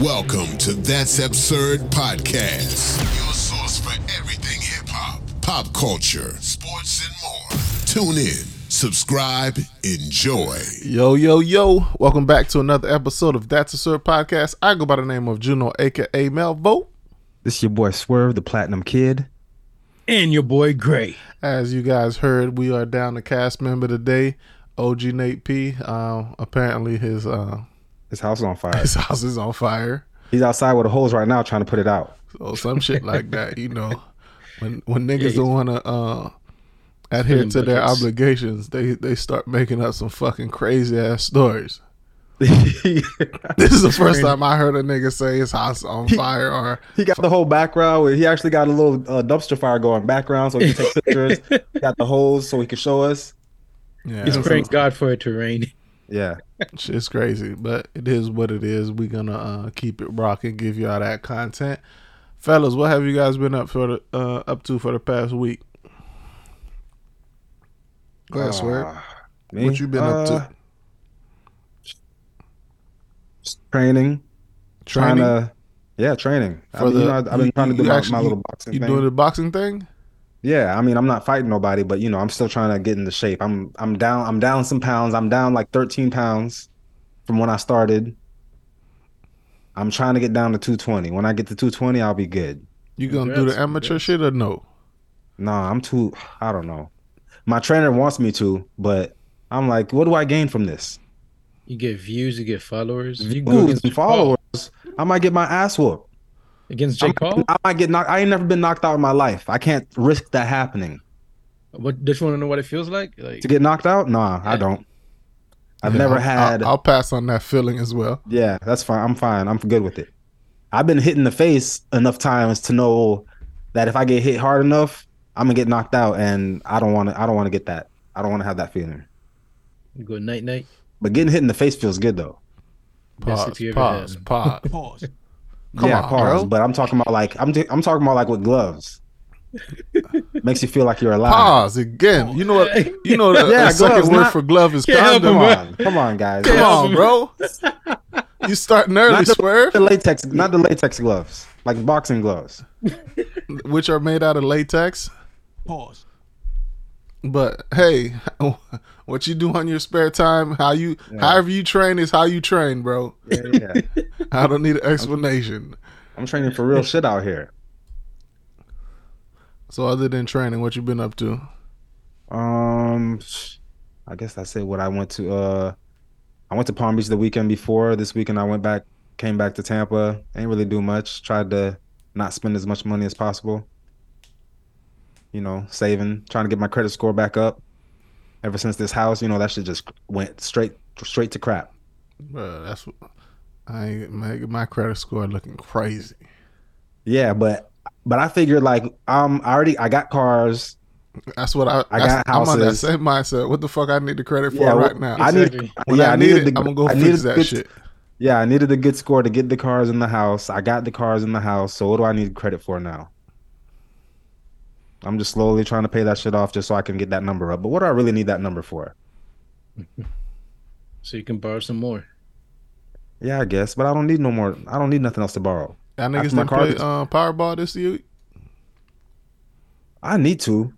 Welcome to That's Absurd Podcast, your source for everything hip hop, pop culture, sports, and more. Tune in, subscribe, enjoy. Yo, yo, yo. Welcome back to another episode of That's Absurd Podcast. I go by the name of Juno, aka Melvo. This is your boy Swerve, the Platinum Kid. and your boy Gray. As you guys heard, we are down the cast member today, OG Nate P. Uh, apparently, his uh, His house is on fire. his house is on fire. He's outside with a hose right now trying to put it out. So some shit like that, you know. When when niggas don't want to uh, adhere to their obligations, they they start making up some fucking crazy ass stories. he This is the first time I heard a nigga say his house on fire or he got the whole background. Where he actually got a little uh, dumpster fire going background so he can take pictures. he got the hose so he can show us. yeah, He's praying God for it to rain. Yeah. Shit's crazy, but it is what it is. We're gonna uh, keep it rocking, give you all that content, fellas. What have you guys been up for the uh, up to for the past week? Go ahead. Uh. What you been up Uh, to? just Training. Trying to. Yeah, training. I mean, the, you know, I've been you- trying to do my, actually- my little boxing you thing. doing the boxing thing? Yeah, I mean, I'm not fighting nobody, but you know, I'm still trying to get into shape. I'm I'm down I'm down some pounds. I'm down like 13 pounds from when I started. I'm trying to get down to 220. When I get to 220, I'll be good. You gonna do the amateur congrats. shit or no? Nah, I'm too I don't know. My trainer wants me to, but I'm like, what do I gain from this? You get views, you get followers. You go Views against and followers. I might get my ass whooped. Against I Jake Paul? I might get knocked. I ain't never been knocked out in my life. I can't risk that happening. What Do you want to know what it feels like? Like To get knocked out? Nah, I don't. I've Yeah, never I'll- had I'll, I'll pass on that feeling as well. Yeah, that's fine. I'm fine. I'm good with it. I've been hit in the face enough times to know that if I get hit hard enough, I'm gonna get knocked out, and I don't want to. I don't want to get that. I don't want to have that feeling. Good night night. But getting hit in the face feels good though. Pause. if you ever Pause. Pause. Pause. Come yeah, on, pause. bro. But I'm talking about like I'm. t- I'm talking about like with gloves. Makes you feel like you're alive. Pause again. You know what? You know the, Yeah, the second gloves, word not- for glove is condom. Come on, come on, guys. Come on, bro. You starting early, Not the, swerve, the latex, not the latex gloves, like boxing gloves. which are made out of latex. Pause. But hey, what you do on your spare time, how you, however you train is how you train, bro. Yeah, yeah. I don't need an explanation. I'm training for real shit out here. So other than training, what you been up to? Um, I guess I it. What I went to, uh, I went to Palm Beach the weekend before. This weekend I went back, came back to Tampa. Ain't really do much. Tried to not spend as much money as possible. You know, saving, trying to get my credit score back up. Ever since this house, you know, that shit just went straight, straight to crap. Bro, that's what I ain't my, my credit score looking crazy. Yeah, but but I figured like um, I already I got cars. That's what I. I that's- got I'm on that houses. same mindset. What the fuck I need the credit for Yeah, well, right now? I need, Exactly. when yeah, I, I need needed it, the, I'm gonna go I fix that good- shit. Yeah, I needed a good score to get the cars in the house. I got the cars in the house. So what do I need credit for now? I'm just slowly trying to pay that shit off just so I can get that number up. But what do I really need that number for? So you can borrow some more. Yeah, I guess, but I don't need no more. I don't need nothing else to borrow. Y'all niggas my didn't car play gets- uh, Powerball this year. I need to,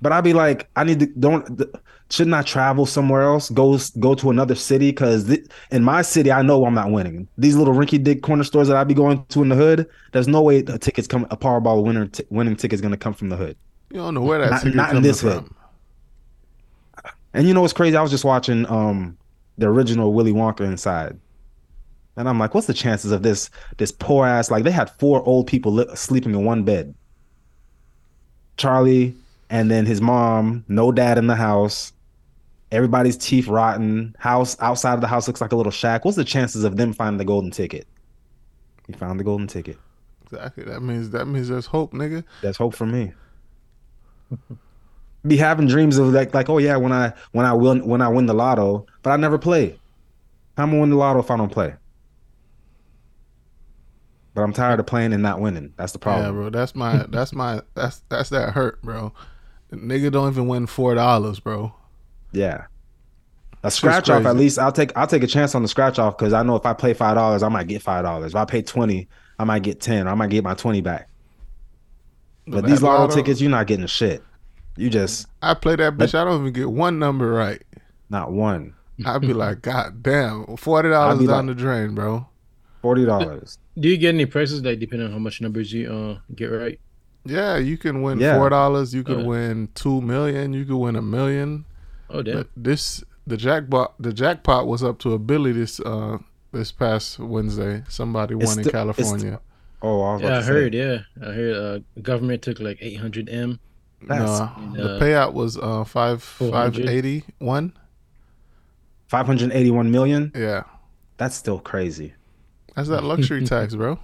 but I'd be like, I need to don't. Shouldn't I travel somewhere else? Go go to another city because th- in my city, I know I'm not winning. These little rinky dink corner stores that I be going to in the hood, there's no way a ticket's come a Powerball winner t- winning ticket's gonna come from the hood. You don't know where that Not- not in this hood. And you know what's crazy? I was just watching um the original Willy Wonka inside. And I'm like, what's the chances of this this poor ass like they had four old people li- sleeping in one bed. Charlie and then his mom, no dad in the house. Everybody's teeth rotten. House outside of the house looks like a little shack. What's the chances of them finding the golden ticket? He found the golden ticket. Exactly. That means that means there's hope, nigga. There's hope for me. Be having dreams of like like oh yeah when I when I win when I win the lotto, but I never play. How am I gonna win the lotto if I don't play? But I'm tired of playing and not winning. That's the problem. Yeah, bro. That's my. That's my. That's that's that hurt, bro. The nigga don't even win four dollars, bro. Yeah. A scratch off, at least I'll take I'll take a chance on the scratch off because I know if I play five dollars, I might get five dollars. If I pay twenty, I might get ten. I might get my twenty back. But That these lotto lotto- tickets, you're not getting shit. You just I play that bitch. I don't even get one number right. not one. I'd be like, God damn, forty dollars I'd down like- the drain, bro. Forty dollars. Do you get any prices that depend on how much numbers you uh get right? Yeah, you can win Yeah. four dollars. You could Okay. win two million. You could win a million. Oh damn. But this the jackpot the jackpot was up to a billy this uh this past Wednesday. Somebody It's won in still- it's California. Oh, I was Yeah, about I heard. Say, Yeah, I heard. Uh, government took like 800 m. That's- no, the uh, payout was uh five five 400. eighty one. Five hundred eighty-one million. Yeah, That's still crazy. that's that luxury tax, bro.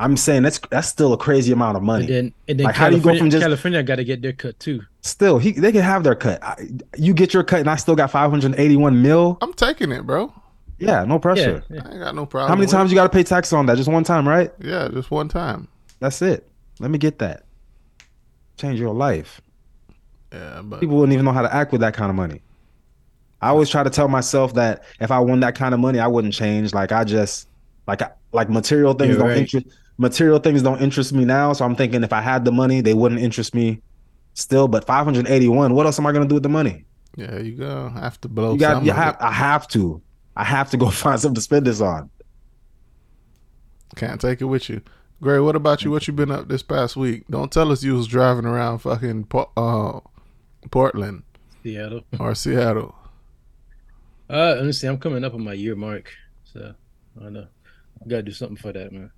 I'm saying that's that's still a crazy amount of money. And then and then Like, how do you California, go from just- California got to get their cut too. Still, he they can have their cut. I, you get your cut, and I still got five hundred eighty-one mil. I'm taking it, bro. Yeah, no pressure. yeah. I ain't got no problem. How many with times you got to pay tax on that? Just one time, right? Yeah, just one time. That's it. Let me get that. Change your life. Yeah, but People wouldn't even know how to act with that kind of money. I always try to tell myself that if I won that kind of money, I wouldn't change. Like I just like like material things You're don't right. interest material things don't interest me now. So I'm thinking if I had the money, they wouldn't interest me still. But 581, what else am I gonna do with the money? yeah, you go I have to blow. You got you have. I have to. I have to go find something to spend this on. Can't take it with you. Gray, what about you? What you been up this past week? Don't tell us you was driving around fucking uh, Portland Seattle. or Seattle. Uh, honestly, I'm coming up on my year mark, so I don't know. I gotta do something for that, man.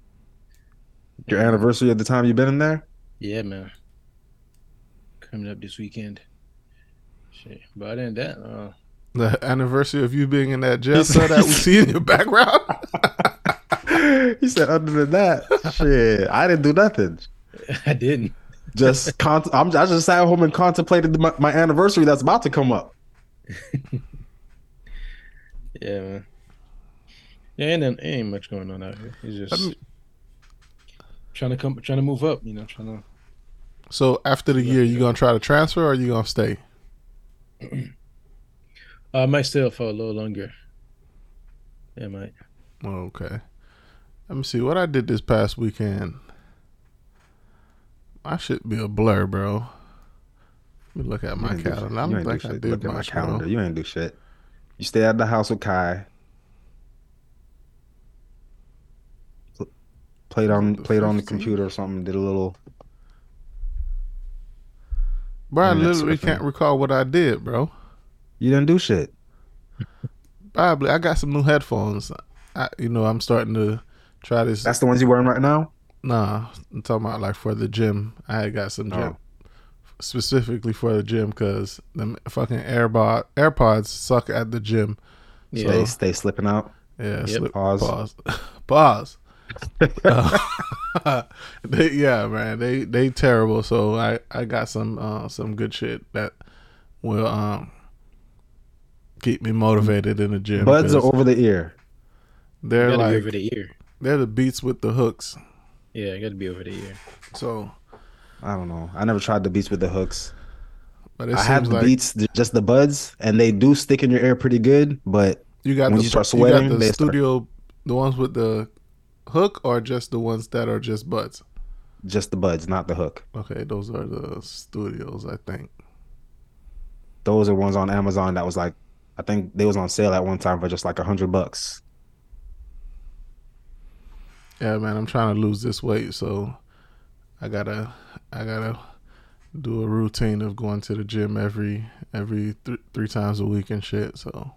Your anniversary of the time you've been in there? Yeah, man. Coming up this weekend. Shit. But other than that, uh, The anniversary of you being in that jail cell that we see in your background. he said, other than that, shit, I didn't do nothing. I didn't. Just con- I'm, I just sat home and contemplated my, my anniversary that's about to come up. Yeah, man. Yeah, and then ain't much going on out here. It's just I mean- trying to come, trying to move up. You know, trying to. so after the year, you gonna try to transfer or you gonna stay? I might stay up for a little longer. Yeah, might. Oh, okay. Let me see what I did this past weekend. I should be a blur, bro. Let me look at my You calendar. I You don't ain't do think I shit. did Look at my calendar. bro. You ain't do shit. You stay at the house with Kai. Played on The played on the computer or something. Did a little. Bro, I And that's literally can't recall what I did, bro. You didn't do shit. Probably. I got some new headphones. I, you know, I'm starting to try this. That's the ones you're wearing right now. nah, I'm talking about like for the gym. I got some gym Oh. specifically for the gym because the fucking AirPod AirPods suck at the gym. Yeah. Stay stay slipping out. Yeah, Yep. slip, Pause. pause, pause. Uh, they, yeah, man, they they terrible. So I I got some uh some good shit that will um keep me motivated in the gym. Buds are 'cause over the ear. they're gotta be like over the ear. they're the beats with the hooks. Yeah, I gotta be over the ear. So, I don't know. I never tried the beats with the hooks. but it I have the like beats, just the buds, and they do stick in your ear pretty good. But you got when the you start you sweating, got the they start- studio, the ones with the hook, or just the ones that are just buds. just the buds, not the hook. Okay, those are the studios, I think. Those are ones on Amazon that was like, I think they was on sale at one time for just like a hundred bucks. Yeah, man, I'm trying to lose this weight, so I gotta, I gotta do a routine of going to the gym every every th- three times a week and shit. So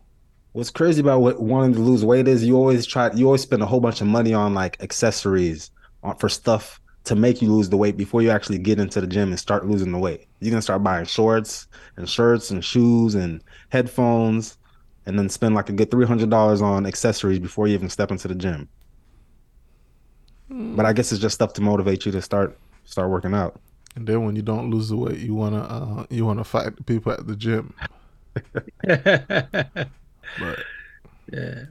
What's crazy about what, wanting to lose weight is you always try, you always spend a whole bunch of money on like accessories on, for stuff to make you lose the weight before you actually get into the gym and start losing the weight. You're gonna start buying shorts and shirts and shoes and headphones, and then spend like a good three hundred dollars on accessories before you even step into the gym. But I guess it's just stuff to motivate you to start start working out. and then when you don't lose the weight, you wanna uh, you wanna fight the people at the gym. But yeah.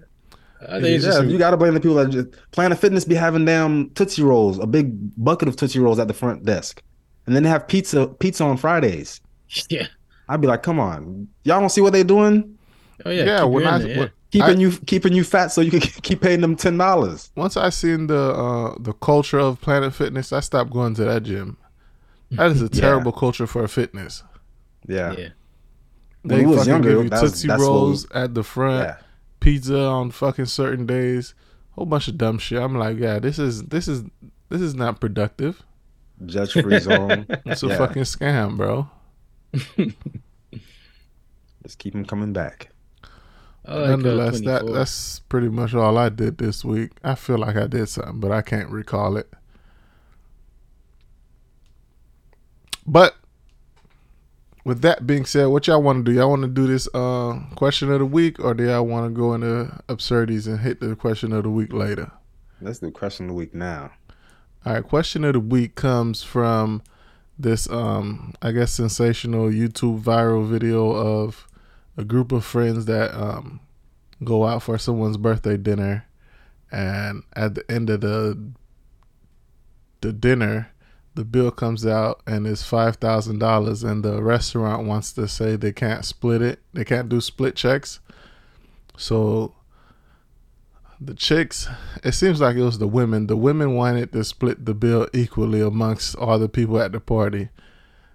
I think yeah, just you got to blame the people that just Planet Fitness be having damn Tootsie Rolls, a big bucket of Tootsie Rolls at the front desk, and then they have pizza pizza on Fridays. yeah. I'd be like, come on, y'all don't see what they doing? Oh yeah, Yeah, keep when I- there, yeah. Keeping I- you keeping you fat so you can keep paying them ten dollars. Once I seen the uh, the culture of Planet Fitness, I stopped going to that gym. That is a Yeah. terrible culture for a fitness. Yeah. yeah. When They we was fucking younger, give you that's- Tootsie that's what we- Rolls at the front, Yeah. pizza on fucking certain days, whole bunch of dumb shit. I'm like, yeah, this is this is this is not productive. Judge free zone. It's a Yeah. fucking scam, bro. Just keep them coming back. I like, Nonetheless, that that's pretty much all I did this week. I feel like I did something, but I can't recall it. But with that being said, what y'all want to do? Y'all want to do this uh, question of the week, or do y'all want to go into absurdities and hit the question of the week later? Let's do question of the week now. All right, question of the week comes from this, um, I guess, sensational YouTube viral video of a group of friends that um, go out for someone's birthday dinner, and at the end of the the dinner, the bill comes out and it's five thousand dollars, and the restaurant wants to say they can't split it, they can't do split checks, so the chicks it seems like it was the women. The women wanted to split the bill equally amongst all the people at the party.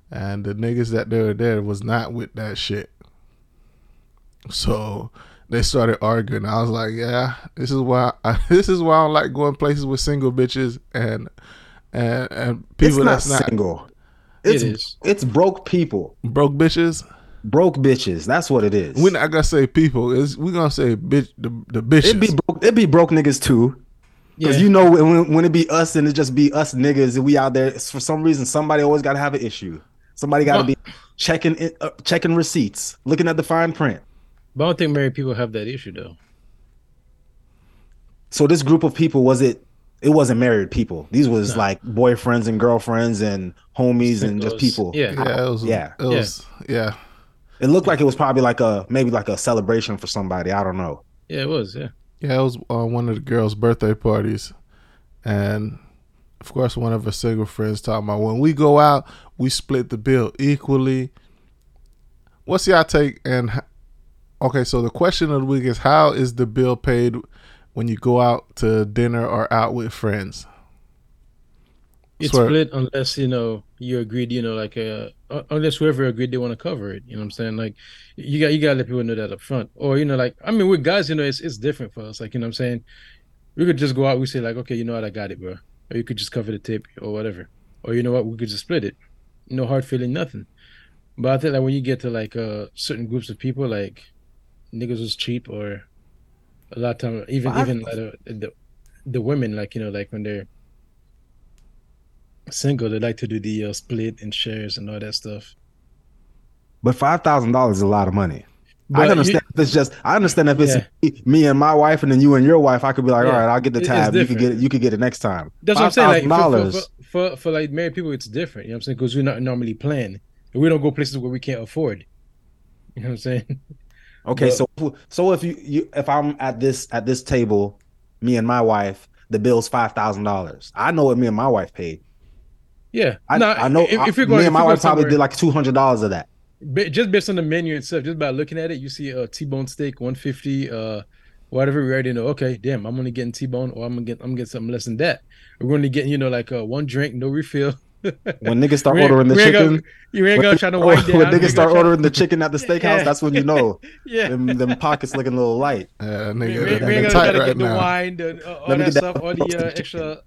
And the niggas that they were there was not with that shit. So they started arguing. I was like yeah this is why I, this is why i don't like going places with single bitches and and and people it's not that's not single. It It's is. it's broke people. broke bitches Broke bitches. That's what it is. we're not gonna say people it's, we're gonna say bitch the, the bitches It'd be broke. It'd be broke niggas too. Because Yeah. you know when, when it be us and it just be us niggas and we out there it's for some reason somebody always got to have an issue. Somebody got to Well- be checking it, uh, checking receipts, looking at the fine print. But I don't think married people have that issue though. So this group of people was it? It wasn't married people. These was like boyfriends and girlfriends and homies and just people. Yeah. yeah it was Yeah. it was yeah It looked like it was probably like a maybe like a celebration for somebody. I don't know. Yeah, it was. Yeah. Yeah, it was on one of the girls' birthday parties, and of course, one of her single friends talking about when we go out, we split the bill equally. What's y'all take? And okay, so the question of the week is: How is the bill paid when you go out to dinner or out with friends? It's Swear. split unless you know you agreed. You know, like uh, unless whoever agreed they want to cover it. You know what I'm saying? Like you got you got to let people know that up front. Or you know, like I mean, with guys, you know, it's it's different for us. Like you know, what I'm saying we could just go out. We say like, okay, you know what, I got it, bro. Or you could just cover the tip or whatever. Or you know what, we could just split it. No hard feeling, nothing. But I think like when you get to like uh certain groups of people, like niggas was cheap or a lot of time even even like, uh, the the women like you know like when they're single they like to do the uh, split and shares and all that stuff But five thousand dollars is a lot of money. But I you- understand if it's just I understand if it's Yeah. me, and my wife and then you and your wife, I could be like, Yeah. all right, I'll get the tab. You could get it, you could get it next time. that's what i'm saying like for, $5,000. for, for, for, like married people it's different you know what i'm saying because we're not normally planned we don't go places where we can't afford you know what i'm saying Okay, But- so so if you, you if I'm at this at this table, me and my wife, the bill's five thousand dollars. I know what me and my wife paid. yeah I, No, I know if, if you're going me and my wife probably did like two hundred dollars of that. Just based on the menu itself, just by looking at it, you see a T-bone steak, 150, uh, whatever. We already know. Okay, damn, I'm only getting T-bone, or I'm gonna get, I'm gonna get something less than that. We're to get, you know, like uh, one drink, no refill. When niggas start We ain't- ordering the we ain't chicken, gonna- you ain't when gonna try to wind down. when niggas start gonna ordering the chicken at the steakhouse, Yeah. that's when you know yeah. them, them pockets looking a little light. Yeah, We, nigga, we, we ain't gonna tight try to right get the wine, the, uh, all Let that get that stuff, all the uh, chicken. extra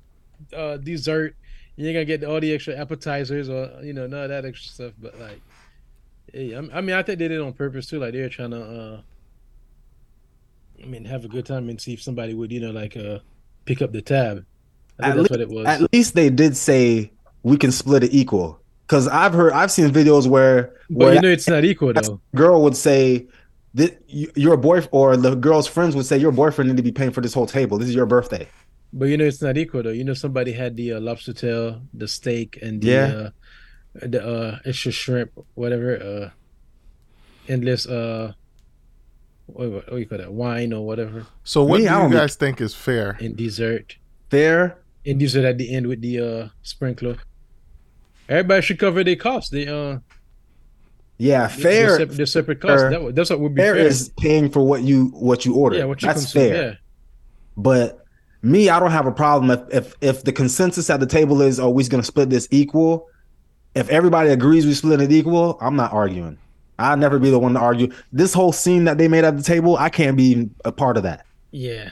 uh, dessert. You ain't gonna get all the extra appetizers or you know none of that extra stuff. But like, hey, I'm- mean, I think they did it on purpose too. Like they're trying to, uh, I mean, have a good time and see if somebody would you know like uh pick up the tab. I At think that's what it was. At least they did say we can split it equal. Because I've heard, I've seen videos where but where you know, it's not equal though. girl would say that your boy or the girl's friends would say your boyfriend need to be paying for this whole table. This is your birthday. But you know, it's not equal though. You know, somebody had the uh, lobster tail, the steak, and the Yeah. uh, the uh, extra shrimp, whatever. Uh, endless. Uh, what, what, what you call that? Wine or whatever, So, what Me, do you guys think is fair? in dessert. Fair. in dessert at the end with the uh sprinkler. Everybody should cover their costs. They uh, Yeah, fair. separate, they're separate costs. fair- That, that's what would be fair fair. is paying for what you what you order. yeah, what you That's consume. fair. Yeah. But me, I don't have a problem if if if the consensus at the table is, oh, we're gonna split this equal. If everybody agrees we split it equal, I'm not arguing. I'll never be the one to argue. This whole scene that they made at the table, I can't be a part of that. Yeah.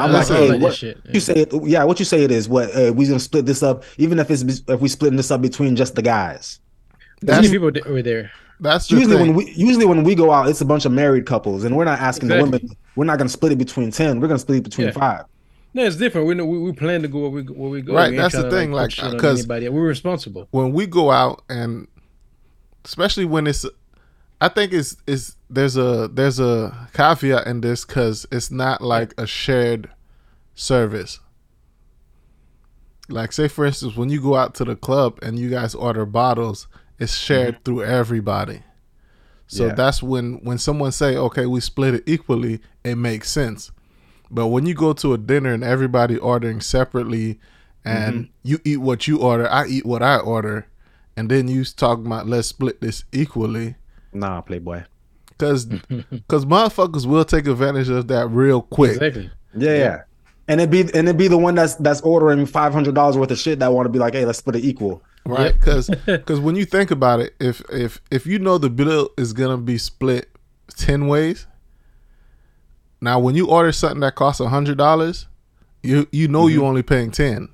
I'm like, don't hey, what shit. you say? It, yeah, what you say it is? What uh, we gonna split this up? Even if it's if we splitting this up between just the guys. How many That's people th- were there? that's Usually thing. when we usually when we go out, it's a bunch of married couples, and we're not asking Exactly. the women. We're not gonna split it between ten. We're gonna split it between Yeah. five. No, it's different. We know we, we plan to go where we where we go. Right, We that's the trying to, thing, put like, shit on 'cause- We're responsible. when we go out and especially when it's I think it's is there's a there's a caveat in this cuz it's not like a shared service. Like say for instance when you go out to the club and you guys order bottles, it's shared mm-hmm. through everybody. So Yeah. that's when when someone say, "Okay, we split it equally," it makes sense. But when you go to a dinner and everybody ordering separately and mm-hmm. you eat what you order, I eat what I order, and then you talk about let's split this equally Nah, Playboy. cuz cuz motherfuckers will take advantage of that real quick. Exactly. Yeah, yeah. And it be and it be the one that's that's ordering five hundred dollars worth of shit that want to be like, hey, let's split it equal. Right? Cuz cuz when you think about it, if if if you know the bill is going to be split 10 ways, now when you order something that costs $100, you you know you're mm-hmm. only paying 10.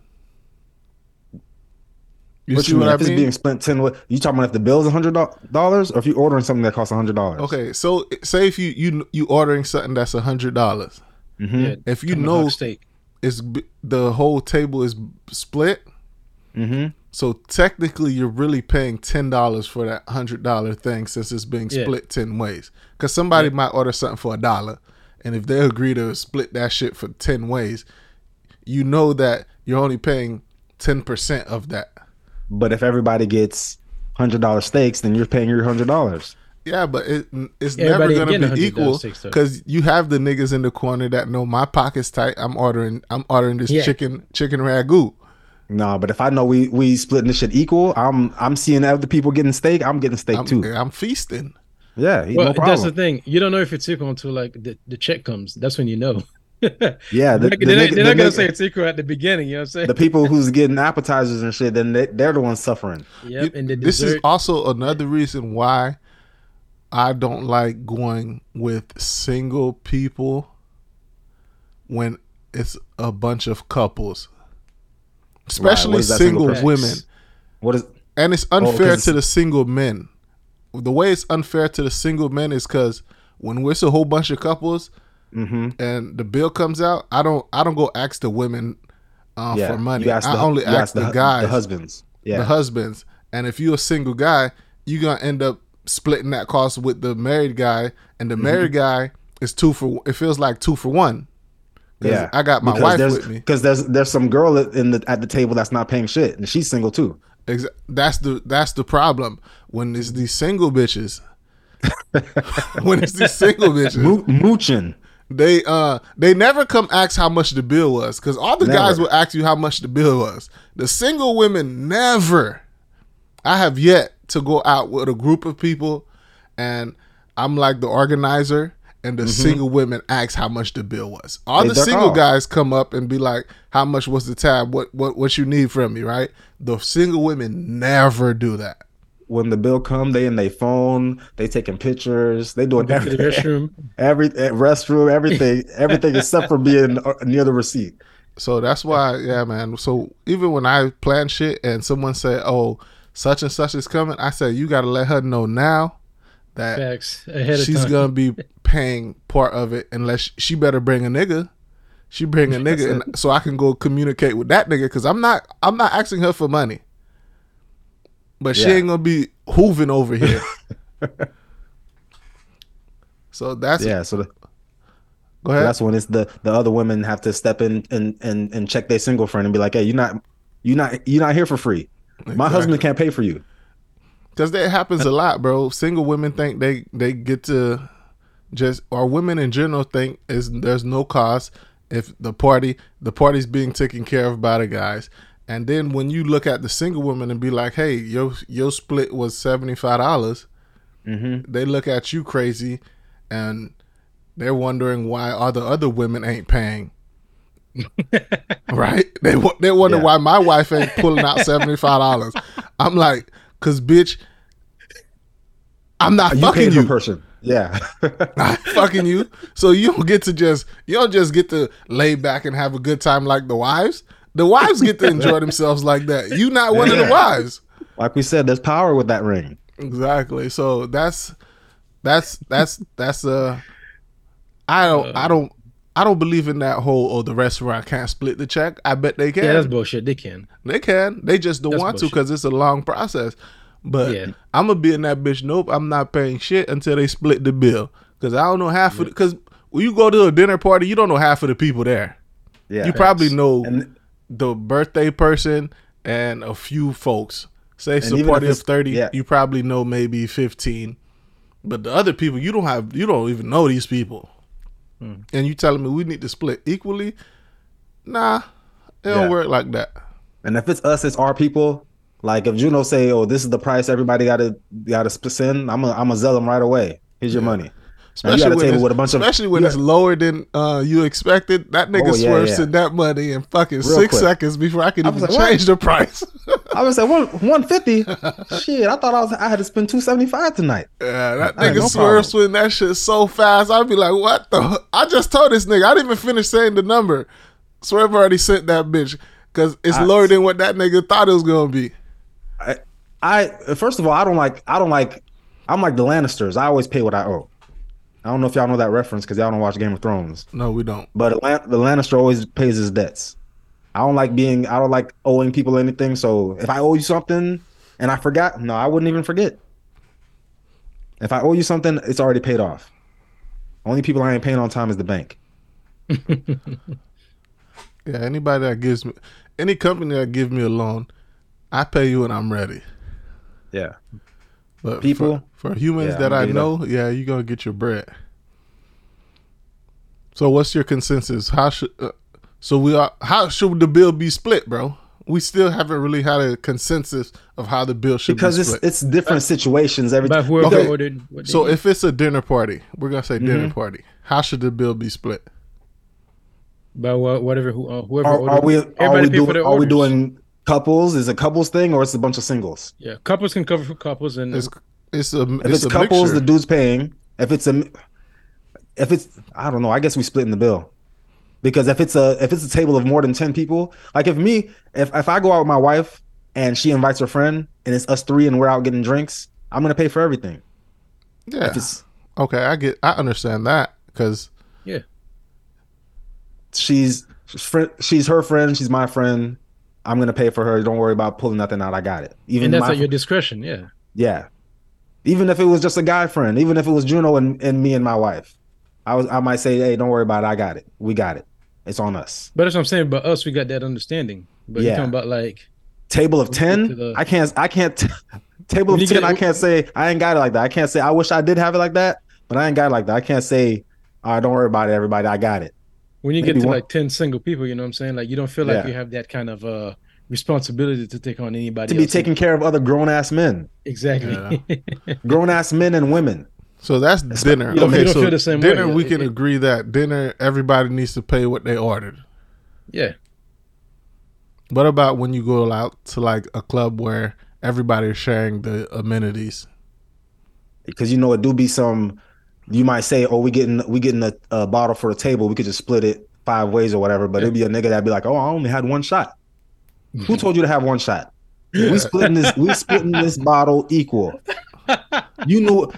You what see you what mean? I if it's mean? being split ten, what you talking about? If the bill bill's hundred dollars, or if you ordering something that costs hundred dollars? Okay, so say if you you you ordering something that's a hundred dollars, Mm-hmm. Yeah. if you know it's the whole table is split, Mm-hmm. so technically you're really paying ten dollars for that hundred dollar thing since it's being Yeah. split ten ways. Because somebody might order something for a dollar, and if they agree to split that shit for ten ways, you know that you're only paying ten percent of that. But if everybody gets hundred dollar steaks, then you're paying your hundred dollars. Yeah, but it, it's Everybody never gonna be equal because you have the niggas in the corner that know my pocket's tight. I'm ordering. I'm ordering this Yeah. chicken chicken ragu. Nah, but if I know we we splitting this shit equal, I'm I'm seeing other people getting steak. I'm getting steak I'm, too. I'm feasting. Yeah, Well, no that's the thing. You don't know if it's equal until like the, the check comes. That's when you know. Yeah, the, they're the not, they're not gonna nigga- say it's equal at the beginning. You know what I'm saying? the people who's getting appetizers and shit, then they, they're the ones suffering. yep. And the this is also another reason why I don't like going with single people when it's a bunch of couples, especially is that single single women. What is? And it's Oh, 'cause unfair it's- to the single men. The way it's unfair to the single men is because when we're a whole bunch of couples Mm-hmm. and the bill comes out, I don't I don't go ask the women uh, Yeah, for money. ask I the- only you ask the, hu- guys, the husbands. Yeah, the husbands. And if you're a single guy, you're gonna end up splitting that cost with the married guy, and the married Mm-hmm. guy is two for. It feels like two for one. yeah. I got my Because wife with me. Because there's there's some girl in the at the table that's not paying shit, and she's single too. Exa- That's the that's the problem when it's these single bitches. when it's these single bitches, Mo- mooching. They uh they never come ask how much the bill was because all the guys will ask you how much the bill was. The single women never. I have yet to go out with a group of people, and I'm like the organizer, and the single women ask how much the bill was. All Mm-hmm. They the single off. guys come up and be like, "How much was the tab? What what what you need from me?" Right? The single women never do that. When the bill come, they in their phone, they taking pictures, they doing to the every, restroom. every eh, restroom, everything, everything except for being uh, near the receipt. So that's why, yeah, man. So even when I plan shit and someone say, "Oh, such and such is coming," I say, "You got to let her know now that Facts ahead of she's time. gonna be paying part of it, unless she better bring a nigga. She bring a nigga, and so I can go communicate with that nigga because I'm not, I'm not asking her for money, but she ain't gonna be hooving over here. so that's Yeah, so the, go ahead. that's when it's the the other women have to step in and and and check their single friend and be like, hey, you're not you're not you're not here for free. My husband can't pay for you. Because that happens a lot, bro. Single women think they they get to just, or women in general think is there's no cost if the party the party's being taken care of by the guys. And then when you look at the single woman and be like, hey, your your split was seventy five dollars, Mm-hmm. they look at you crazy, and they're wondering why all the other women ain't paying. right? They they wonder Yeah. why my wife ain't pulling out seventy five dollars. I'm like, cause bitch, I'm not You fucking you. person. Yeah. not fucking you. So you don't get to just you don't just get to lay back and have a good time like the wives. The wives get to enjoy themselves like that. You not one of the wives. like we said, there's power with that ring. Exactly. So that's that's that's that's uh I don't I don't I don't believe in that whole oh the restaurant can't split the check. I bet they can. Yeah, that's bullshit. They can. They can. They just don't That's want to because it's a long process. But Yeah. I'm gonna be in that bitch. Nope, I'm not paying shit until they split the bill. Because I don't know half of. Because when you go to a dinner party, you don't know half of the people there. Yeah. you probably know and the birthday person and a few folks. Say And a even party if of it's- thirty. yeah. You probably know maybe fifteen. But the other people, you don't have. You don't even know these people. Hmm. And you telling me we need to split equally? Nah, it don't work like that. and if it's us, it's our people. Like if Juno say, "Oh, this is the price everybody got to got to send," I'm a I'm a Zelle them right away. Here's your money. Now, you got a when it's, with a bunch of- especially when you it's lower than uh, you expected. That nigga Oh, yeah, swerves yeah. to that money in fucking Real six quick. seconds before I can I even like, what? change the price. I was like one one fifty. Shit, I thought I was I had to spend two seventy five tonight. yeah, that Hey, nigga no swerves when that shit so fast. I'd be like, what the? I just told this nigga. I didn't even finish saying the number. Swerve already sent that bitch because it's I- lower than what that nigga thought it was gonna be. I, I first of all, I don't like I don't like I'm like the Lannisters. I always pay what I owe. I don't know if y'all know that reference because y'all don't watch Game of Thrones. No, we don't. But the the Lannister always pays his debts. I don't like being I don't like owing people anything. So if I owe you something and I forgot, no, I wouldn't even forget. If I owe you something, it's already paid off. Only people I ain't paying on time is the bank. Yeah, anybody that gives me any company that gives me a loan, I pay you when I'm ready. Yeah. But People? for, for humans Yeah, that I'm I know, yeah, you're gonna get your bread. So what's your consensus? How should uh, so we are? How should the bill be split, bro? We still haven't really had a consensus of how the bill should Because be it's split. it's different situations. Every But whoever Okay. ordered. So if it's a dinner party, we're gonna say dinner Mhm. party. How should the bill be split? by whatever who uh, whoever are, ordered, are we are we doing their are we doing couples? Is it couples thing or it's a bunch of singles? Yeah, couples can cover for couples, and It's it's a If it's, it's, a couples, mixture. the dude's paying. If it's a if it's I don't know, I guess we split in the bill. Because if it's a if it's a table of more than 10 people, like if me, if if I go out with my wife and she invites her friend and it's us three and we're out getting drinks, I'm gonna pay for everything. yeah. If it's Okay, I get I understand that because Yeah. she's friend she's her friend, she's my friend. I'm gonna pay for her. Don't worry about pulling nothing out. I got it. Even and that's at your discretion. Yeah, Yeah. Even if it was just a guy friend, even if it was Juno and, and me and my wife, I was I might say, hey, don't worry about it. I got it. We got it. It's on us. but that's what I'm saying. But us, we got that understanding. But you're talking about like Table of ten, the- I can't I can't table of ten, get- I can't say I ain't got it like that. I can't say I wish I did have it like that, but I ain't got it like that. I can't say, all right, don't worry about it, everybody. I got it. When you Maybe get to one- like ten single people, you know what I'm saying? Like you don't feel like Yeah. you have that kind of uh responsibility to take on anybody. To be else. taking care of other grown ass men. exactly. Grown ass men and women. So that's dinner. You don't- you okay, don't so feel the same way. dinner we It- can it- agree that dinner everybody needs to pay what they ordered. yeah, What about when you go out to like a club where everybody is sharing the amenities? Because you know it do be some you might say, Oh, we getting we getting a, a bottle for the table, we could just split it five ways or whatever, but it'd be a nigga that'd be like, Oh, I only had one shot. Who told you to have one shot? We splitting this we splitting this bottle equal. You know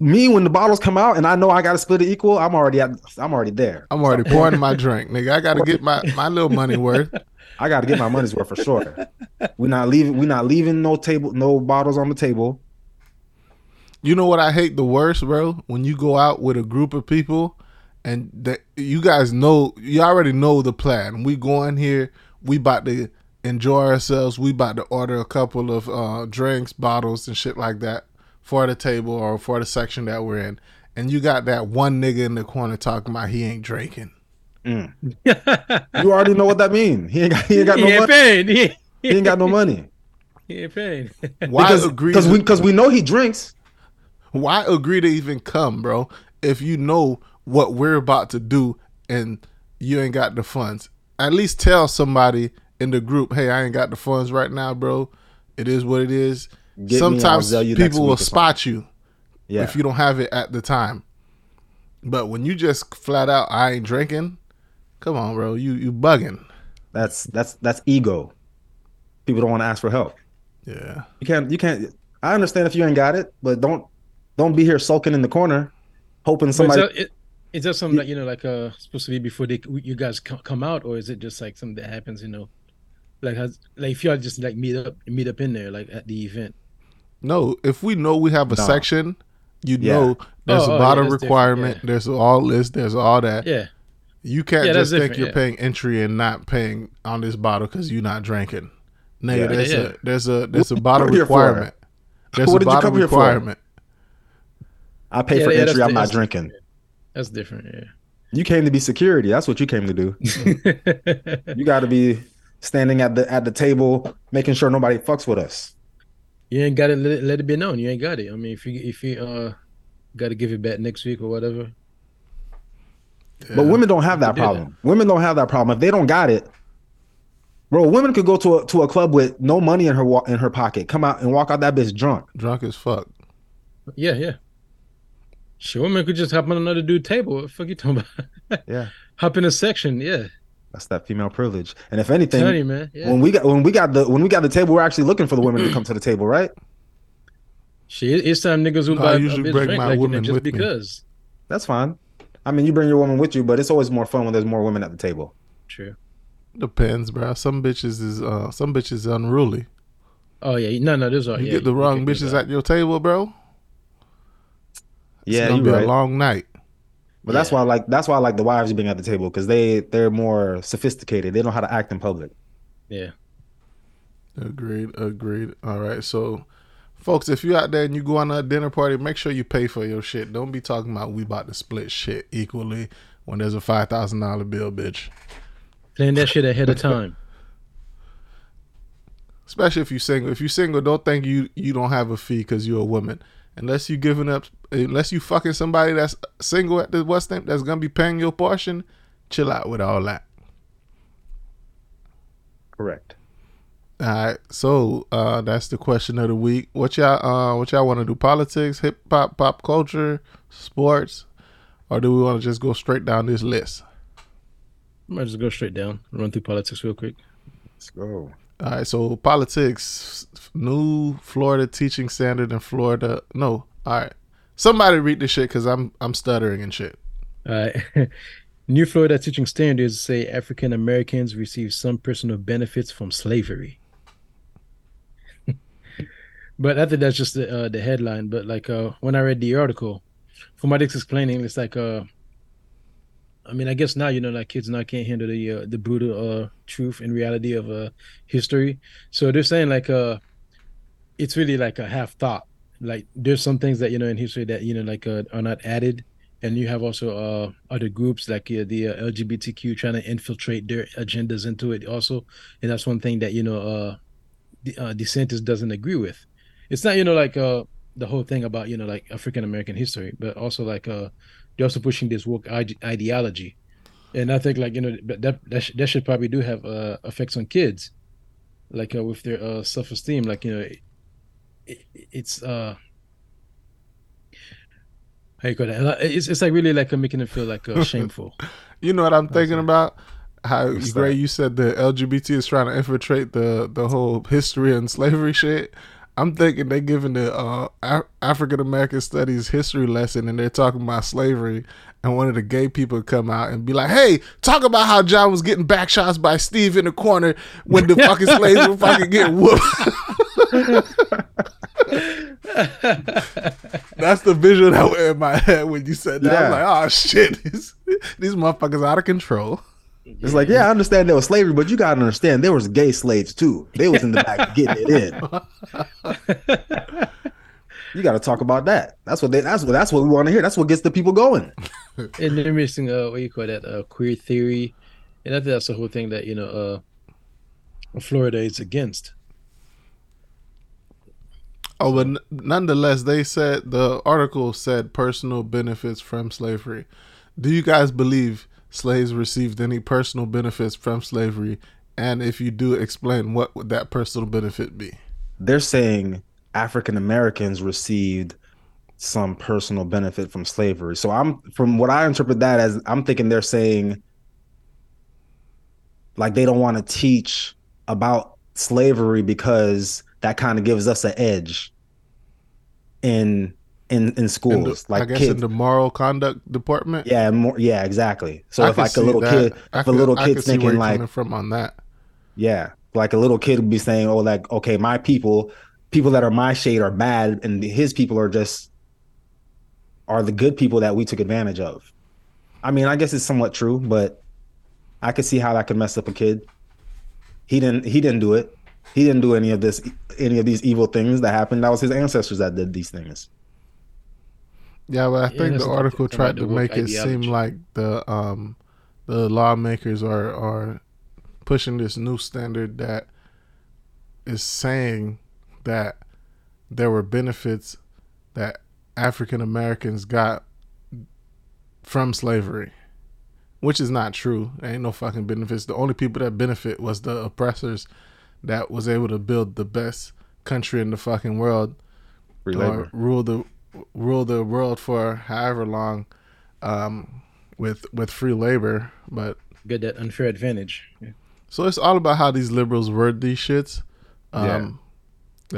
me when the bottles come out and I know I gotta split it equal, I'm already at I'm already there. I'm already pouring my drink, nigga. I got to get my, my little money worth. I gotta get my money's worth for sure. We're not leaving we're not leaving no table no bottles on the table. You know what I hate the worst, bro? When you go out with a group of people and that you guys know you already know the plan. We going here, we about to enjoy ourselves. We about to order a couple of uh, drinks, bottles, and shit like that for the table or for the section that we're in. And you got that one nigga in the corner talking about he ain't drinking. You already know what that means. He ain't got he ain't got he no ain't money. paying. He, He ain't got no money. he ain't paying. Why Because agree? because we because we know he drinks. Why agree to even come, bro? If you know what we're about to do and you ain't got the funds, at least tell somebody in the group, "Hey, I ain't got the funds right now, bro. It is what it is." Get Sometimes people will spot you Yeah. if you don't have it at the time. But when you just flat out, I ain't drinking. Come on, bro. You you bugging. That's that's that's ego. People don't want to ask for help. Yeah. You can't you can't I understand if you ain't got it, but don't don't be here sulking in the corner hoping somebody. is somebody that, it, is that something that you know, like uh, supposed to be before they you guys come out, or is it just like something that happens? You know, like has like if y'all just like meet up meet up in there like at the event. No, if we know we have a No. section, you Yeah. know there's Oh, a oh, bottle yeah, requirement, yeah. there's all this, there's all that. Yeah, You can't Yeah, just think you're yeah. paying entry and not paying on this bottle because you're not drinking. Nigga, Yeah. there's Yeah, a yeah. there's a there's a bottle you here for? requirement. There's What a did you bottle come here for? requirement. I pay Yeah, for yeah, entry, I'm not that's- drinking. that's different. Yeah. You came to be security. That's what you came to do. You got to be standing at the at the table, making sure nobody fucks with us. you ain't got to let it, let it be known. You ain't got it. I mean, if you if you uh got to give it back next week or whatever. But women don't have that do that. problem. Women don't have that problem. If they don't got it, bro, women could go to a to a club with no money in her wa- in her pocket, come out and walk out that bitch drunk. Drunk as fuck. Yeah, yeah. Sure, woman could just hop on another dude table. What the fuck you talking about? Yeah, hop in a section. Yeah, that's that female privilege. And if anything, you, man. Yeah. when we got when we got the when we got the table, we're actually looking for the women to come to the table, right? Shit, it's time niggas will I buy a usually bitch bring drink my like you woman just with me. because. That's fine. I mean, you bring your woman with you, but it's always more fun when there's more women at the table. True. Depends, bro. Some bitches is uh some bitches unruly. Oh yeah, no, no, there's all. You yeah, get the wrong bitches at your table, bro. It's Yeah, gonna you're be right. a long night. But that's Yeah. why I like that's why I like the wives being at the table because they they're more sophisticated. They know how to act in public. Yeah. Agreed, agreed. All right, so folks, if you out there and you go on a dinner party, make sure you pay for your shit. Don't be talking about we about to split shit equally when there's a five thousand dollar bill, bitch. Plan that shit ahead of time. Especially if you single. If you single, don't think you you don't have a fee because you're a woman. Unless you giving up, unless you fucking somebody that's single at the West End that's gonna be paying your portion, chill out with all that. Correct. All right, so uh, that's the question of the week. What y'all, uh, what y'all want to do? Politics, hip hop, pop culture, sports, or do we want to just go straight down this list? I Might just go straight down. Run through politics real quick. Let's go. All right, so politics, new Florida teaching standard in Florida. No, all right, somebody read this shit because I'm I'm stuttering and shit. All right. New Florida teaching standards say African Americans receive some personal benefits from slavery. but I think that's just the uh, the headline. But like uh, when I read the article, from what it's explaining, it's like uh, I mean, I guess now you know, like kids now can't handle the uh, the brutal uh, truth and reality of uh, history. So they're saying like uh, it's really like a half thought. Like there's some things that you know in history that you know like uh, are not added and you have also uh, other groups like uh, the uh, LGBTQ trying to infiltrate their agendas into it also, and that's one thing that you know uh, the, uh, DeSantis doesn't agree with. It's not you know like uh, the whole thing about you know like African American history, but also like uh, they're also pushing this woke ideology, and I think like you know that that, sh- that should probably do have uh, effects on kids, like uh, with their uh, self esteem, like you know. It, it's uh how you call that? It's, it's like really like uh, making it feel like uh, shameful. You know what I'm thinking about? How What's Gray, that? you said the LGBT is trying to infiltrate the the whole history and slavery shit. I'm thinking they're giving the uh, Af- African American Studies history lesson and they're talking about slavery, and one of the gay people come out and be like, "Hey, talk about how John was getting back shots by Steve in the corner when the fucking slaves were fucking getting whooped." That's the visual that went in my head when you said that. I Yeah. was like, "Oh shit, these, these motherfuckers out of control." It's like, yeah, I understand there was slavery, but you gotta understand there was gay slaves too. They was in the back getting it in. You gotta talk about that. That's what they that's what that's what we want to hear. That's what gets the people going. and they're missing uh what you call that uh queer theory, and I think that's the whole thing that you know uh Florida is against. Oh, but n- nonetheless, they said the article said personal benefits from slavery. Do you guys believe slaves received any personal benefits from slavery? And if you do, explain what would that personal benefit be? They're saying African Americans received some personal benefit from slavery. So I'm from what I interpret that as I'm thinking they're saying like they don't want to teach about slavery because that kind of gives us an edge in in in schools. In the, like I guess kids, in the moral conduct department. yeah, more yeah, exactly. So I if like a little that. kid, I if a little I could kid's thinking like coming from on that. Yeah. Like a little kid would be saying, oh, like, okay, my people, people that are my shade are bad, and his people are just are the good people that we took advantage of. I mean, I guess it's somewhat true, but I could see how that could mess up a kid. He didn't he didn't do it. He didn't do any of this any of these evil things that happened. That was his ancestors that did these things. Yeah, but I think that's the article tried to make it seem like the um the lawmakers are are pushing this new standard that is saying that there were benefits that African Americans got from slavery, which is not true. There ain't no fucking benefits. The only people that benefit was the oppressors that was able to build the best country in the fucking world or rule the rule the world for however long um, with with free labor. But Get that unfair advantage. Yeah. so it's all about how these liberals word these shits. Um, Yeah.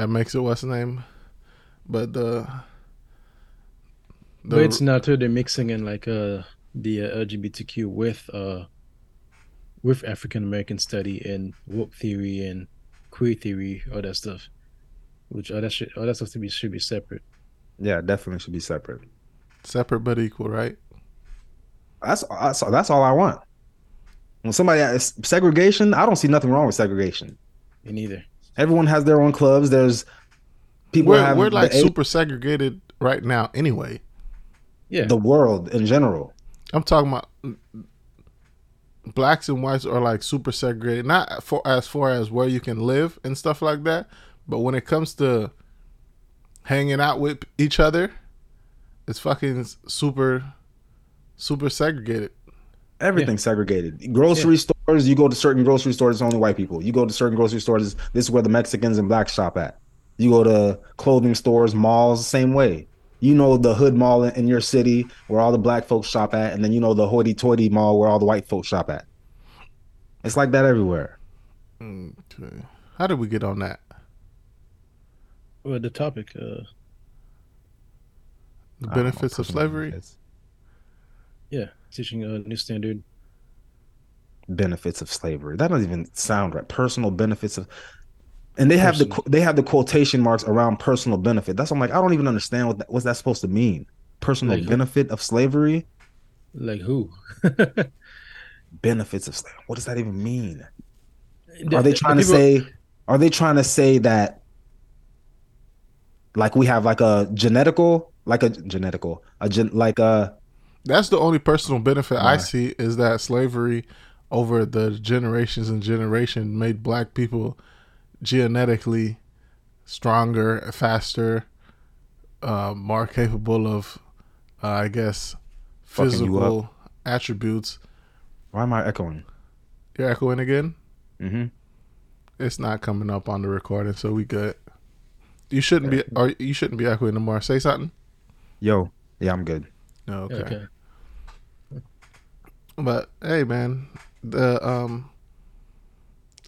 That makes it what's the name, but the. but it's not too they're mixing in like uh the uh, LGBTQ with uh with African American study and woke theory and queer theory, all that stuff. Which all that shit all that stuff to be should be separate. Yeah, definitely should be separate. separate but equal, right? That's that's, that's all I want. When somebody has segregation, I don't see nothing wrong with segregation. Me neither. Everyone has their own clubs. There's people We're have we're like the, super segregated right now. Anyway, Yeah. the world in general. I'm talking about blacks and whites are like super segregated. Not for as far as where you can live and stuff like that, but when it comes to hanging out with each other, it's fucking super super segregated. Everything's segregated. Grocery stores, you go to certain grocery stores, it's only white people. You go to certain grocery stores, this is where the Mexicans and blacks shop at. You go to clothing stores, malls, the same way. You know the hood mall in, in your city where all the black folks shop at, and then you know the hoity-toity mall where all the white folks shop at. It's like that everywhere. Mm, okay. How did we get on that? Well the topic, uh The I don't know, benefits of slavery. benefits. yeah, teaching a new standard. benefits of slavery. That doesn't even sound right. Personal benefits of, and they have the Personal. qu- they have the quotation marks around personal benefit. That's I'm like I don't even understand what that, what's that supposed to mean. Personal Like who? benefit of slavery. Like who? Benefits of slavery. What does that even mean? Are they the trying to say? Are they trying to say that? Like we have like a genetical, like a genetical, a gen, like a That's the only personal benefit I see is that slavery over the generations and generation made black people genetically stronger, faster, uh, more capable of, uh, I guess, physical attributes. why am I echoing? You're echoing again? Mm-hmm. It's not coming up on the recording, so we good. You shouldn't be, or you shouldn't be echoing no more. Say something. Yo, yeah, I'm good. Okay. Okay. But hey, man, the um,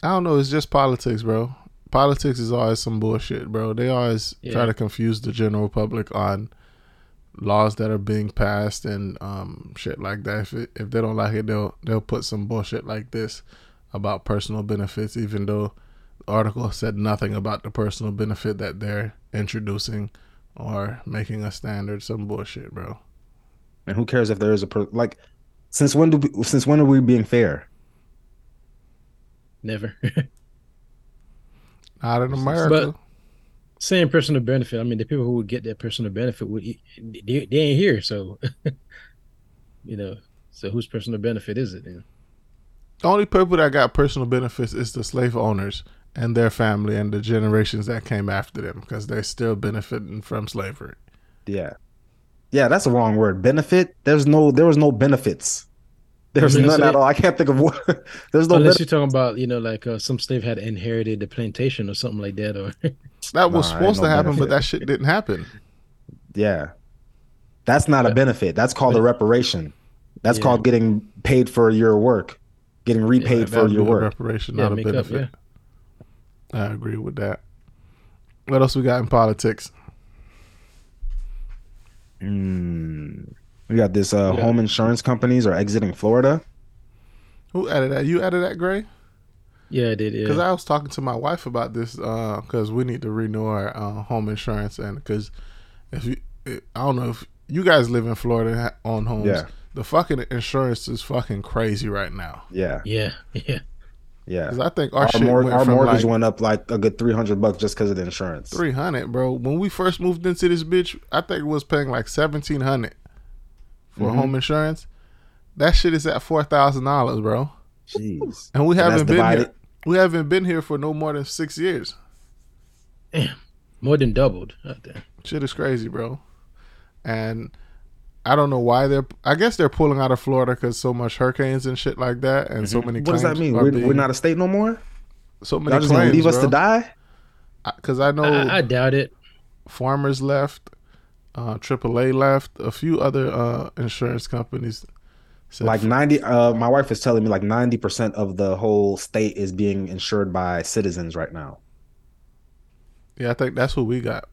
I don't know. It's just politics, bro. Politics is always some bullshit, bro. They always try to confuse the general public on laws that are being passed and um shit like that. If it, if they don't like it, they'll they'll put some bullshit like this about personal benefits, even though the article said nothing about the personal benefit that they're introducing or making a standard. Some bullshit, bro. And who cares if there is a per- like? Since when do we, since when are we being fair? Never. Not in America. Saying personal benefit. I mean, the people who would get that personal benefit would they, they ain't here, so you know. So whose personal benefit is it? Then? The only people that got personal benefits is the slave owners, and their family and the generations that came after them because they're still benefiting from slavery. Yeah. Yeah, that's a wrong word. Benefit. There's no there was no benefits. There's I mean, none so- at all. I can't think of what there's no Unless benefit. you're talking about, you know, like uh, some slave had inherited the plantation or something like that, or That was Nah, supposed no to happen, but that shit didn't happen. Yeah. That's not a benefit. That's called a reparation. That's Yeah. called getting paid for your work. Getting repaid That for your work. reparation, Yeah, not a make up, benefit. I agree with that. What else we got in politics? Mm. We got this uh, Yeah. home insurance companies are exiting Florida. Who added that? You added that, Gray? yeah, I did. Yeah. Because Yeah, I was talking to my wife about this because we need to renew our uh, home insurance, and because if you, it, I don't know if you guys live in Florida on homes, Yeah. the fucking insurance is fucking crazy right now. Yeah. yeah, yeah. Yeah. Because I think our, Our, shit mor- went our from mortgage like went up like a good 300 bucks just because of the insurance. three hundred, bro. When we first moved into this bitch, I think it was paying like seventeen hundred for Mhm. home insurance. That shit is at four thousand dollars, bro. Jeez. And we haven't that's been divided- here. We haven't been here for no more than six years. Damn, more than doubled out there. Shit is crazy, bro. And I don't know why they're. I guess they're pulling out of Florida because so much hurricanes and shit like that, and so many. Mm-hmm. What does that mean? We're, being- we're not a state no more? so many Y'all just gonna claims, leave us to die? Because I know I, I doubt it. farmers left, uh, AAA left, a few other uh, insurance companies. said Like 90 uh my wife is telling me like 90% of the whole state is being insured by citizens right now. yeah, I think that's what we got.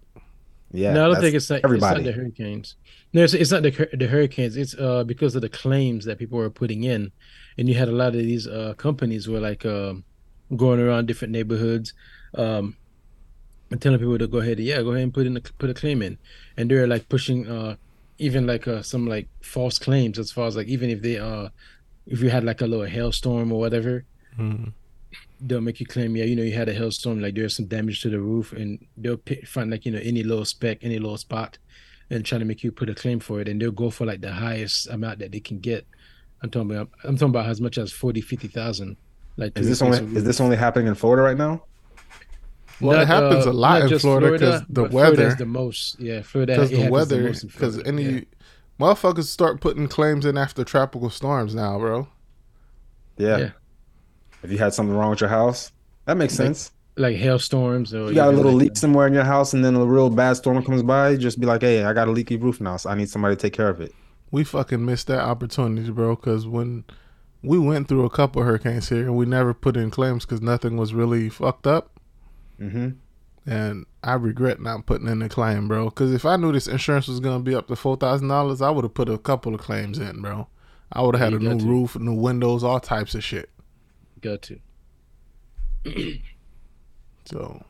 Yeah. no, I don't think it's not. everybody. It's not the hurricanes. No, it's, it's not the the hurricanes. It's uh because of the claims that people were putting in, and you had a lot of these uh companies were like um going around different neighborhoods, um, and telling people to go ahead, yeah, go ahead and put in a, put a claim in, and they're like pushing uh even like uh some like false claims as far as like even if they uh if you had like a little hailstorm or whatever, Mhm. they'll make you claim, yeah, you know, you had a hailstorm, like there's some damage to the roof, and they'll pick, find like you know any little speck, any little spot, and trying to make you put a claim for it, and they'll go for like the highest amount that they can get. I'm talking about, I'm talking about as much as 40, 50,000. Like Is this only is this only happening in Florida right now? Well, it happens a lot uh, in Florida because the weather Florida's weather, the most. Yeah, Florida. because the weather, most because any yeah. motherfuckers start putting claims in after tropical storms now, bro. Yeah. Yeah. If you had something wrong with your house, that makes Like, sense. Like hailstorms or You got a little like, leak somewhere in your house and then a real bad storm comes by, just be like, "Hey, I got a leaky roof now, so I need somebody to take care of it." We fucking missed that opportunity, bro. Because when we went through a couple hurricanes here, and we never put in claims because nothing was really fucked up. hmm And I regret not putting in a claim, bro. Because if I knew this insurance was gonna be up to four thousand dollars, I would have put a couple of claims in, bro. I would have had Yeah, a new to. roof, new windows, all types of shit. got to. So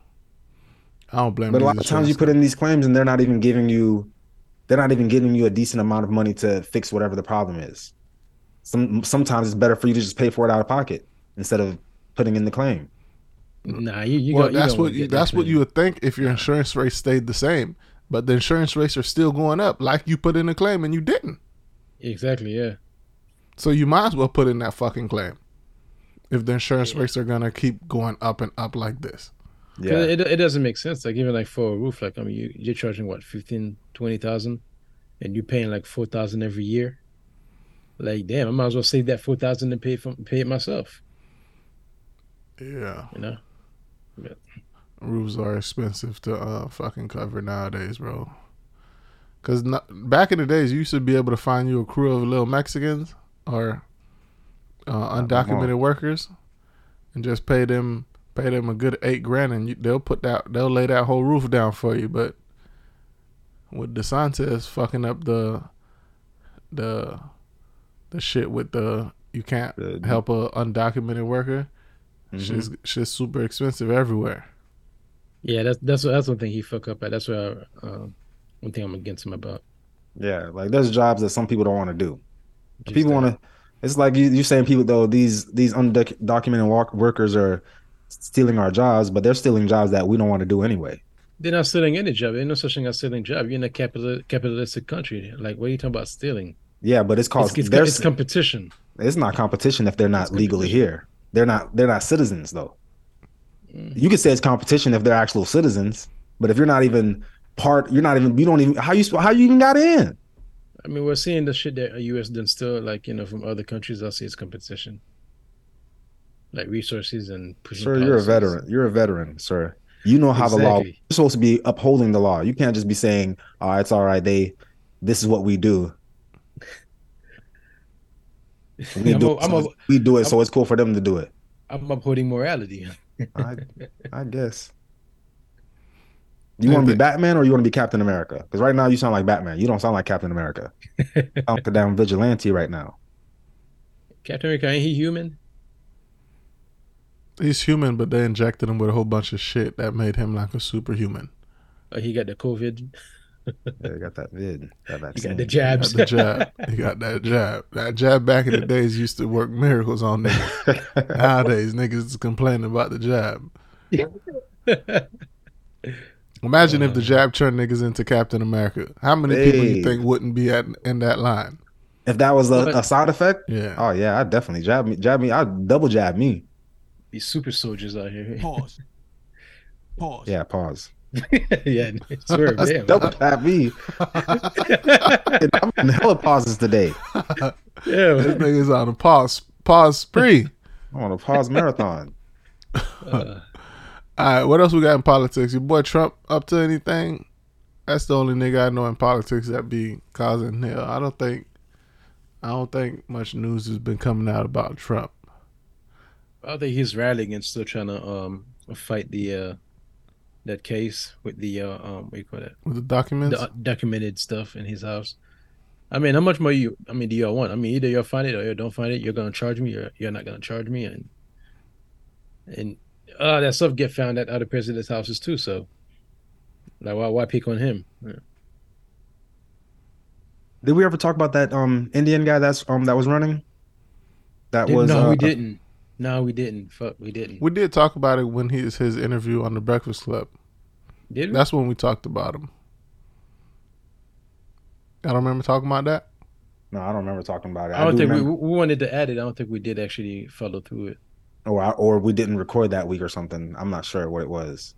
I don't blame. But a lot of times you put in these claims and they're not even giving you, they're not even giving you a decent amount of money to fix whatever the problem is. Some sometimes it's better for you to just pay for it out of pocket instead of putting in the claim. Nah, you, you well, got, you that's don't what wanna you, get that that's what you would think if your insurance rates stayed the same, but the insurance rates are still going up. Like you put in a claim and you didn't, exactly. Yeah. so you might as well put in that fucking claim. If the insurance rates are gonna keep going up and up like this, 'Cause Yeah. It, it doesn't make sense. Like even like for a roof, like I mean, you you're charging what 15, 20,000 and you're paying like four thousand every year. Like damn, I might as well save that four thousand and pay for pay it myself. yeah, You know. roofs are expensive to uh fucking cover nowadays, bro. Cause no, back in the days, you used to be able to find you a crew of little Mexicans or uh, undocumented workers, and just pay them pay them a good eight grand, and you, they'll put that they'll lay that whole roof down for you. But with DeSantis fucking up the the the shit with the you can't The- help a undocumented worker. Mhm. Shit's shit's super expensive everywhere. Yeah, that's that's that's one thing he fuck up at. That's what I, uh, one thing I'm against him about. Yeah, like there's jobs that some people don't want to do. Just people want to. It's like you, you're saying people though these these undocumented walk, workers are stealing our jobs, but they're stealing jobs that we don't want to do anyway. They're not stealing any job. There's no such thing as stealing job. You're in a capital, capitalistic country. Like, what are you talking about stealing? Yeah, but it's called It's, it's, there's it's competition. it's not competition if they're not legally here. They're not they're not citizens though. Mm. You could say it's competition if they're actual citizens, but if you're not even part, you're not even. You don't even. How you how you even got in? I mean, we're seeing the shit that U.S. done still like you know from other countries. I'll say it's competition, like resources and pushing. Sir, you're a veteran. You're a veteran, sir. You know how the law. You're supposed to be upholding the law. You can't just be saying, "Oh, it's all right." They, this is what we do. We I'm do. a- it, I'm so a- it's- we do it, so it's cool for them to do it. I'm upholding morality. I, I guess. You want to be Batman or you want to be Captain America? Because right now you sound like Batman. You don't sound like Captain America. I'm a damn vigilante right now. Captain America ain't he human? He's human, but they injected him with a whole bunch of shit that made him like a superhuman. Or he got the COVID. Yeah, you got that vid. That He vaccine. got the Got jabs. the jab. He got that jab. That jab back in the days used to work miracles on niggas. Nowadays, niggas is complaining about the jab. Imagine if the jab turned niggas into Captain America. How many people you think wouldn't be at in that line? if that was a, a side effect, Yeah. oh yeah, I definitely jab me. Jab me. I double jab me. These super soldiers out here. Pause. Pause. Yeah, pause. yeah, swear, That's damn. double jab me. I'm in hella pauses today. yeah, This nigga's on a pause pause spree. I'm on a pause marathon. uh, All right, what else we got in politics? Your boy Trump up to anything? That's the only nigga I know in politics that be causing hell. I don't think, I don't think much news has been coming out about Trump. I think he's rallying and still trying to um fight the uh that case with the uh um what do you call that with the documents. the documented stuff in his house. I mean, how much more you? I mean, do y'all want? I mean, either y'all find it or you don't find it. You're gonna charge me, or you're not gonna charge me, and and uh that stuff get found at other presidents' houses too. So, like, why why pick on him? Yeah. Did we ever talk about that um Indian guy that's um that was running? That Didn't- was no, uh, we didn't. No, we didn't. Fuck, we didn't. we did talk about it when his his interview on the Breakfast Club. Did we? That's when we talked about him. I don't remember talking about that. No, I don't remember talking about it. I don't do think we, we wanted to add it. I don't think we did actually follow through it. or I- or we didn't record that week or something. I'm not sure what it was.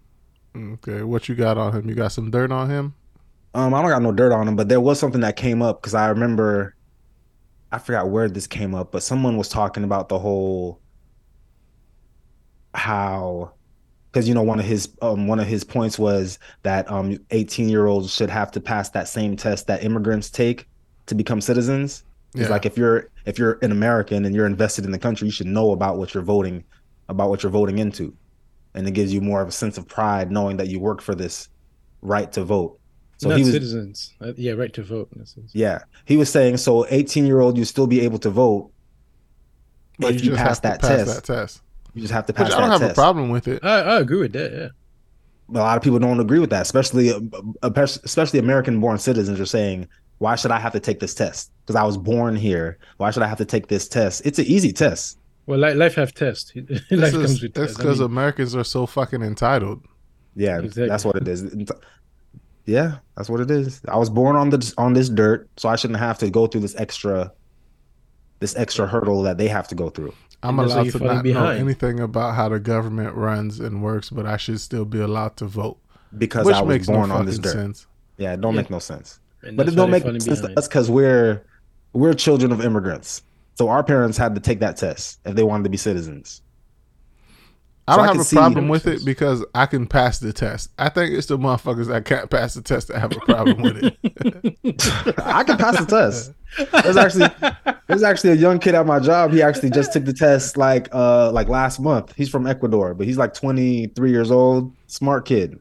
Okay, what you got on him? You got some dirt on him? Um, I don't got no dirt on him, but there was something that came up because I remember, I forgot where this came up, but someone was talking about the whole how, because you know one of his um one of his points was that um 18 year olds should have to pass that same test that immigrants take to become citizens. It's Yeah. like if you're if you're an American and you're invested in the country, you should know about what you're voting about what you're voting into, and it gives you more of a sense of pride knowing that you work for this right to vote. So Not he was citizens. Uh, yeah, right to vote. in a sense. yeah, he was saying so. 18 year old, you still be able to vote But if you, just pass that pass test. that test. You just have to pass Which that I don't have test. a problem with it. I, I agree with that. Yeah. But a lot of people don't agree with that, especially uh, especially American born citizens are saying, "Why should I have to take this test? Because I was born here. Why should I have to take this test? It's an easy test. Well, life, life have test. life This comes is, with that's test. I because mean, Americans are so fucking entitled. Yeah, Exactly. that's what it is. Yeah, that's what it is. I was born on the on this dirt, so I shouldn't have to go through this extra this extra hurdle that they have to go through. I'm And allowed to falling not know anything about how the government runs and works, but I should still be allowed to vote, Because which I was makes no born fucking on this dirt. sense. Yeah, it don't Yeah. make no sense. and But it don't make falling sense to us because we're we're children of immigrants. So our parents had to take that test if they wanted to be citizens. I don't I have can a problem with it because I can pass the test. I think it's the motherfuckers that can't pass the test that have a problem with it. I can pass the test. There's actually there's actually a young kid at my job. He actually just took the test like uh like last month. He's from Ecuador, but he's like 23 years old, smart kid.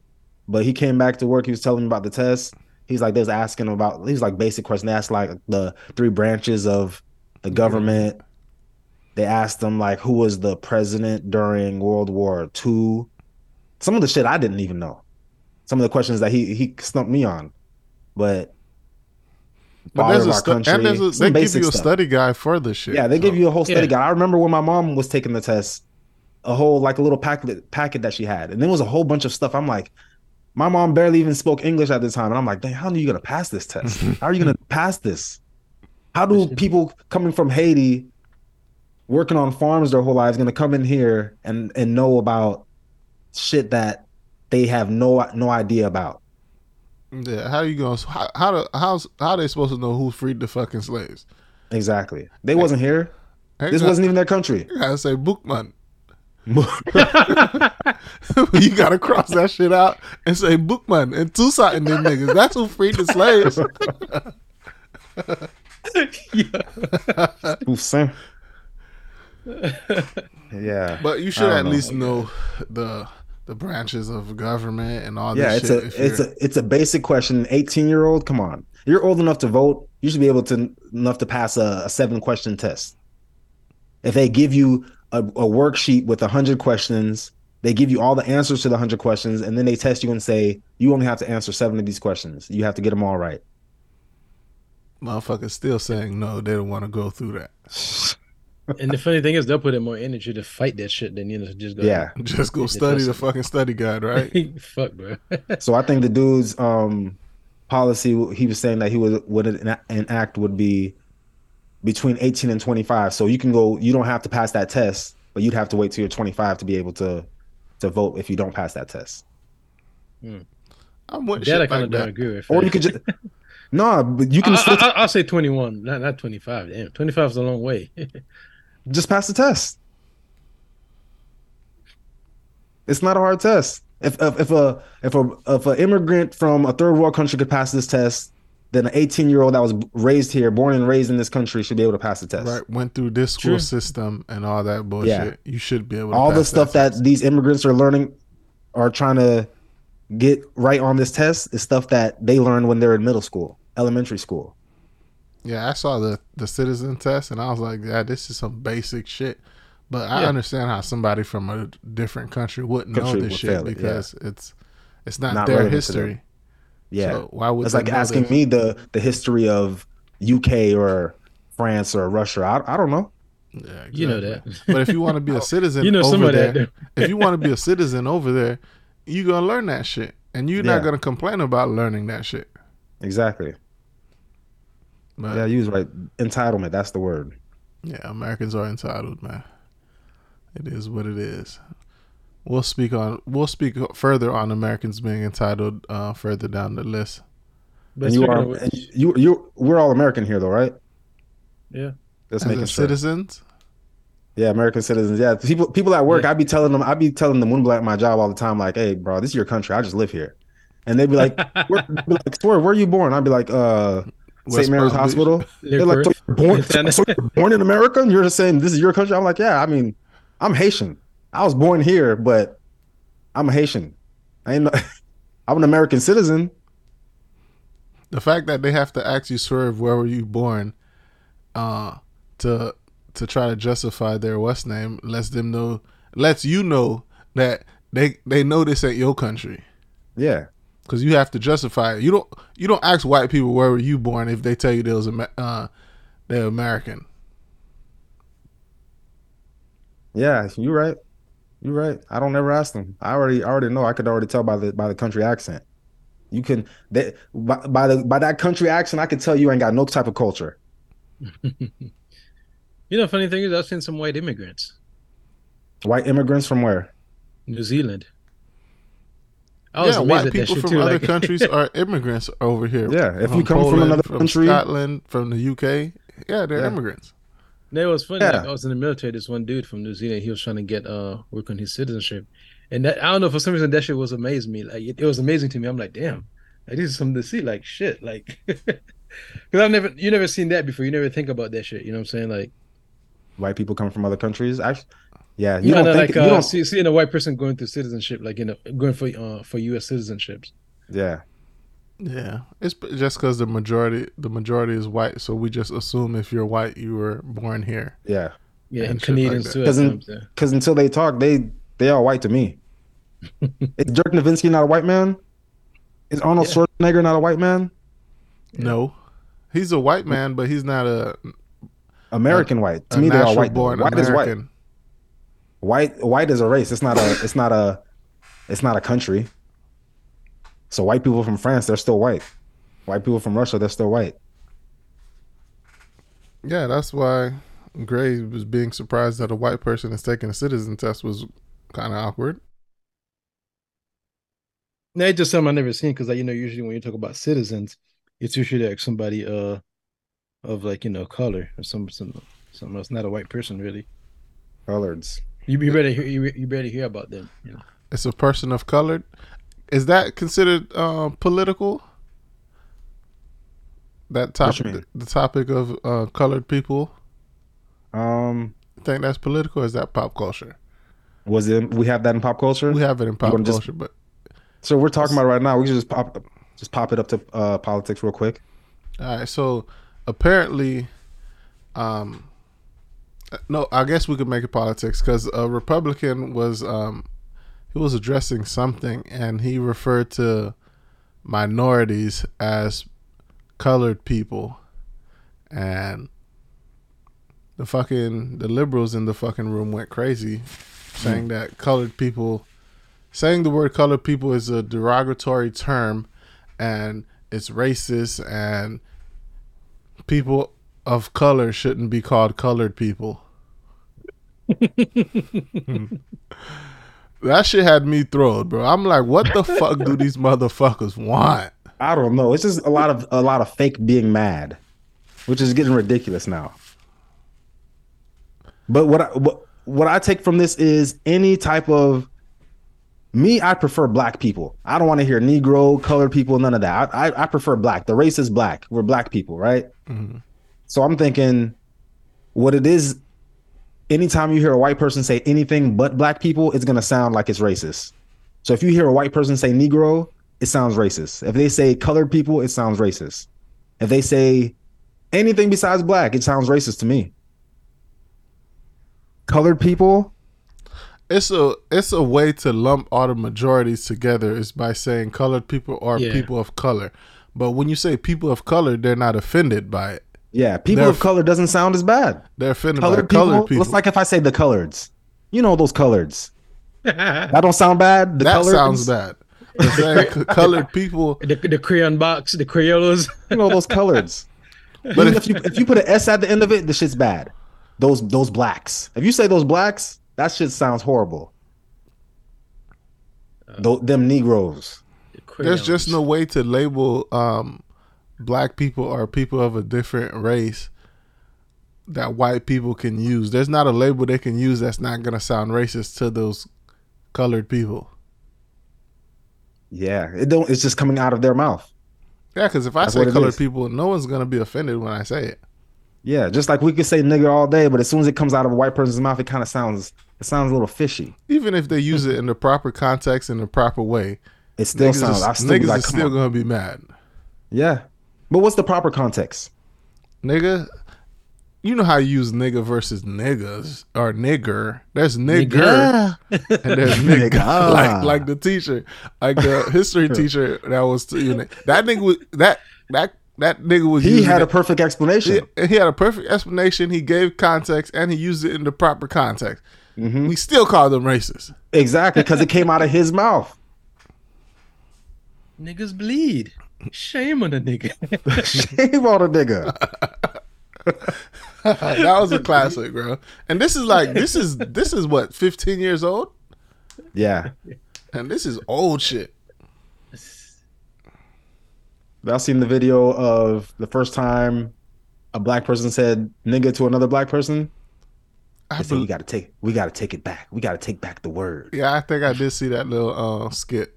But he came back to work. He was telling me about the test. He's like, they was asking him about. He's like basic questions. They asked like the three branches of the government. They asked them like who was the president during World War II. Some of the shit I didn't even know. Some of the questions that he he stumped me on, but. But there's a our stu- and there's a, they give you a stuff. study guide for this shit. Yeah, they give you a whole study Yeah. guide. I remember when my mom was taking the test, a whole like a little packet packet that she had, and there was a whole bunch of stuff. I'm like, my mom barely even spoke English at the time, and I'm like, dang, how are you gonna pass this test? How are you gonna pass this? How do people coming from Haiti, working on farms their whole lives, gonna come in here and and know about shit that they have no no idea about. Yeah, how are you going? To how how do, how's how are they supposed to know who freed the fucking slaves? Exactly. They wasn't here. Hey, This wasn't even their country. gotta say Boukman. you gotta cross that shit out and say Boukman and Toussaint and them niggas. That's who freed the slaves. Oof, son. yeah. But you should at know. least know the the branches of government and all Yeah, this it's shit. a it's a it's a basic question. An 18 year old, come on, you're old enough to vote. You should be able to enough to pass a, a seven question test. If they give you a, a worksheet with hundred questions, they give you all the answers to the hundred questions, and then they test you and say you only have to answer seven of these questions. You have to get them all right. motherfuckers still saying no, they don't want to go through that. and the funny thing is, they'll put in more energy to fight that shit than you know just go. Yeah. Just go study the fucking study guide, right? Fuck, bro. So I think the dude's um policy he was saying that he would would ena- enact would be between 18 and 25. So you can go you don't have to pass that test, but you'd have to wait till you're 25 to be able to to vote if you don't pass that test. I'm with that I kind of don't agree with. Or you could just No, but you can I, still I, will say 21, not not 25. Damn, 25 is a long way. Just pass the test. It's not a hard test. If if, if a if a if an immigrant from a third world country could pass this test, then an 18 year old that was raised here, born and raised in this country, should be able to pass the test. Right, went through this school True. system and all that bullshit. Yeah. You should be able to All the stuff that, test. these immigrants are learning, are trying to get right on this test, is stuff that they learned when they're in middle school, elementary school. Yeah, I saw the the citizen test and I was like, yeah, this is some basic shit. But I Yeah. understand how somebody from a different country wouldn't Country know this would shit fail it, yeah. because it's it's not, Not their relevant to them. history. Yeah, So why would it's like asking this? me the the history of UK or France or Russia. I, I don't know. Yeah, You know that. But if you want to be a oh, citizen, You know over some of there, that. if you want to be a citizen over there, you gonna learn that shit, and you're Yeah. not gonna complain about learning that shit. Exactly. But Yeah, yeah, you was right. Entitlement. That's the word. Yeah, Americans are entitled, man. It is what it is. We'll speak on we'll speak further on Americans being entitled uh, further down the list. But and you are. which- and you you. We're all American here, though, right? yeah. Just As making sure. citizens, Yeah, American citizens. Yeah, people people at work. Yeah. I'd be telling them. I'd be telling them when I'm at my job all the time. Like, hey, bro, this is your country. I just live here. And they'd be like, where, be like, swear, where are you born? I'd be like, uh, West St. Mary's Palm Beach. Hospital. They're like, so you're born, so you're born in America, and you're just saying this is your country. I'm like, yeah. I mean, I'm Haitian. I was born here, but I'm a Haitian. I ain't. No, I'm an American citizen. the fact that they have to actually swerve where were you born, uh, to to try to justify their West name lets them know lets you know that they they know this ain't your country. Yeah, because you have to justify it. You don't you don't ask white people where were you born if they tell you they was uh, they're American. yeah. You're right. You're right. I don't ever ask them. I already I already know. I could already tell by the by the country accent. You can they, by, by the by that country accent, I could tell you ain't got no type of culture. You know, funny thing is, I've seen some white immigrants, White immigrants from where? New Zealand. I was yeah, white at that people shit from too. other like, countries are immigrants over here. Yeah, if you come from another from country- Scotland, from the UK, yeah, they're Yeah. immigrants. That was funny. Yeah. Like, I was in the military. This one dude from New Zealand, he was trying to get uh work on his citizenship, and that I don't know for some reason that shit was amazing me. Like it, it was amazing to me. I'm like, damn, like, this is something to see. Like shit, like because I've never you never seen that before. You never think about that shit. You know what I'm saying? Like White people come from other countries. Actually, yeah, you you don't know, think like you uh, don't. see, seeing a white person going through citizenship, like you know, going for uh for U.S. citizenships. yeah, Yeah, it's just because the majority the majority is white, so we just assume if you're white, you were born here. yeah. Yeah, And and, shit like Canadians too. Because yeah. Because until they talk, they they are white to me. is Dirk Nowitzki not a white man? Is Arnold Yeah. Schwarzenegger not a white man? No, he's a white man, but he's not a, American white. To a me, they're all white. born White is white. American. White white is a race. It's not a. It's not a. It's not a country. So white people from France, they're still white. White people from Russia, they're still white. Yeah, that's why Gray was being surprised that a white person is taking a citizen test was kind of awkward. No, it's just something I never seen because like you know usually when you talk about citizens, it's usually like somebody uh of like you know color or some some something else, not a white person really. Coloreds. You, you better hear you, you better hear about them. You know? It's a person of color. Is that considered uh, political? That topic, the, topic of uh, colored people. Um, Think that's political? Or is that pop culture? was it? We have that in pop culture. We have it in pop wanna just- culture, but so we're talking about it right now. We can just pop, just pop it up to uh, politics real quick. All right. So apparently, um, no, I guess we could make it politics because a Republican was um, he was addressing something and he referred to minorities as colored people, and the fucking the liberals in the fucking room went crazy, saying that colored people, saying the word colored people is a derogatory term, and it's racist and people of color shouldn't be called colored people. that shit had me thrilled, bro. I'm like, what the fuck do these motherfuckers want? I don't know. It's just a lot of a lot of fake being mad, which is getting ridiculous now. But what I, what what I take from this is any type of me. I prefer black people. I don't want to hear Negro, colored people, none of that. I, I I prefer black. The race is black. We're black people, right? Mm-hmm. So I'm thinking, what it is. Anytime you hear a white person say anything but black people, it's gonna sound like it's racist. So if you hear a white person say Negro, it sounds racist. If they say colored people, it sounds racist. If they say anything besides black, it sounds racist to me. Colored people, It's a it's a way to lump all the majorities together is by saying colored people are Yeah. people of color. But when you say people of color, they're not offended by it. Yeah, people They're- of color doesn't sound as bad. They're offended Colored by colored people, people. it's like if I say the coloreds. You know those coloreds. That don't sound bad. The that coloreds, sounds bad. But saying c- colored people, the the crayon box, the Crayolas. You know those coloreds. but if, you if you put an S at the end of it, the shit's bad. Those those blacks. If you say those blacks, that shit sounds horrible. Tho- them Negroes. the there's just no way to label um, black people or people of a different race that white people can use. There's not a label they can use that's not gonna sound racist to those colored people. Yeah, it don't. It's just coming out of their mouth. Yeah, because if I That's say colored is. people, no one's gonna be offended when I say it. Yeah, just like we could say nigger all day, but as soon as it comes out of a white person's mouth, it kind of sounds it sounds a little fishy. Even if they use it in the proper context in the proper way, It still niggas, sounds. I is, still niggas like, come still on. gonna be mad. Yeah, but what's the proper context? Nigga, you know how you use nigga versus niggas or nigger. There's nigger. and there's nigga, Nigga. like like the teacher, like the history teacher that was you know, that nigga was that that that nigga was He using had a it- perfect explanation. he, he had a perfect explanation. He gave context and he used it in the proper context. Mm-hmm. We still call them racist. Exactly, because it came out of his mouth. niggas bleed. Shame on the nigga. Shame on a nigga. that was a classic, bro. And this is like this is this is what 15 years old, Yeah, and this is old shit. I've seen the video of the first time a black person said nigga to another black person. I They said, we gotta take, we gotta take it back. We gotta take back the word. yeah, I think I did see that little uh, skit.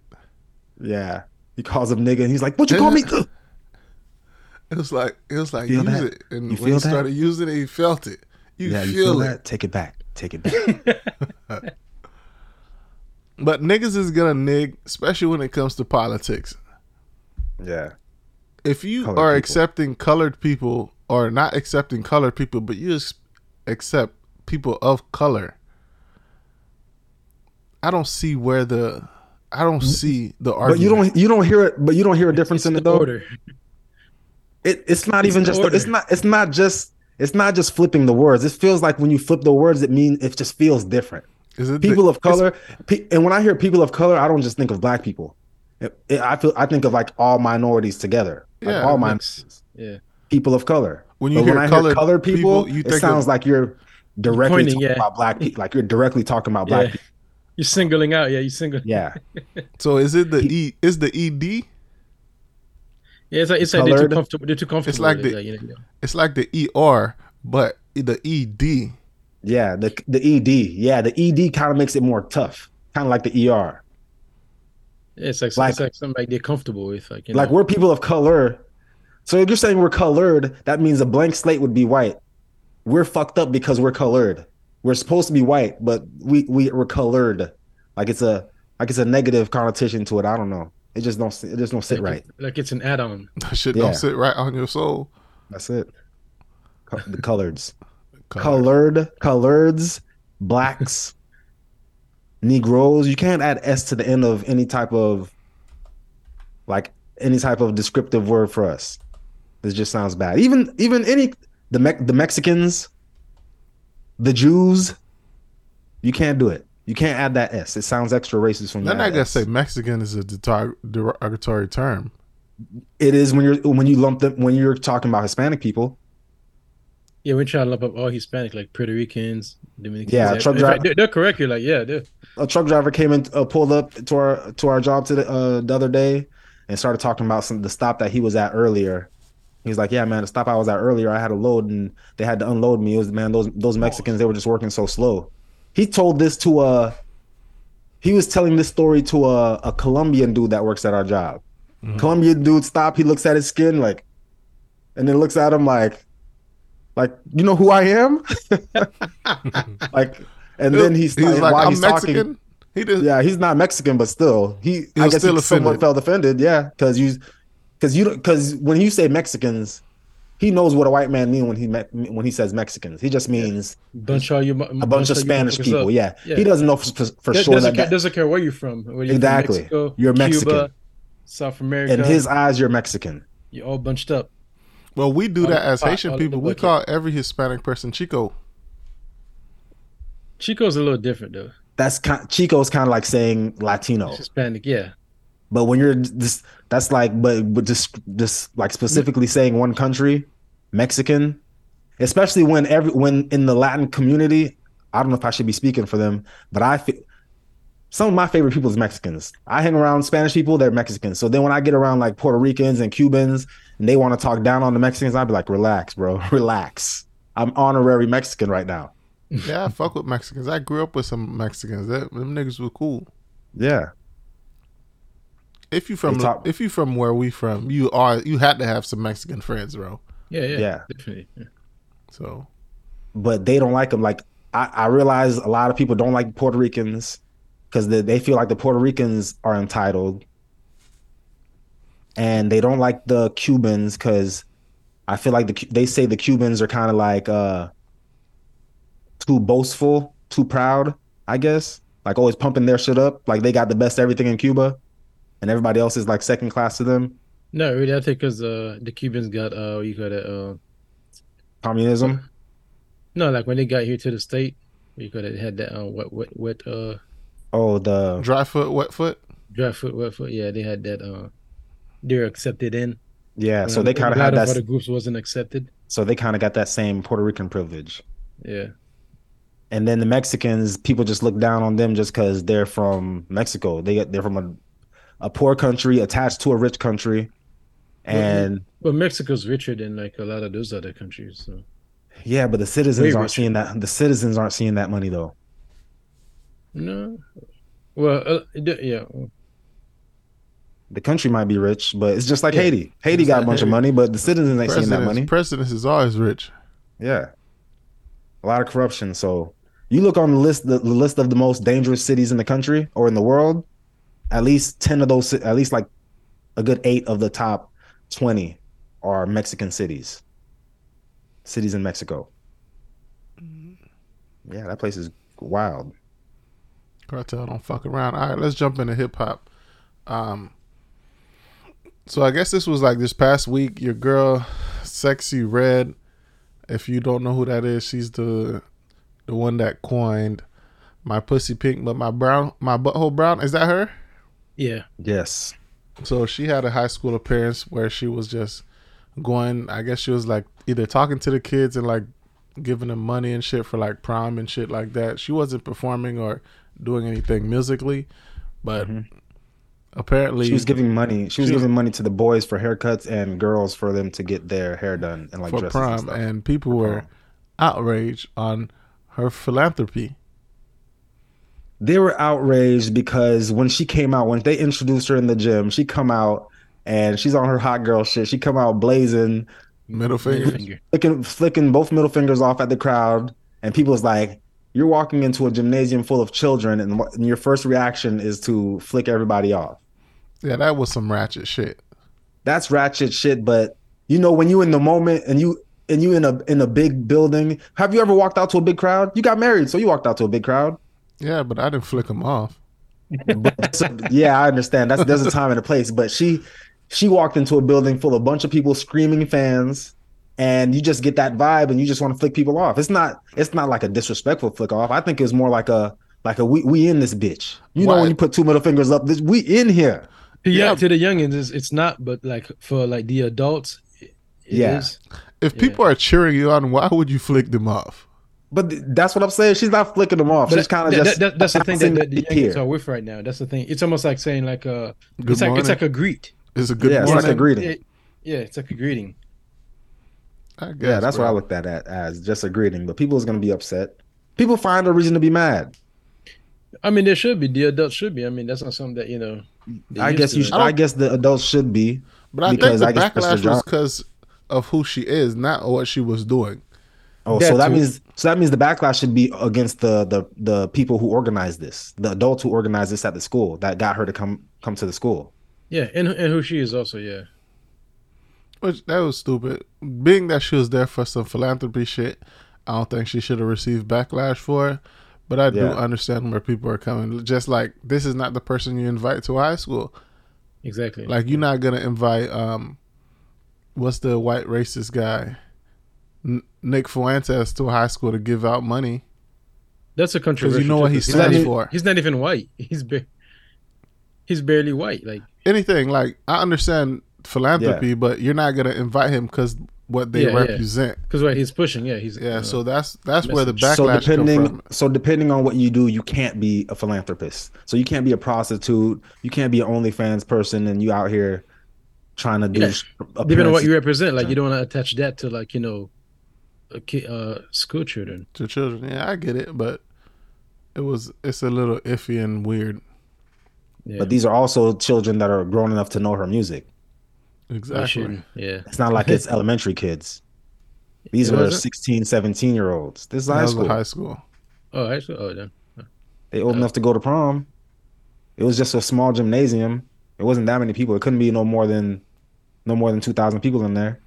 Yeah, he calls him nigga, and he's like, "What you call me?" It was like it was like Feel use that? it, and You when feel he that? started using it, he felt it. You, yeah, feel, you feel it. that? Take it back. Take it back. But niggas is gonna nig, especially when it comes to politics. yeah, If you Colored are people. accepting colored people, or not accepting colored people, but you just accept people of color, I don't see where the I don't mm-hmm. see the argument. but you don't, you don't hear it. But you don't hear a difference It's in the it though. order. It, it's not It's even the just. The, it's not. It's not just. It's not just flipping the words. It feels like when you flip the words, it means it just feels different. Is it the- People of color, pe- and when I hear people of color, I don't just think of black people. It- it- I feel I think of like all minorities together. Like Yeah, all it minorities, Yeah. people of color. When you But hear when I colored hear colored people, people, you it sounds of- like you're directly pointing, talking yeah. about black people. Like you're directly talking about black Yeah. people. You're singling out, yeah. You single. Yeah, So is it the E? Is the ED? Yeah, it's like it's like they're too comfortable. They're too comfortable. like the- it, you know, It's like the ER, but the E ED. yeah. The the ED, yeah, the ED kind of makes it more tough, kind of like the ER. yeah, it's like, Like- it's like something like they're comfortable with, like you Like know. we're people of color. So if you're saying we're colored, that means a blank slate would be white. We're fucked up because we're colored. We're supposed to be white, but we we we're colored. Like it's a like it's a negative connotation to it. I don't know. It just don't it just don't sit like, right. Like it's an add-on. That shit Yeah. don't sit right on your soul. That's it. Co- The coloreds. Color. colored, coloreds, blacks, Negroes. You can't add S to the end of any type of like any type of descriptive word for us. This just sounds bad. Even even any the Me- the Mexicans, the Jews, you can't do it. You can't add that S. It sounds extra racist from Then that. I gotta S. say Mexican is a derogatory term. it is when you're when you lump them when you're talking about Hispanic people. Yeah, we're trying to lump up all Hispanic, like Puerto Ricans, Dominicans. Yeah, truck In fact, dri- they're, they're correct. You're like, yeah, they're a truck driver came and uh, pulled up to our to our job to the, uh, the other day, and started talking about some the stop that he was at earlier. He's like, "Yeah, man, the stop I was at earlier, I had a load and they had to unload me. It was man, those those Mexicans, they were just working so slow." He told this to a. He was telling this story to a, a Colombian dude that works at our job. Mm-hmm. Colombian dude stop. He looks at his skin like, and then looks at him like, like you know who I am, like, and then he's, he's like, while I'm he's Mexican. talking, he just yeah, he's not Mexican, but still, he. He I guess still he somewhat felt offended. Yeah, because you, because you, because when you say Mexicans, he knows what a white man means when he me- when he says Mexicans. He just means bunch all you a bunch of Spanish people. Yeah. he doesn't know for, for Does, sure doesn't, that, care, that doesn't care where you're from. Whether you're from Exactly. Mexico, You're Mexican. Cuba, South America. in his eyes you're Mexican. you're all bunched up. well, we do All that as pot, Haitian all in the people. We call every Hispanic person Chico. Chico's a little different though. That's kind, Chico's kind of like saying Latino. It's Hispanic, yeah. But when you're just that's like but but just just like specifically saying one country, Mexican, especially when every when in the Latin community, I don't know if I should be speaking for them, but I feel some of my favorite people is Mexicans. I hang around Spanish people, they're Mexicans. So then when I get around like Puerto Ricans and Cubans and they want to talk down on the Mexicans, I'd be like, relax, bro, relax. I'm honorary Mexican right now. Yeah, I fuck with Mexicans. I grew up with some Mexicans. That, them niggas were cool. Yeah. If you from talk- if you from where we from, you are you had to have some Mexican friends, bro. Yeah, yeah. Yeah. Definitely. Yeah. So but they don't like them. Like I, I realize a lot of people don't like Puerto Ricans because they, they feel like the Puerto Ricans are entitled, and they don't like the Cubans because I feel like the they say the Cubans are kind of like uh too boastful, too proud. I guess like always pumping their shit up, like they got the best everything in Cuba, and everybody else is like second class to them. No, really, I think because uh, the Cubans got uh, what you got it, uh, Communism. no, like when they got here to the state, you could have had that uh, wet, wet, wet, uh, Oh, the dry foot, wet foot. dry foot, wet foot. Yeah, they had that. Uh, they're accepted in. yeah. So Um, they kind of had that. other groups wasn't accepted. So they kind of got that same Puerto Rican privilege. Yeah, and then the Mexicans, people just look down on them just because they're from Mexico. They they're from a a poor country attached to a rich country, and but Mexico's richer than like a lot of those other countries. So yeah, but the citizens Way aren't richer. seeing that. The citizens aren't seeing that money though. no, well, uh, yeah, The country might be rich, but it's just like Yeah. Haiti. Haiti Just got a like bunch of money, but the citizens ain't seeing that money. presidents is always rich. Yeah, a lot of corruption. So you look on the list, the, the list of the most dangerous cities in the country or in the world. At least ten of those, at least like a good eight of the top twenty are Mexican cities. Cities in Mexico. Yeah, that place is wild. Cartel don't fuck around. All right, let's jump into hip hop. Um, so I guess this was like this past week. Your girl, Sexy Red. If you don't know who that is, she's the the one that coined my pussy pink, but my brown, my butthole brown. Is that her? Yeah. Yes. So she had a high school appearance where she was just going. I guess she was like either talking to the kids and like giving them money and shit for like prom and shit like that. She wasn't performing or doing anything musically, but apparently Mm-hmm. She was giving money. She was She was- giving money to the boys for haircuts and girls for them to get their hair done and like for dresses prom, and stuff. and people were outraged on her philanthropy. They were outraged because when she came out, when they introduced her in the gym, she come out and she's on her hot girl shit. She come out blazing, Middle Middle finger. finger. flicking, flicking both middle fingers off at the crowd, and people's like, "You're walking into a gymnasium full of children, and, and your first reaction is to flick everybody off." Yeah, that was some ratchet shit. That's ratchet shit. But you know, when you in the moment and you and you in a in a big building, have you ever walked out to a big crowd? You got married, so you walked out to a big crowd. Yeah, but I didn't flick them off. So, yeah, I understand. That's there's a time and a place, but she she walked into a building full of a bunch of people screaming fans, and you just get that vibe, and you just want to flick people off. It's not it's not like a disrespectful flick off. I think it's more like a like a we we in this bitch. You know when you put two middle fingers up, this we in here. Yeah. yeah. to the youngins, it's, it's not, but like for like the adults, it it Yeah. is. If people are cheering you on, why would you flick them off? But th- that's what I'm saying. She's not flicking them off. But She's kind of that- just that- that's the thing that, that the announcing youngins are with right now. That's the thing. It's almost like saying like a. Good it's like it's like a greet. It's a good Yeah, it's like a greeting. It- yeah, it's like a greeting. Guess, Yeah, that's bro. what I looked at it as just a greeting. But people is gonna be upset. People find a reason to be mad. I mean, there should be the adults should be. I mean, that's not something that you know. I guess you. Should, I guess the adults should be. But I think because the I guess backlash was because of who she is, not what she was doing. Oh, That so that too. means so that means the backlash should be against the the the people who organized this, the adults who organized this at the school that got her to come come to the school. Yeah, and and who she is also. Yeah, Which that was stupid. Being that she was there for some philanthropy shit, I don't think she should have received backlash for it. But I do understand where people are coming. Just like this is not the person you invite to high school. exactly. Like you're not gonna invite um, what's the white racist guy, N- Nick Fuentes to a high school to give out money. that's a controversial. Because you know what too, he 'cause he's not stands even- for. He's not even white. He's ba- he's barely white. Like Anything like I understand philanthropy, but you're not gonna invite him because what they Yeah, yeah. represent. because what he's pushing. Yeah, he's Yeah, uh, so that's that's where the message. So backlash come depending from. so depending on what you do, you can't be a philanthropist. So you can't be a prostitute. You can't be an OnlyFans person, and you out here trying to do. Yeah. depending on what you represent. Like you don't want to attach that to like you know, a ki- uh, school children. to children. Yeah, I get it, but it was it's a little iffy and weird. Yeah, But these are also children that are grown enough to know her music. Exactly. shouldn't. Yeah, It's not like it's elementary kids. These It are 16, 17 year olds. This is high school. a high school. Oh, actually, oh, then. They old enough to go to prom. It was just a small gymnasium. It wasn't that many people. It couldn't be no more than no more than two thousand people in there.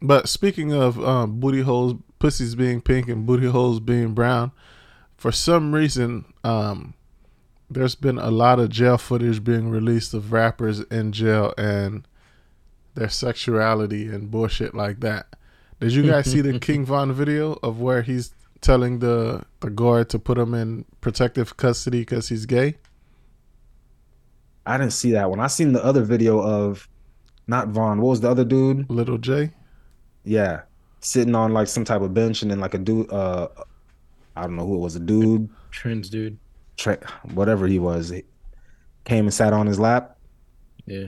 But speaking of um, booty holes, pussies being pink and booty holes being brown, for some reason, um, there's been a lot of jail footage being released of rappers in jail and their sexuality and bullshit like that. Did you guys see the King Von video of where he's telling the the guard to put him in protective custody because he's gay? I didn't see that one. I seen the other video of not Von. What was the other dude? Lil Jay. Yeah, sitting on like some type of bench, and then like a dude. Uh, I don't know who it was. A dude, Trends, dude. tra- whatever he was, he came and sat on his lap. Yeah.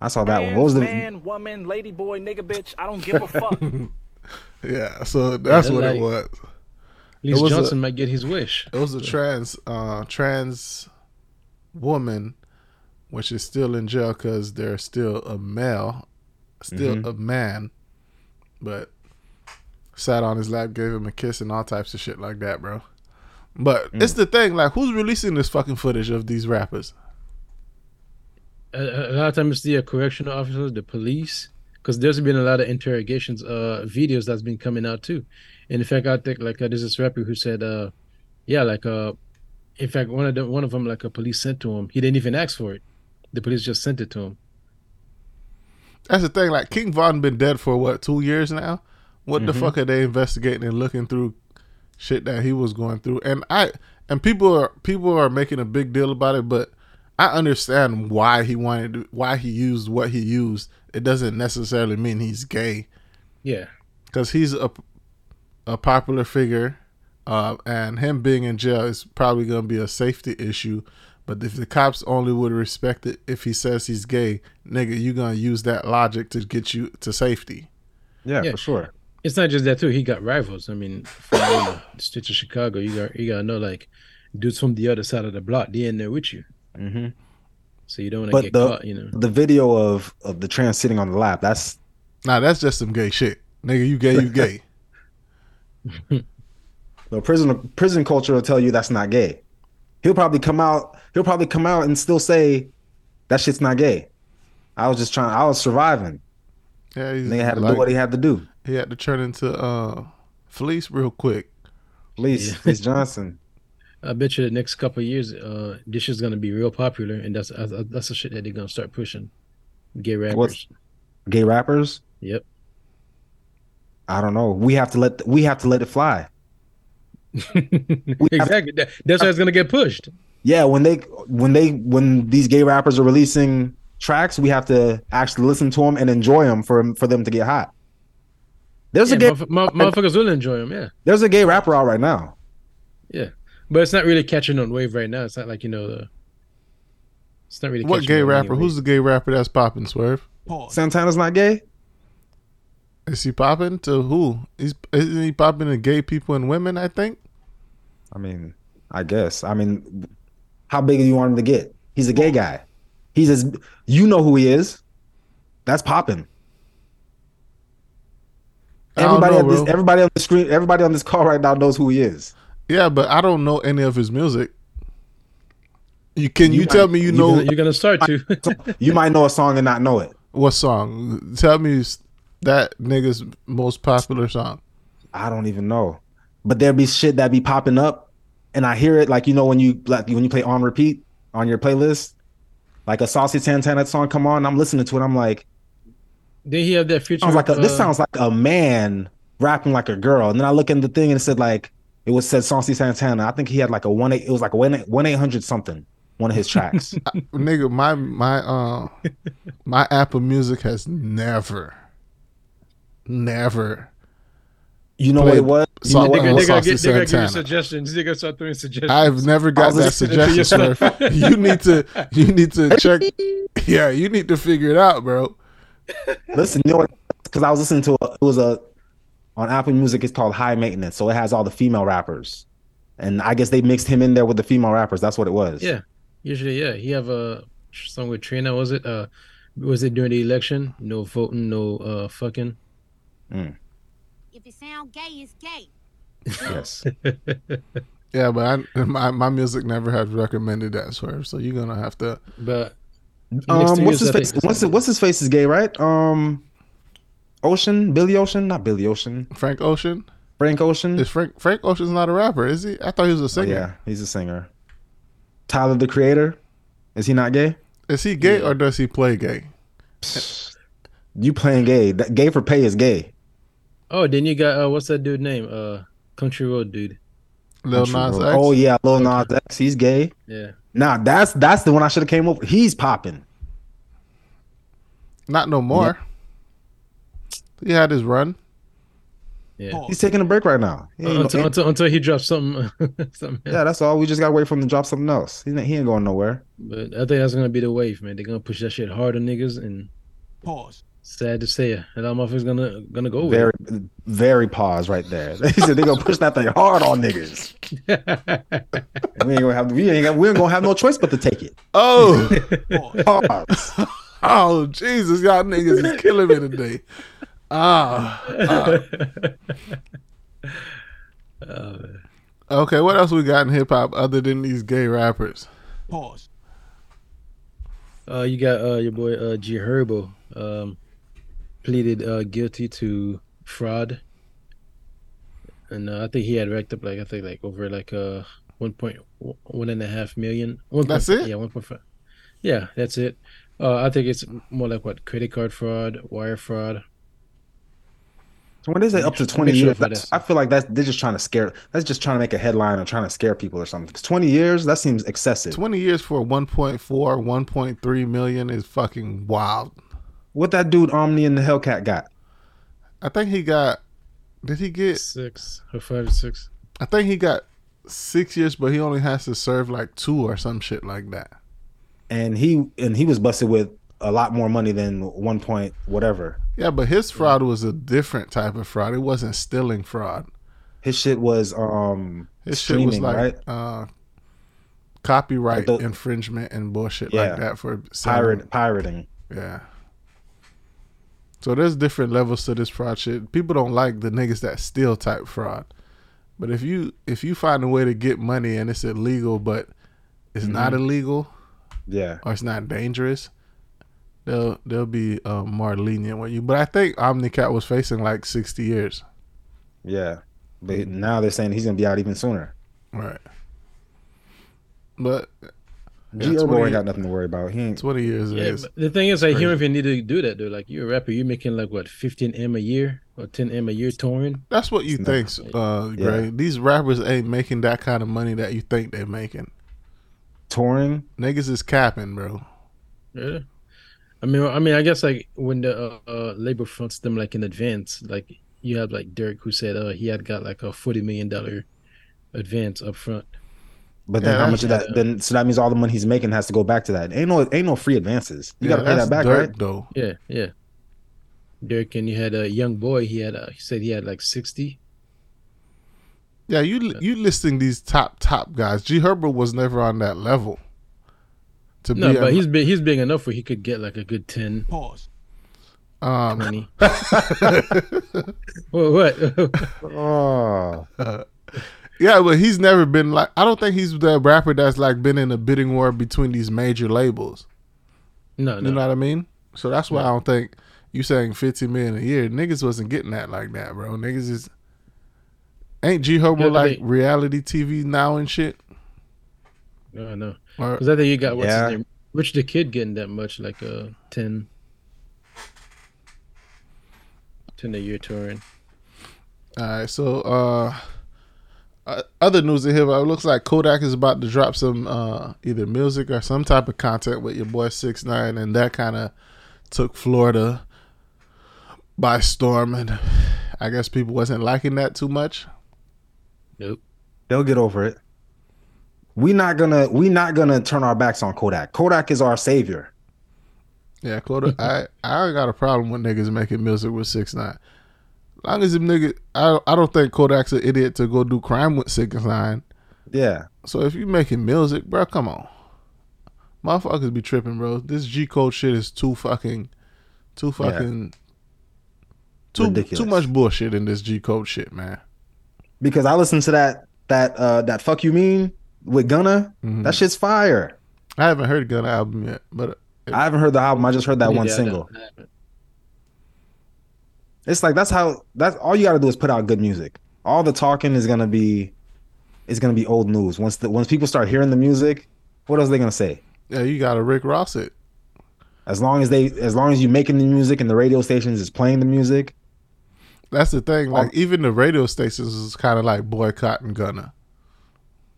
I saw that one. What was the? man, woman, lady boy, nigga, bitch? I don't give a fuck. Yeah, so that's Yeah, what it was. At least was a- Johnson might get his wish. It was a trans uh trans woman, which is still in jail because they're still a male, still a man, but sat on his lap, gave him a kiss, and all types of shit like that, bro. But it's the thing, like, who's releasing this fucking footage of these rappers? A, a a lot of times it's the uh, correctional officers, the police, because there's been a lot of interrogations, uh, videos that's been coming out too. And in fact, I think like uh, there's this rapper who said, uh, yeah, like uh, in fact, one of them, one of them, like a police sent to him. He didn't even ask for it. The police just sent it to him. That's the thing. Like King Von been dead for what two years now. What the fuck are they investigating and looking through shit that he was going through? And I and people are people are making a big deal about it, but I understand why he wanted to, why he used what he used. It doesn't necessarily mean he's gay Yeah, because he's a a popular figure uh, and him being in jail is probably going to be a safety issue. But if the cops only would respect it if he says he's gay, nigga, you gonna use that logic to get you to safety. Yeah, Yeah. for sure. It's not just that too. He got rivals. I mean, from you the streets of Chicago, you got you gotta know like dudes from the other side of the block. They in there with you, hmm so you don't want to But get the caught. You know. the video of of the trans sitting on the lap, that's Nah, that's just some gay shit, nigga. You gay, you gay. the prison prison culture will tell you that's not gay. He'll probably come out. He'll probably come out and still say that shit's not gay. I was just trying. I was surviving. Yeah, he's Nigga had to like- do what he had to do. he had to turn into uh, Fleece real quick. Please, Yeah. please Johnson. I bet you the next couple of years, uh, this is gonna be real popular, and that's that's, that's the shit that they're gonna start pushing. Gay rappers. What's- Gay rappers. Yep. I don't know. We have to let we have to let it fly. Exactly. That, that's why it's gonna get pushed. Yeah, when they when they when these gay rappers are releasing tracks, we have to actually listen to them and enjoy them for for them to get hot. There's Yeah, a gay motherf- mo- motherfuckers will enjoy them. Yeah. there's a gay rapper out right now. Yeah, but it's not really catching on wave right now. It's not like you know the. It's not really. What gay rapper? wave. Who's the gay rapper that's popping? Swerve. Santana's not gay. Is he popping to who? He's isn't he popping to gay people and women? I think. I mean, I guess. I mean, how big do you want him to get? He's a gay guy. He's as you know who he is. That's popping. Everybody know, on this, everybody on the screen, everybody on this call right now knows who he is. Yeah, but I don't know any of his music. You can you, You tell me you You're know gonna, you're gonna start to. You might know a song and not know it. what song? Tell me s- that nigga's most popular song. I don't even know. But there be shit that be popping up, and I hear it like you know when you like when you play on repeat on your playlist, like a Saucy Santana song come on, I'm listening to it. I'm like, Did he have that feature? sounds like a, this uh, sounds like a man rapping like a girl. And then I look in the thing and it said like it was said Saucy Santana. I think he had like a one eight. It was like a one one eight hundred something. One of his tracks. Nigga, my my uh my Apple Music has never, never. You know Played what it was? You song- know what They it gonna, was? they gonna, get, they give you suggestions. They gonna start throwing suggestions. I've never got was that suggestion, sir. you need to you need to check. Yeah, you need to figure it out, bro. Listen, you know what? Because I was listening to a, it was a on Apple Music. It's called High Maintenance, so it has all the female rappers, and I guess they mixed him in there with the female rappers. That's what it was. Yeah, usually, yeah. He have a song with Trina. Was it? Uh, was it during the election? No voting, no uh fucking. If it sound gay, it's gay. Yes. Yeah, but I, my my music never has recommended that swerve. So you're gonna have to. But Um, what's his face? What's it, what's his face is gay, right? Um, Ocean, Billy Ocean, not Billy Ocean, Frank Ocean Frank Ocean. is Frank Frank Ocean's not a rapper, is he? I thought he was a Oh, singer. yeah, he's a singer. Tyler the Creator, is he not gay? Is he gay or does he play gay? You playing gay? That gay for pay is gay. Oh, then you got uh, what's that dude name? Uh, Country Road dude. Lil Country Nas X. Oh yeah, Lil Nas X. He's gay. Yeah. Nah, that's that's the one I should have came over. He's popping. Not no more. He had his run. Yeah. He's taking a break right now. He ain't- Until, until until he drops something. something yeah, that's all. We just gotta wait for him to drop something else. He, ain't- he ain't going nowhere. But I think that's gonna be the wave, man. They're gonna push that shit hard on niggas, and Pause. Sad to say it, and all motherfuckers gonna gonna go with Very, very pause right there. They said they gonna push that thing hard on niggas. We ain't gonna have we ain't gonna, we ain't gonna have no choice but to take it. Oh, Pause. oh, Jesus, y'all niggas is killing me today. Ah, Oh, okay. What else we got in hip hop other than these gay rappers? Pause. Uh, you got uh your boy uh G Herbo um pleaded uh guilty to fraud, and uh, I think he had racked up like I think like over like uh one point one and a half million. One That's point- it? Yeah, one point five. Yeah, that's it. Uh, I think it's more like what credit card fraud, wire fraud. So when they say up to twenty sure years, for that's, that. I feel like that's they're just trying to scare. That's just trying to make a headline or trying to scare people or something. Because twenty years, that seems excessive. 20 years for 1.4, 1.3 million is fucking wild. What that dude Omi in a Hellcat got? I think he got, did he get Six or five or six. I think he got six years, but he only has to serve like two or some shit like that. And he and he was busted with a lot more money than one point whatever. Yeah, but his fraud was a different type of fraud. It wasn't stealing fraud. His shit was um His shit was streaming, like right? uh, copyright Like the- infringement and bullshit Yeah. like that for selling- Pirate pirating. Yeah. So there's different levels to this fraud shit. People don't like the niggas that steal type fraud. But if you if you find a way to get money and it's illegal but it's not Mm-hmm. illegal Yeah. or it's not dangerous, they'll they'll be uh, more lenient with you. But I think Omnicat was facing like sixty years. Yeah. But now they're saying he's gonna be out even sooner. Right. But G Yeah, Herbo ain't got nothing to worry about. He ain't twenty years Yeah, is the thing is, like, you crazy. don't even need to do that, though. Like, you're a rapper, you're making like what, 15 m a year or 10 m a year touring. that's what you It's think, uh, Yeah. Gray. These rappers ain't making that kind of money that you think they're making. touring. Niggas is capping, bro. Yeah. I mean, I mean, I guess like when the uh, uh, label fronts them like in advance, like you have like Derek who said uh he had got like a forty million dollar advance up front. But then Yeah, how much of that's- that then so that means all the money he's making has to go back to that. Ain't no ain't no free advances. You Yeah, gotta pay that back, dirt, right? Though Yeah, yeah. Derek and you had a young boy. He had a, he said he had like sixty. yeah, you you listing these top top guys. G Herbo was never on that level. To No, be, but a- he's big. He's big enough where he could get like a good 10, um, 20. well, what? Oh, yeah, but he's never been like. I don't think he's the rapper that's like been in a bidding war between these major labels. no, You know what I mean? So that's why I don't think you saying fifty million a year. Niggas wasn't getting that like that, bro. Niggas is ain't G Herbo Yeah, like they- reality TV now and shit. no, no. Or, Because I think you got what's Yeah. his name, Rich the Kid getting that much, like a 10, 10 a year touring. All right, so uh, uh, other news in here, uh, it looks like Kodak is about to drop some uh, either music or some type of content with your boy Six Nine, and that kind of took Florida by storm, and I guess people wasn't liking that too much. Nope. they'll get over it. We not gonna we not gonna turn our backs on Kodak. Kodak is our savior. Yeah, Kodak. I I got a problem with niggas making music with Six Nine. Long as them niggas, I I don't think Kodak's an idiot to go do crime with Six Nine. Yeah. So if you making music, bro, come on. Motherfuckers be tripping, bro. This G code shit is too fucking, too Yeah. fucking, too Ridiculous. too much bullshit in this G code shit, man. Because I listened to that that uh that fuck you mean with Gunna. Mhm. That shit's fire. I haven't heard Gunna album yet, but I haven't heard the album. I just heard that one Yeah, I single. Don't- I haven't. It's like that's how that's all you got to do is put out good music. All the talking is gonna be is gonna be old news. Once the once people start hearing the music, what else are they gonna say? yeah, you got to Rick Ross it. As long as they as long as you making the music and the radio stations is playing the music, That's the thing. Like Oh. even the radio stations is kind of like boycotting Gunna.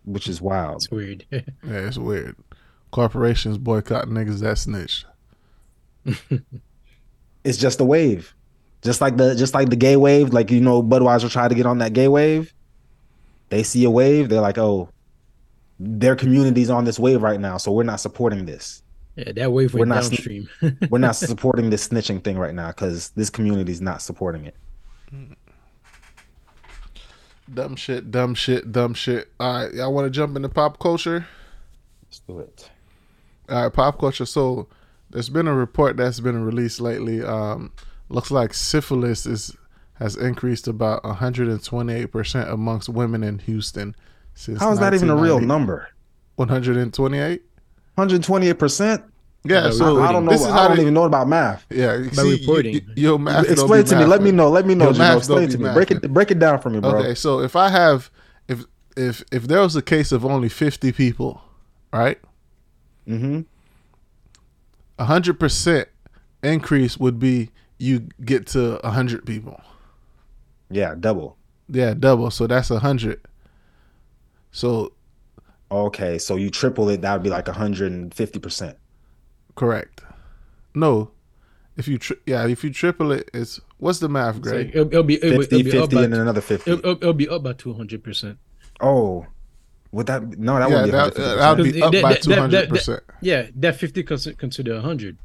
which is wild. It's weird. Yeah, it's weird. Corporations boycotting niggas that snitch. It's just a wave. Just like the just like the gay wave, like you know Budweiser tried to get on that gay wave. They see a wave, they're like, "Oh, their community's on this wave right now, so we're not supporting this. yeah, that wave We're went not sn- downstream. We're not supporting this snitching thing right now because this community's not supporting it." Dumb shit, dumb shit, dumb shit. All right, y'all want to jump into pop culture? Let's do it. All right, pop culture. So there's been a report that's been released lately. Um, looks like syphilis is has increased about 128 percent amongst women in Houston since. How is that even a real number? 128. 128 percent. Yeah, By so I don't know. This is I how don't they, even know about math. Yeah, By see, reporting. you- your math don't Explain be to me. Let me know. Let me know. Your Gino. math don't Explain be to me. Break it. Break it down for me, bro. Okay, so if I have if if if there was a case of only 50 people, right? Mm-hmm. A hundred percent increase would be you get to a hundred people. Yeah, double. Yeah, double. So that's a hundred. So Okay, so you triple it, that would be like 150 percent. correct. No, if you tri- yeah, if you triple it, it's what's the math, It's Greg? like, it'll, it'll be it'll, 50, it'll be 50, up by, and then another 50. it'll, it'll- it'll be up by two hundred percent. Oh, would that no? That yeah, would be that, that would be up that- by that- two that- hundred that- percent. Yeah, that fifty cons- consider a hundred.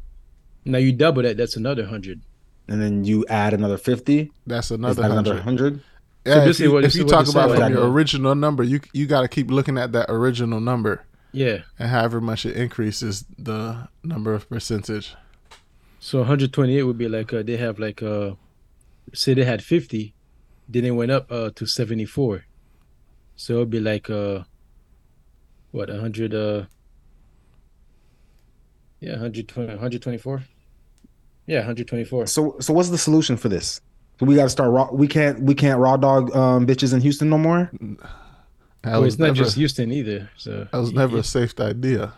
Now you double that, that's another hundred. And then you add another fifty. That's another that another hundred. hundred? Yeah, this if you, what- if this you talk about from your original number, you you got to keep looking at that original number, Yeah. and however much it increases the number of percentage. So 128 would be like uh, they have like uh say they had 50, then it went up uh to 74. So it'd be like uh what 100 uh yeah 120 124 yeah 124 So so what's the solution for this? So we got to start raw. We can't we can't raw dog um, bitches in Houston no more. That well, was it's not just Houston either so that was yeah, never yeah, a safe idea.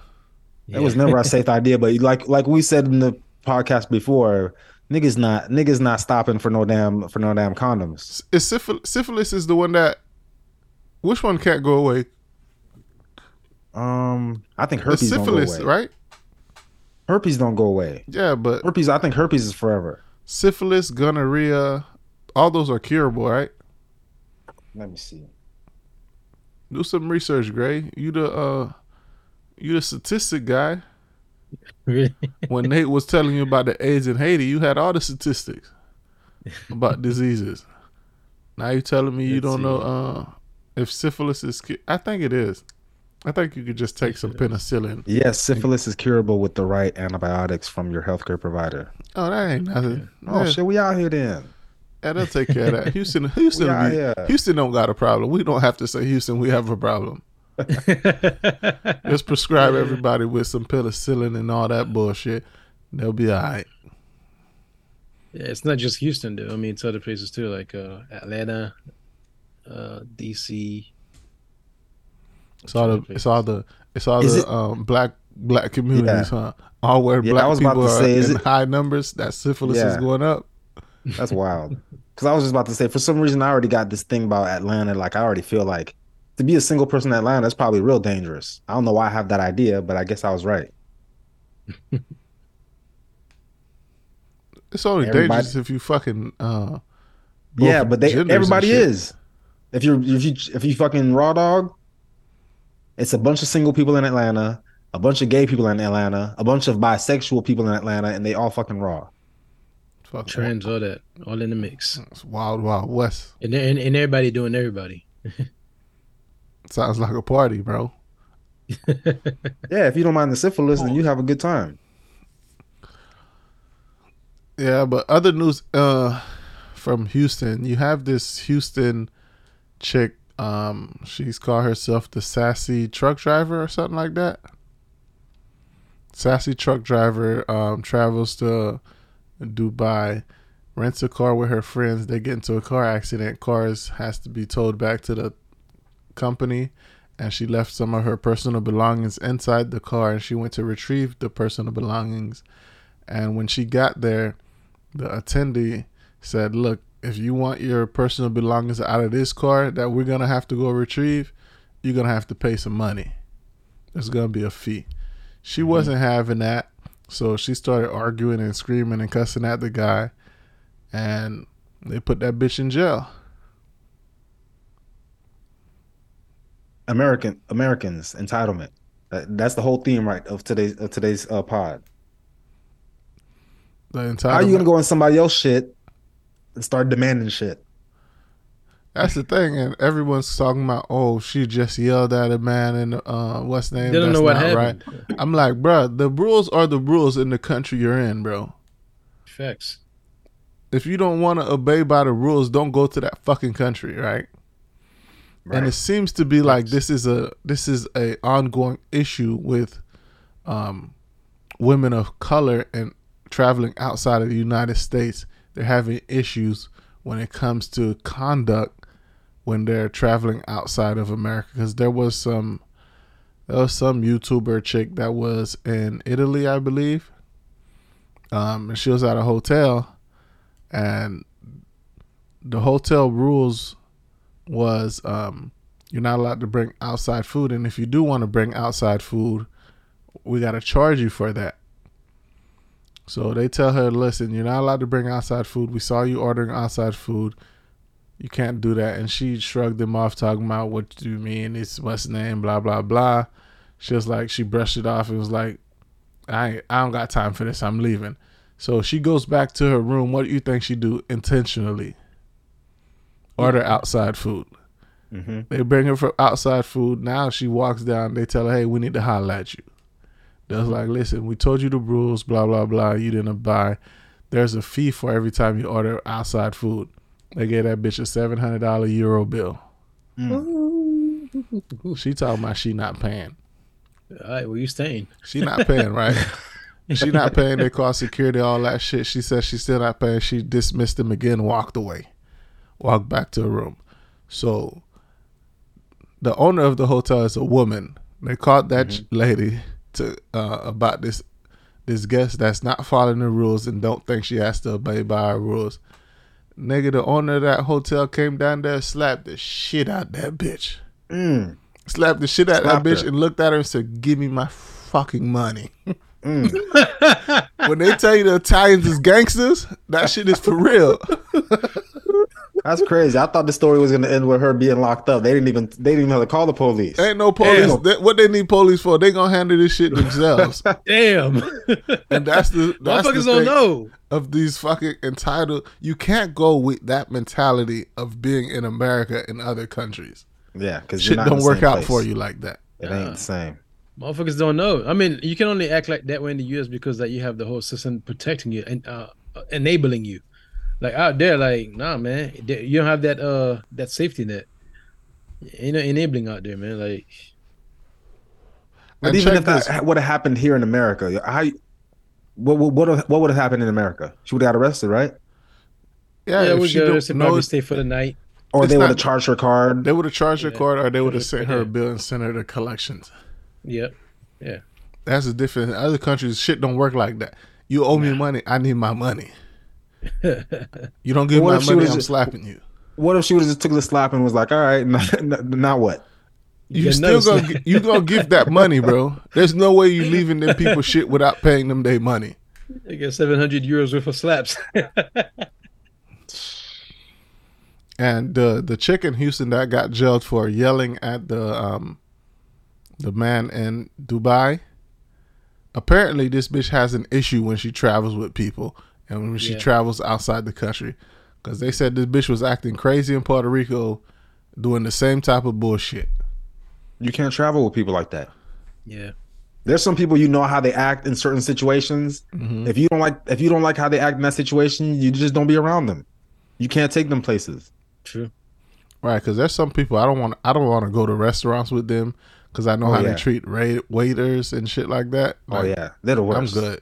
It was never a safe idea, but like like we said in the podcast before, niggas not niggas not stopping for no damn for no damn condoms. Is syphilis, syphilis is the one that which one can't go away? Um, I think It's herpes don't go syphilis, away. right? Herpes don't go away. Yeah, but Herpes, I think herpes is forever. syphilis, gonorrhea, all those are curable, right? Let me see. Do some research, Gray. You the uh you the statistic guy. Really? When Nate was telling you about the AIDS in Haiti, you had all the statistics about diseases. Now you telling me you Let's don't know uh if syphilis is cu- I think it is. I think you could just take some penicillin. Yes, syphilis is curable with the right antibiotics from your healthcare provider. Oh, that ain't nothing. Oh yeah, shit, we out here then. yeah, they'll take care of that. Houston, Houston, We be- Houston don't got a problem. We don't have to say Houston. We have a problem. Just prescribe everybody with some penicillin and all that bullshit. They'll be all right. Yeah, it's not just Houston though. I mean, it's other places too, like uh, Atlanta, uh, DC. It's all the it's all the it's all Is the it- um black black communities, huh? All where Yeah, I black was about people to are say, is in it- high numbers. That syphilis is going up. That's wild. Because I was just about to say, for some reason, I already got this thing about Atlanta. Like, I already feel like to be a single person in Atlanta is probably real dangerous. I don't know why I have that idea, but I guess I was right. It's only Everybody- dangerous if you fucking uh. yeah, but they everybody is. If you're if you if you fucking raw dog, it's a bunch of single people in Atlanta, a bunch of gay people in Atlanta, a bunch of bisexual people in Atlanta, and they all fucking raw. Fucking Trends, all that, all in the mix, It's wild, wild west. and and, and everybody doing everybody. Sounds like a party, bro. Yeah, if you don't mind the syphilis, then you have a good time. Yeah, but other news uh from Houston, you have this Houston chick, um, she's called herself the sassy truck driver or something like that. Sassy truck driver um travels to Dubai, rents a car with her friends, they get into a car accident, cars has to be towed back to the company and she left some of her personal belongings inside the car and she went to retrieve the personal belongings. And when she got there the attendee said, "Look, if you want your personal belongings out of this car that we're gonna have to go retrieve, you're gonna have to pay some money. There's gonna be a fee." She wasn't having that, so she started arguing and screaming and cussing at the guy, and they put that bitch in jail. American Americans entitlement. That's the whole theme, right, of today's of today's uh, pod. The How are you gonna go on somebody else shit and start demanding shit? That's the thing, and everyone's talking about, oh, she just yelled at a man, and uh, what's name? They don't That's know what not happened. Right. I'm like, bro, the rules are the rules in the country you're in, bro. Facts. if you don't want to obey by the rules, don't go to that fucking country, right? And it seems to be like this is a this is a ongoing issue with um, women of color and traveling outside of the United States. They're having issues when it comes to conduct when they're traveling outside of America. Because there was some there was some YouTuber chick that was in Italy, I believe. Um, and she was at a hotel, and the hotel rules was um, you're not allowed to bring outside food, and if you do want to bring outside food, we got to charge you for that. So they tell her, listen, you're not allowed to bring outside food. We saw you ordering outside food. you can't do that. And she shrugged them off, talking about what do you mean? It's what's name, blah blah blah. She was like, she brushed it off and was like, I ain't, I don't got time for this. I'm leaving. So she goes back to her room. What do you think she do intentionally? Order outside food. Mm-hmm. They bring her for outside food. Now she walks down. They tell her, "Hey, we need to holler at you." They're like, "Listen, we told you the rules. Blah blah blah. You didn't abide. There's a fee for every time you order outside food." They gave that bitch a seven hundred dollar euro bill. Mm. She talking about she not paying. All right, where you staying? She not paying, right? she not paying. They call security, all that shit. She says she's still not paying. She dismissed him again, walked away, walked back to her room. So the owner of the hotel is a woman. They caught that ch- lady to uh, about this this guest that's not following the rules and don't think she has to obey by our rules. Nigga, the owner of that hotel came down there, slapped the shit out that bitch. Mm. Slapped the shit out Slapped that bitch her. and looked at her and said, "Give me my fucking money." when they tell you the Italians is gangsters, that shit is for real. That's crazy. I thought the story was gonna end with her being locked up. They didn't even they didn't even have to call the police. Ain't no police. They- what they need police for? They gonna handle this shit themselves. Damn, and that's the that's the motherfuckers don't know. of these fucking entitled. You can't go with that mentality of being in America in other countries. Yeah, because Shit don't work out for you like that. It ain't the same. Motherfuckers don't know. I mean, you can only act like that way in the U.S. because that you have the whole system protecting you and uh, enabling you. Like out there, like nah, man, you don't have that uh that safety net. You know, enabling out there, man. Like But And even check if that would have happened here in America, how what what what, what would have happened in America? She would have got arrested, right? Yeah, yeah, if we she go don't probably stay for the night. Or It's they would have charged her card. they would have charged her Yeah. court, or they would have sent her a bill and sent her to collections. Yep. Yeah. That's the difference. In other countries, shit don't work like that. You owe me money. I need my money. You don't give But what my if she money, I'm just- slapping you. What if she would have just took the slap and was like, "All right, now, now what?" You Yeah, still no, gonna it's- gi- you gonna give that money, bro. There's no way you leaving them people shit without paying them their money. I get seven hundred euros worth of slaps. And the the chick in Houston that got jailed for yelling at the um the man in Dubai. Apparently, this bitch has an issue when she travels with people and when she Yeah. travels outside the country, because they said this bitch was acting crazy in Puerto Rico, doing the same type of bullshit. You can't travel with people like that. yeah. There's some people you know how they act in certain situations. Mm-hmm. If you don't like if you don't like how they act in that situation, you just don't be around them. You can't take them places. True. Right, because there's some people I don't want. I don't want to go to restaurants with them because I know Oh, how yeah. they treat ra- waiters and shit like that. Oh yeah, they're the I'm good.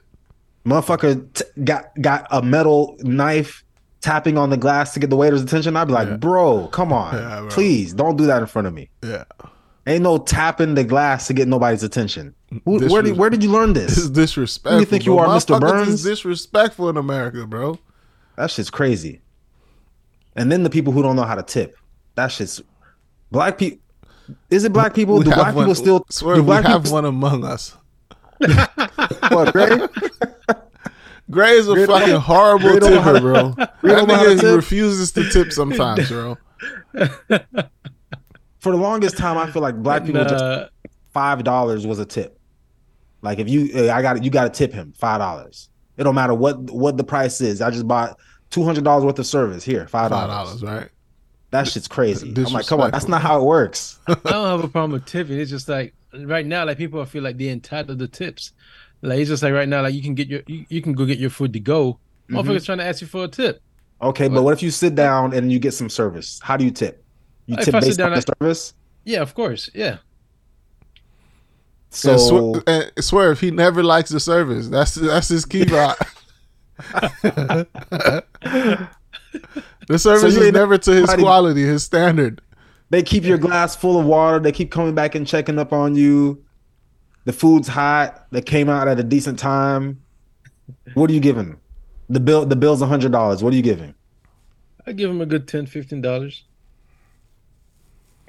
Motherfucker t- got got a metal knife tapping on the glass to get the waiter's attention. I'd be like, Yeah. bro, come on, Yeah, bro. please don't do that in front of me. Yeah, Ain't no tapping the glass to get nobody's attention. Who, This where did where did you learn this is this? disrespectful. Who you think you bro. are, Mr. Burns? Is disrespectful in America, bro. That shit's crazy. And then the people who don't know how to tip. That shit's black people. Is it black people? We Do black one- people still? swear do we black have people one among us. what, Gray? Gray is a Gray don't- fucking horrible Gray don't know how tipper, bro. Gray That don't know to nigga he tip? refuses to tip sometimes, bro. For the longest time, I feel like black people just five dollars was a tip. Like if you, I got you got to tip him five dollars. It don't matter what what the price is. I just bought two hundred dollars worth of service. Here, five Five dollars. dollars, right? That shit's crazy. I'm like, come on, that's not how it works. I don't have a problem with tipping. It's just like right now, like people feel like they're entitled to tips. Like it's just like right now, like you can get your you, you can go get your food to go. Mm-hmm. Motherfuckers trying to ask you for a tip. Okay, but what if you sit down and you get some service? How do you tip? You If tip I sit based on down, the service. Yeah, of course. Yeah. So and, swear, and swear if he never likes the service, that's that's his key rock. the service you is never to his quality, his standard. they keep your glass full of water. They keep coming back and checking up on you. The food's hot. They came out at a decent time. What are you giving? Them? The bill. The bill's a hundred dollars. What are you giving? I give them a good 10 dollars.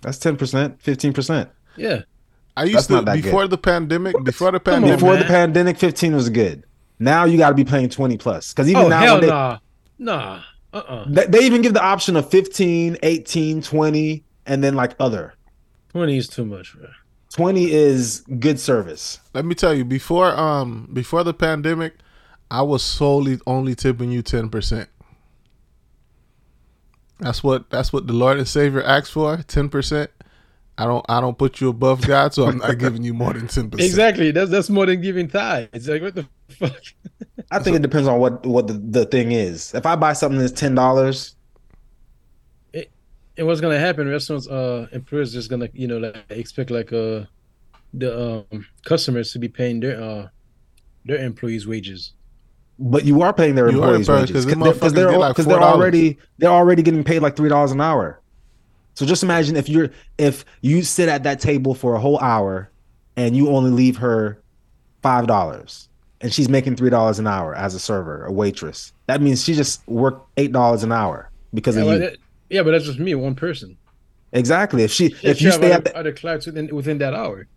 That's ten percent, fifteen percent. Yeah. I used That's to not that before the pandemic. Before the Come on, pandemic, Before the pandemic, fifteen was good. Now you got to be paying twenty plus. Because even oh now, hell they, nah, nah. Uh-uh. They, they even give the option of 15, 18, 20, and then like other. 20 is too much, bro. 20 is good service. Let me tell you, before um before the pandemic, I was solely only tipping you ten percent. That's what that's what the Lord and Savior asked for, ten percent. I don't I don't put you above God, so I'm not giving you more than ten percent. Exactly. That's that's more than giving tithes. It's like what the fuck? I think it depends on what what the, the thing is. If I buy something that's ten dollars, And what's gonna happen? Restaurants, uh, employers just gonna you know like expect like uh the um customers to be paying their uh their employees wages. but you are paying their You employees paying- wages 'cause because they're motherfuckers like because they're already they're already getting paid like three dollars an hour. So just imagine if you're if you sit at that table for a whole hour and you only leave her five dollars and she's making three dollars an hour as a server, a waitress. That means she just worked eight dollars an hour because Yeah of but, you. that- yeah, but that's just me, one person. Exactly. If she if she you stay other, at the, other clients within within that hour.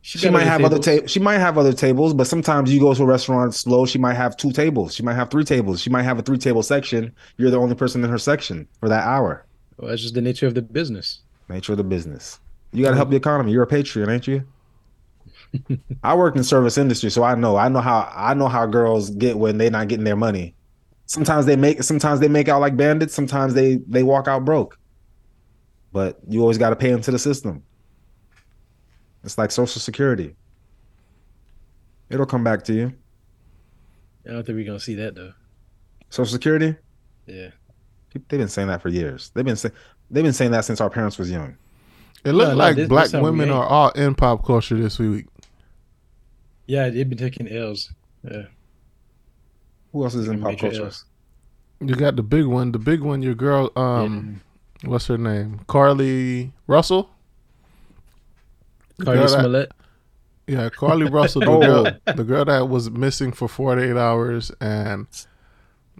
she got might have other tables. tables. She might have other tables, but sometimes you go to a restaurant slow. She might have two tables. She might have three tables. She might have a three table section. You're the only person in her section for that hour. Well, that's just the nature of the business. Nature of the business. You got to help the economy. You're a patriot, ain't you? I work in service industry, so I know. I know how. I know how girls get when they're not getting their money. Sometimes they make. Sometimes they make out like bandits. Sometimes they they walk out broke. But you always got to pay into the system. It's like Social Security. It'll come back to you. I don't think we're gonna see that though. Social Security. Yeah. They've been saying that for years. They've been saying. They've been saying that since our parents was young. It looked No, no, like this- black this women are all in pop culture this week. Yeah, they've been taking L's. Yeah. Who else is in pop culture? You got the big one, the big one. Your girl, um, what's her name? Carlee Russell. Carlee Cardi girl that- Smollett. Yeah, Carlee Russell, the Oh. girl, the girl that was missing for 48 hours, and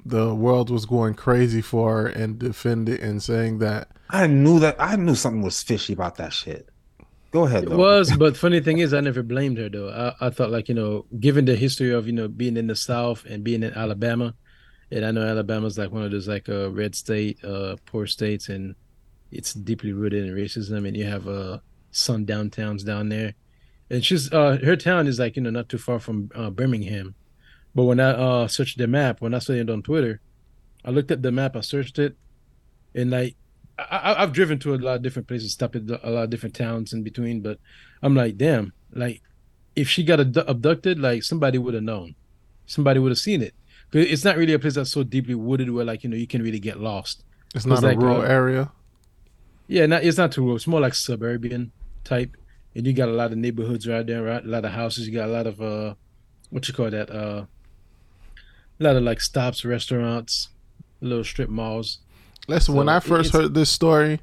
the world was going crazy for her and defending and saying that I knew that. I knew something was fishy about that shit. Go ahead. It though. was, but funny thing is, I never blamed her though. I, I thought like you know, given the history of you know being in the South and being in Alabama, and I know Alabama's like one of those like uh, red state, uh, poor states, and it's deeply rooted in racism. And you have uh sundown towns down there, and she's uh her town is like you know not too far from uh, Birmingham. But when I uh searched the map, when I saw it on Twitter, I looked at the map, I searched it, and like I, I've driven to a lot of different places, stopped at a lot of different towns in between, but I'm like, damn, like if she got abdu- abducted, like somebody would have known, somebody would have seen it. 'Cause it's not really a place that's so deeply wooded where like you know you can really get lost. it's not a like, rural uh, area. Yeah, not it's not too rural. It's more like suburban type, and you got a lot of neighborhoods right there, right? A lot of houses. You got a lot of uh, what you call that? Uh, a lot of like stops, restaurants, little strip malls. Listen, when I first heard this story,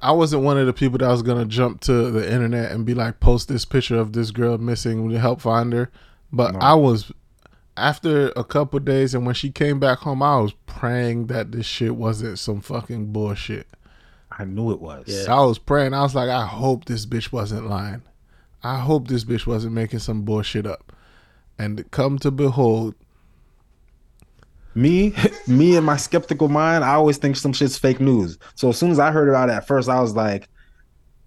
I wasn't one of the people that was gonna jump to the internet and be like, post this picture of this girl missing to help find her. But No. I was after a couple days, and when she came back home, I was praying that this shit wasn't some fucking bullshit. I knew it was. Yeah. I was praying. I was like, I hope this bitch wasn't lying. I hope this bitch wasn't making some bullshit up. And come to behold, Me, me and my skeptical mind, I always think some shit's fake news. So as soon as I heard about it at first, I was like,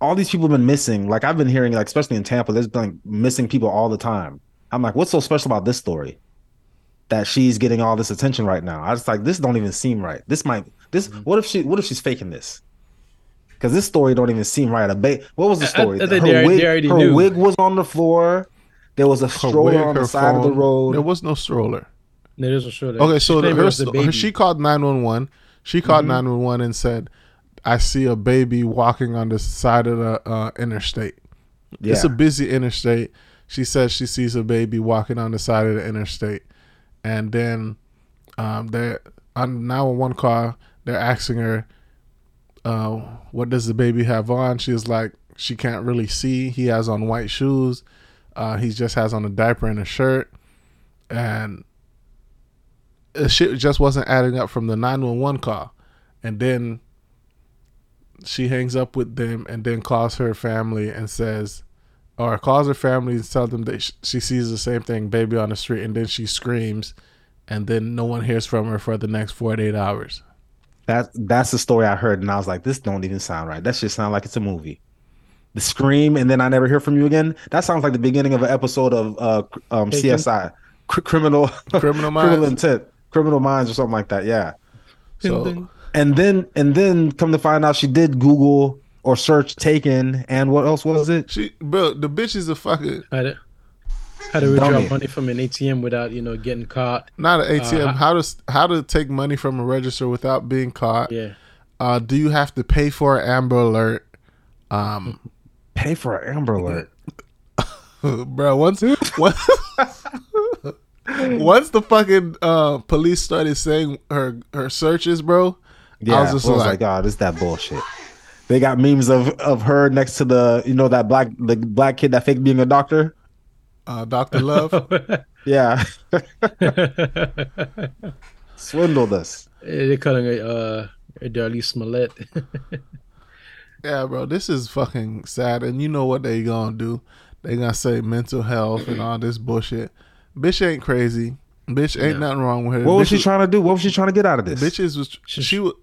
all these people have been missing. Like I've been hearing, like especially in Tampa, there's been like, missing people all the time. I'm like, what's so special about this story? That she's getting all this attention right now. I was like, this don't even seem right. This might this what if she what if she's faking this? Because this story don't even seem right. A ba- what was the I- I- story? I her wig, her wig was on the floor. There was a stroller wig, on the her side of the road. There was no stroller. No, there's a show that. Okay, so the, her, the she called nine one one. She called Mm-hmm. nine one one and said, "I see a baby walking on the side of the uh, interstate. It's a busy interstate." She says she sees a baby walking on the side of the interstate, and then um, they're on nine one one call. They're asking her, uh, "What does the baby have on?" She's like, "She can't really see. He has on white shoes. Uh, he just has on a diaper and a shirt." And the shit just wasn't adding up from the 911 call. And then she hangs up with them and then calls her family and says, or calls her family and tells them that sh- she sees the same thing, baby on the street. And then she screams and then no one hears from her for the next 48 hours. That that's the story I heard, and I was like, this don't even sound right. That shit sound like it's a movie. The scream, and then I never hear from you again. That sounds like the beginning of an episode of uh um CSI, Cr- criminal Criminal criminal intent, criminal minds, or something like that. Yeah. So And then and then come to find out she did Google or search taken, and what else was it? she, bro, the bitch is a fucking How to how to withdraw Dummy. money from an ATM without you know getting caught. not an ATM. Uh, how to how to take money from a register without being caught? Yeah. Uh, do you have to pay for an Amber Alert? Um, Pay for an Amber Alert. bro, once once, once the fucking uh, police started saying her her searches, bro, Yeah, I was just I was like, like, oh, this is that bullshit. They got memes of of her next to the you know that black the black kid that fake being a doctor. uh, Doctor Love. Yeah, swindled us. They're calling it uh Darlie Smollett. Yeah, bro, this is fucking sad. And you know what they gonna do? They gonna say mental health and all this bullshit. Bitch ain't crazy. Bitch ain't nothing wrong with her. What was Bitch she trying to do? What was she trying to get out of this? Bitches was she was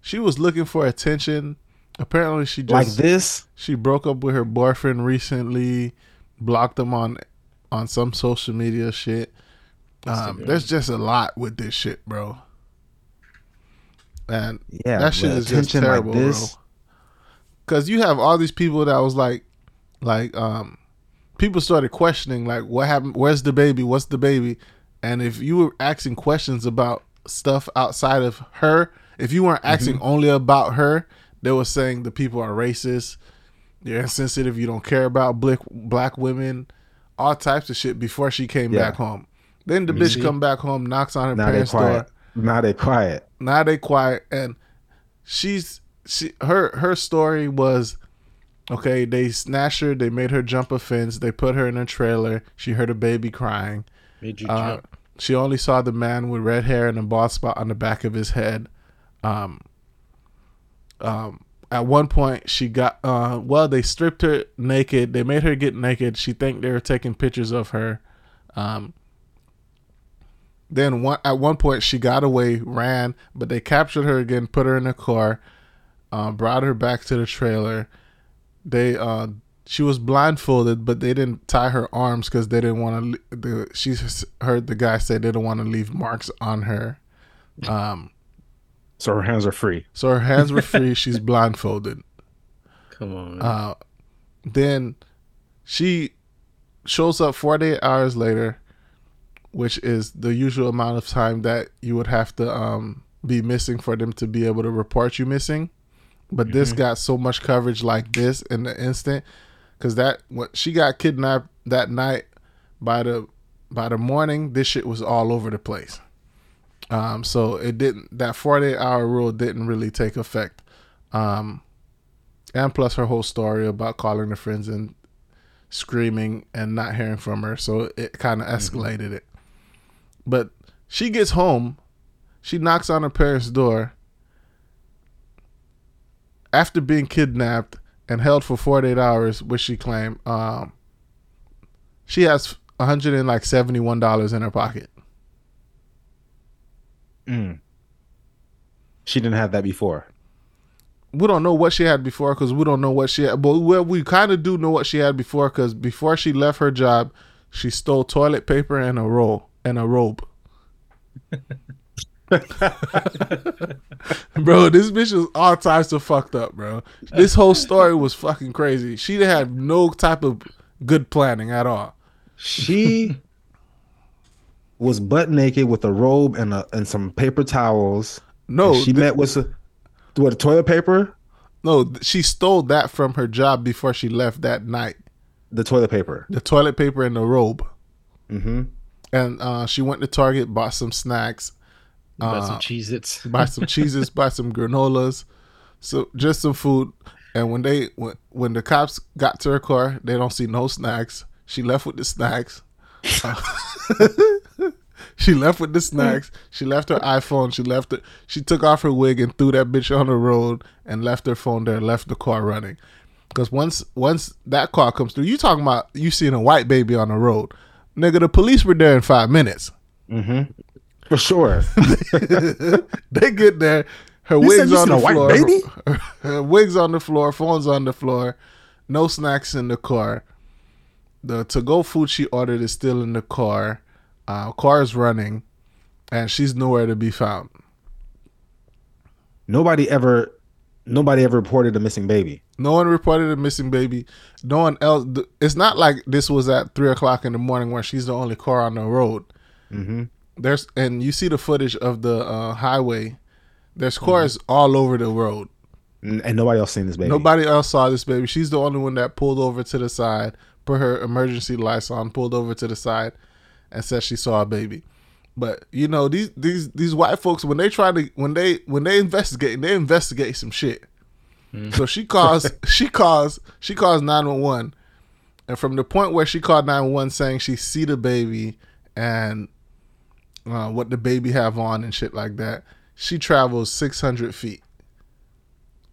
she was looking for attention. Apparently, she just like this? she broke up with her boyfriend recently, blocked him on on some social media shit. Um, there's just a lot with this shit, bro. And Yeah, that shit but is just attention like terrible, bro. Cause you have all these people that was like, like, um, people started questioning like, what happened? Where's the baby? What's the baby? And if you were asking questions about stuff outside of her, if you weren't asking Mm-hmm. only about her, they were saying the people are racist, you're insensitive, you don't care about black black women, all types of shit before she came Yeah. back home. Then the bitch come back home, knocks on her Now parents' door quiet. Now they quiet. now they quiet and she's she her her story was okay they snatched her they made her jump a fence they put her in a trailer she heard a baby crying Made you uh, jump. she only saw the man with red hair and a bald spot on the back of his head um um at one point she got uh well they stripped her naked they made her get naked she think they were taking pictures of her um then one, at one point she got away, ran, but they captured her again, put her in a car, uh, brought her back to the trailer. They uh, she was blindfolded, but they didn't tie her arms because they didn't want to. The she heard the guy say they didn't want to leave marks on her. Um, So her hands are free. so her hands were free. She's blindfolded. Come on. Man. Uh, then she shows up 48 hours later, which is the usual amount of time that you would have to um, be missing for them to be able to report you missing. But this got so much coverage like this in the instant because that when she got kidnapped that night by the by the morning, this shit was all over the place. Um, so it didn't that 48 hour rule didn't really take effect. Um, and plus her whole story about calling her friends and screaming and not hearing from her so it kind of escalated it but she gets home she knocks on her parents door after being kidnapped and held for 48 hours which she claimed um she has 171 dollars in her pocket She didn't have that before. we don't know what she had before because we don't know what she had. But well, we kind of do know what she had before because before she left her job, she stole toilet paper and a roll and a robe. bro, this bitch is all types of fucked up, bro. This whole story was fucking crazy. She had no type of good planning at all. She was butt naked with a robe and a and some paper towels. No, she th- met with a, what toilet paper, no, she stole that from her job before she left that night. the toilet paper. The toilet paper and the robe. Mm-hmm. And uh, she went to Target, bought some snacks, Uh, some Cheez Its. buy some cheeses, buy some granolas, so just some food. And when they when, when the cops got to her car, they don't see no snacks. She left with the snacks. she left with the snacks. She left her iPhone. She left it. She took off her wig and threw that bitch on the road and left her phone there. Left the car running. Because once once that car comes through, you talking about you seeing a white baby on the road, nigga. The police were there in five minutes. Mm-hmm. For sure. they get there. Her You wigs on the floor. baby? Her, her wigs on the floor. Phones on the floor. No snacks in the car. The to-go food she ordered is still in the car. Uh, car is running, and she's nowhere to be found. Nobody ever nobody ever reported a missing baby. No one reported a missing baby. No one else. It's not like this was at three o'clock in the morning where she's the only car on the road. Mm-hmm. There's and you see the footage of the uh, highway. There's cars all over the road. And, nobody else seen this baby. Nobody else saw this baby. She's the only one that pulled over to the side, put her emergency lights on, pulled over to the side, and said she saw a baby. But you know these these these white folks when they try to when they when they investigate they investigate some shit. So she calls she calls she calls nine one one, and from the point where she called nine one saying she see the baby and uh, what the baby have on and shit like that, she travels six hundred feet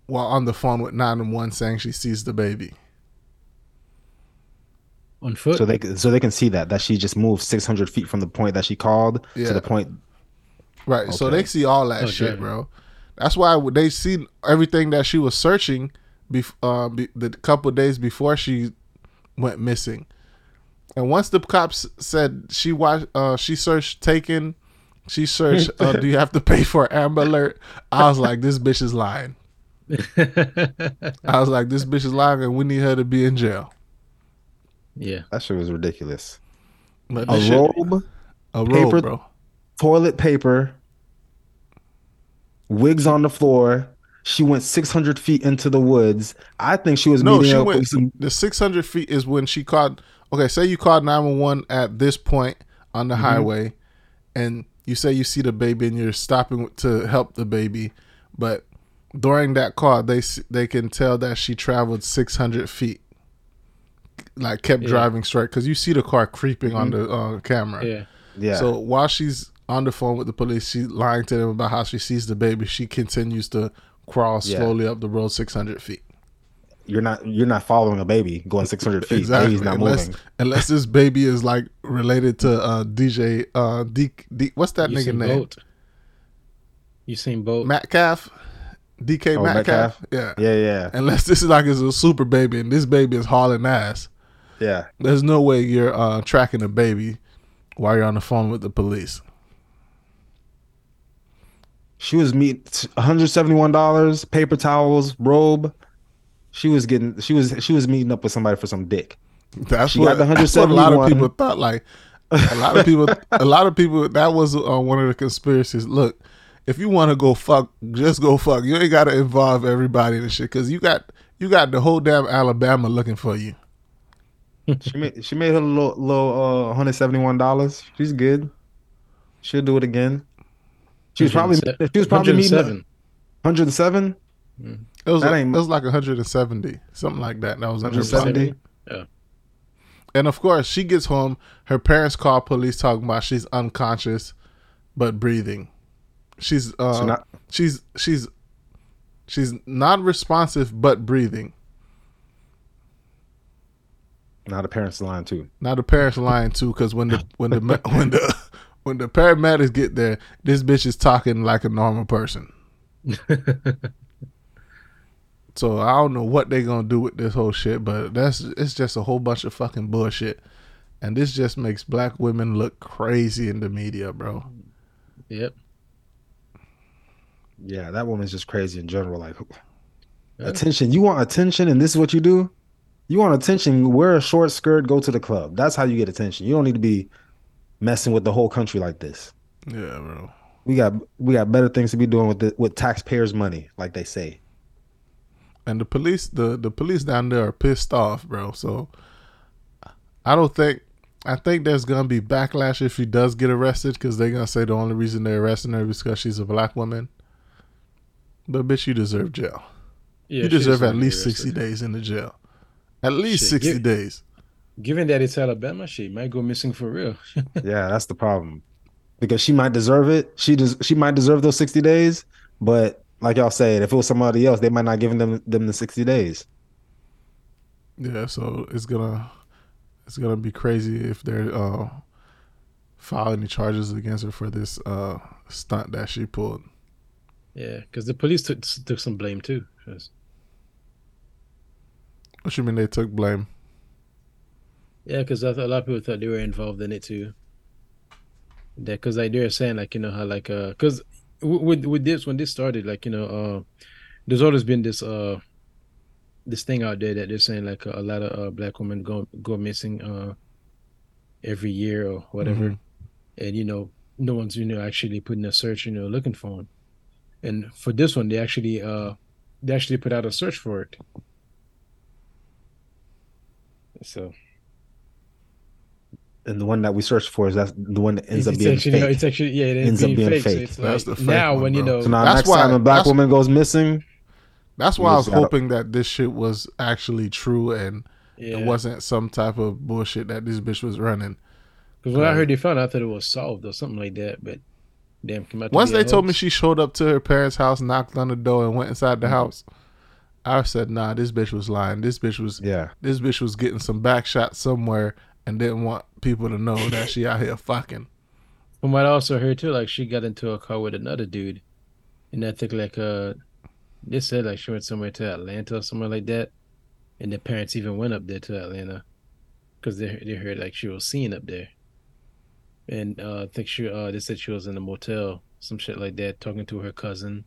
while on the phone with 911 saying she sees the baby. On foot. So they can- so they can see that that she just moved 600 feet from the point that she called Yeah. to the point. Right. So they see all that Okay. shit, bro. That's why they see everything that she was searching bef- uh, be- the couple days before she went missing. And once the cops said she watched, uh, she searched taken, she searched, uh, do you have to pay for Amber Alert? I was like, this bitch is lying. I was like, this bitch is lying, and we need her to be in jail. yeah. That shit was ridiculous. But A shit- robe, a robe, paper- bro. toilet paper, wigs on the floor. She went 600 feet into the woods. I think she was No, meeting she up went. with some. The six hundred feet is when she called. Okay, say you called nine one one at this point on Mm-hmm. the highway, and you say you see the baby and you're stopping to help the baby, but during that call, they they can tell that she traveled six hundred feet, like kept Yeah. driving straight because you see the car creeping on the uh, camera. Yeah. Yeah. So while she's on the phone with the police, she's lying to them about how she sees the baby. She continues to crawl Yeah. slowly up the road six hundred feet. You're not you're not following a baby going 600 feet. Exactly. Baby's not unless, moving. unless this baby is like related to uh, DJ uh, D, D, what's that You nigga seen name? boat. You seen boat. Metcalf, DK Oh, Metcalf. Metcalf? Yeah. Yeah, yeah, Unless this is like is a super baby and this baby is hauling ass. yeah. There's no way you're uh, tracking a baby while you're on the phone with the police. She was meet 171 dollars, paper towels, robe. She was getting. She was. She was meeting up with somebody for some dick. That's She what, got the that's what a lot of people thought. Like a lot of people, a lot of people. That was uh, one of the conspiracies. Look, if you want to go fuck, just go fuck. You ain't got to involve everybody in the shit because you got you got the whole damn Alabama looking for you. She made. She made her little, little uh, 171 dollars. She's good. She'll do it again. She was probably. She was probably meeting 107. 107. It was That it was like 170, something like that. That was in her pocket. 170. And of course, she gets home. Her parents call police talking about she's unconscious, but breathing. She's uh, So not- she's she's she's not responsive, but breathing. Now the parents lying too. Now the parents lying too, because when the when the when the when the paramedics get there, this bitch is talking like a normal person. so I don't know what they're gonna do with this whole shit, but that's it's just a whole bunch of fucking bullshit, and this just makes black women look crazy in the media, bro. Yep. Yeah, that woman's just crazy in general. Like Yeah. attention. You want attention, and this is what you do. You want attention. Wear a short skirt. Go to the club. That's how you get attention. You don't need to be messing with the whole country like this. Yeah, bro. We got we got better things to be doing with the, with taxpayers' money, like they say. And the police, the the police down there are pissed off, bro. So I don't think. I think there's gonna be backlash if she does get arrested because they're gonna say the only reason they're arresting her is because she's a black woman. But bitch, you deserve jail. Yeah, you deserve at least sixty days in the jail. At least Shit, sixty give- days. Given that it's Alabama, she might go missing for real. Yeah, that's the problem. Because she might deserve it. She does. She might deserve those sixty days. But like y'all said, if it was somebody else, they might not give them them the sixty days. Yeah, so it's gonna it's gonna be crazy if they're uh, file any charges against her for this uh stunt that she pulled. Yeah, because the police took took some blame too. 'cause- What you mean they took blame? Yeah, because a lot of people thought they were involved in it too. That because like they were saying like you know how like uh because with with this when this started like you know uh there's always been this uh this thing out there that they're saying like a, a lot of uh, black women go go missing uh every year or whatever, and you know no one's you know actually putting a search you know looking for them, and for this one they actually uh they actually put out a search for it. So And the one that we searched for is that the one that ends up being actually, no, fake. it's actually yeah, it Ends ends up being, being fake. So it's That's like the fake now one, when you know so now That's next why- time a black woman goes missing, That's why I was hoping that this shit was actually true and yeah. it wasn't some type of bullshit that this bitch was running. Because when I heard they found out, I thought it was solved or something like that. But damn, came out. Once they told me she showed up to her parents' house, knocked on the door, and went inside the Mm-hmm. house, I said, "Nah, this bitch was lying. This bitch was yeah, this bitch was getting some back shots somewhere and didn't want people to know that she out here fucking." From what I also heard too, like she got into a car with another dude, and I think like uh, they said like she went somewhere to Atlanta or somewhere like that, and the parents even went up there to Atlanta, because they they heard like she was seen up there, and uh, I think she uh they said she was in a motel, some shit like that, talking to her cousin.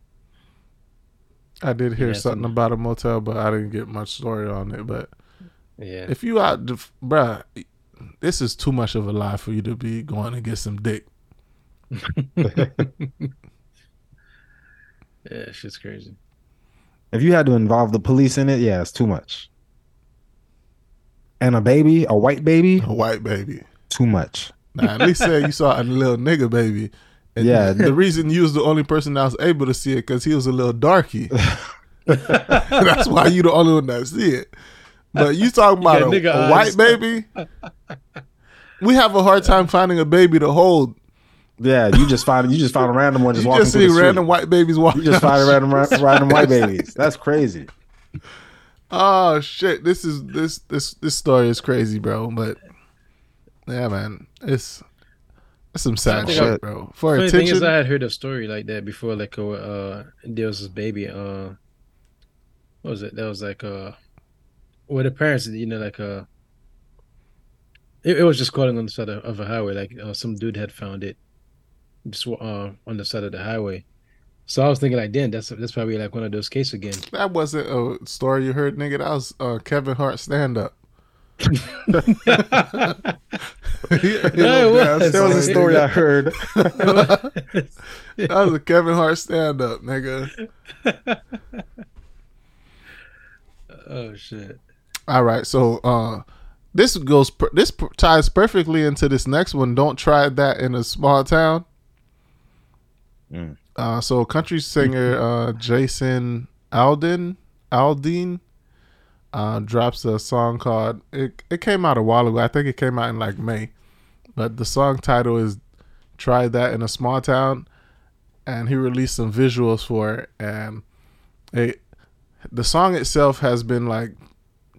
I did hear Yeah, something some- about a motel, but I didn't get much story on it. But Yeah, if you out, bruh, this is too much of a lie for you to be going to get some dick. yeah, shit's crazy. if you had to involve the police in it, yeah, it's too much. And a baby, a white baby, A white baby. too much. Now, at least say you saw a little nigga baby. And Yeah. The reason you was the only person that was able to see it because he was a little darky. That's why you the only one that see it. But you talking about got a, nigga a white baby? We have a hard time finding a baby to hold. Yeah, you just find you just find a random one just you walking just through see the street. random white babies walking. You just find a random ra- random white babies. That's crazy. Oh shit! This is this this this story is crazy, bro. But yeah, man, it's it's some sad shit, I- bro. For Funny thing is, I had heard a story like that before. Like, uh, uh there was this baby. Uh, what was it? That was like, uh, where the parents, you know, like, uh, it, it was just calling on the side of, of a highway. Like, uh, some dude had found it, just uh, on the side of the highway. So I was thinking, like, damn, that's that's probably like one of those cases again. that wasn't a story you heard, nigga. That was uh, Kevin Hart stand up. Yeah, it was. There was a story I heard. That was a Kevin Hart stand up, nigga. oh shit! All right, so uh, this goes per- this per- ties perfectly into this next one. Don't try that in a small town. Mm. Uh, so country singer uh, Jason Alden Aldean uh, drops a song called it. It came out a while ago. I think it came out in like May, but the song title is "Try That in a Small Town," and he released some visuals for it. And it the song itself has been like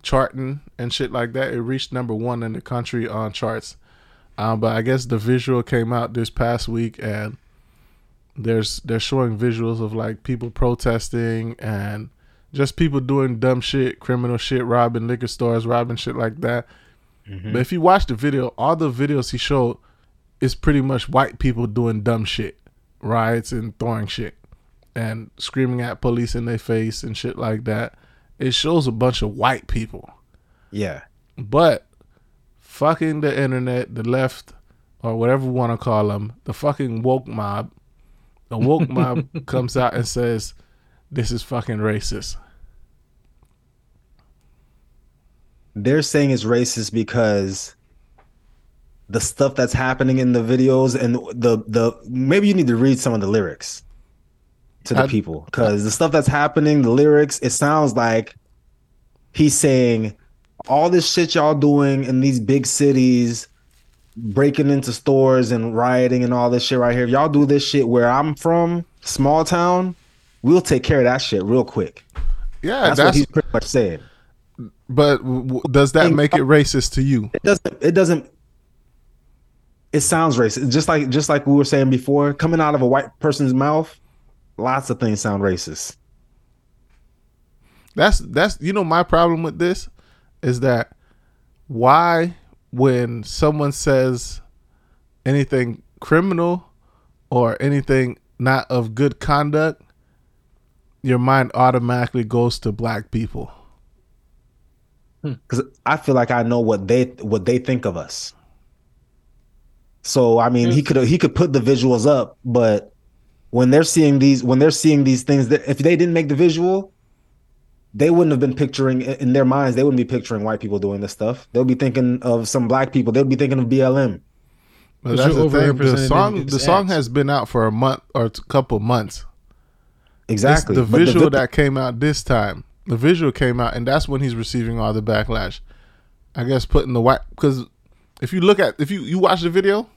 charting and shit like that. It reached number one in the country on charts. Um, but I guess the visual came out this past week, and there's they're showing visuals of like people protesting and just people doing dumb shit, criminal shit, robbing liquor stores, robbing shit like that. But if you watch the video, all the videos he showed is pretty much white people doing dumb shit, riots and throwing shit and screaming at police in their face and shit like that. It shows a bunch of white people. Yeah. But fucking the internet, the left, or whatever you want to call them, the fucking woke mob, the woke mob comes out and says, this is fucking racist. They're saying it's racist because the stuff that's happening in the videos and the the maybe you need to read some of the lyrics to the I- people because the stuff that's happening, the lyrics, it sounds like he's saying all this shit y'all doing in these big cities, breaking into stores and rioting and all this shit right here. If y'all do this shit where I'm from, small town, we'll take care of that shit real quick. Yeah, That's, that's, what he's pretty much saying. but w- w- does that Think- make it racist to you? It doesn't. It doesn't. it sounds racist. Just like just like we were saying before, coming out of a white person's mouth, lots of things sound racist. That's that's you know my problem with this is that why when someone says anything criminal or anything not of good conduct, your mind automatically goes to black people. Hmm. Because I feel like I know what they what they think of us. So I mean, he hmm. could he could put the visuals up, but when they're seeing these when they're seeing these things that if they didn't make the visual, they wouldn't have been picturing in their minds. They wouldn't be picturing white people doing this stuff. They'll be thinking of some black people. They'll be thinking of BLM. But But that's the thing. The song these the song has been out for a month or a couple months. It's Exactly. the But visual vi- that came out this time. The visual came out, and that's when he's receiving all the backlash. I guess putting the white because if you look at if you you watch the video,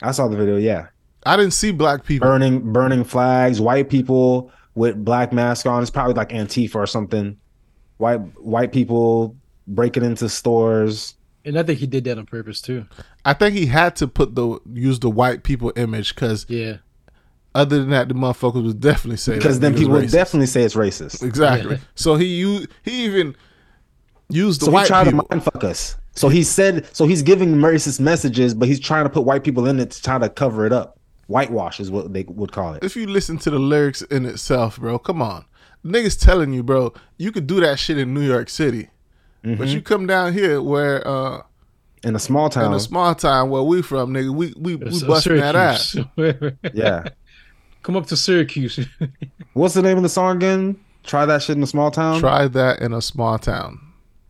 I saw the video. Yeah, I didn't see black people. burning burning flags, white people with black masks on. It's probably like Antifa or something. White white people breaking into stores. And I think he did that on purpose too. I think he had to put the use the white people image because Yeah. other than that, the motherfuckers would definitely say Because that then people would definitely say it's racist. exactly. So he u- he even used the So he white tried people. to mind fuck us. So he said, so he's giving racist messages, but he's trying to put white people in it to try to cover it up. Whitewash is what they would call it. if you listen to the lyrics in itself, bro, come on. Niggas telling you, bro, you could do that shit in New York City. Mm-hmm. But you come down here where uh In a small town. in a small town where we from, nigga, we we, we So busting that ass. Yeah. Come up to Syracuse. What's the name of the song again? Try that shit in a small town. Try that in a small town.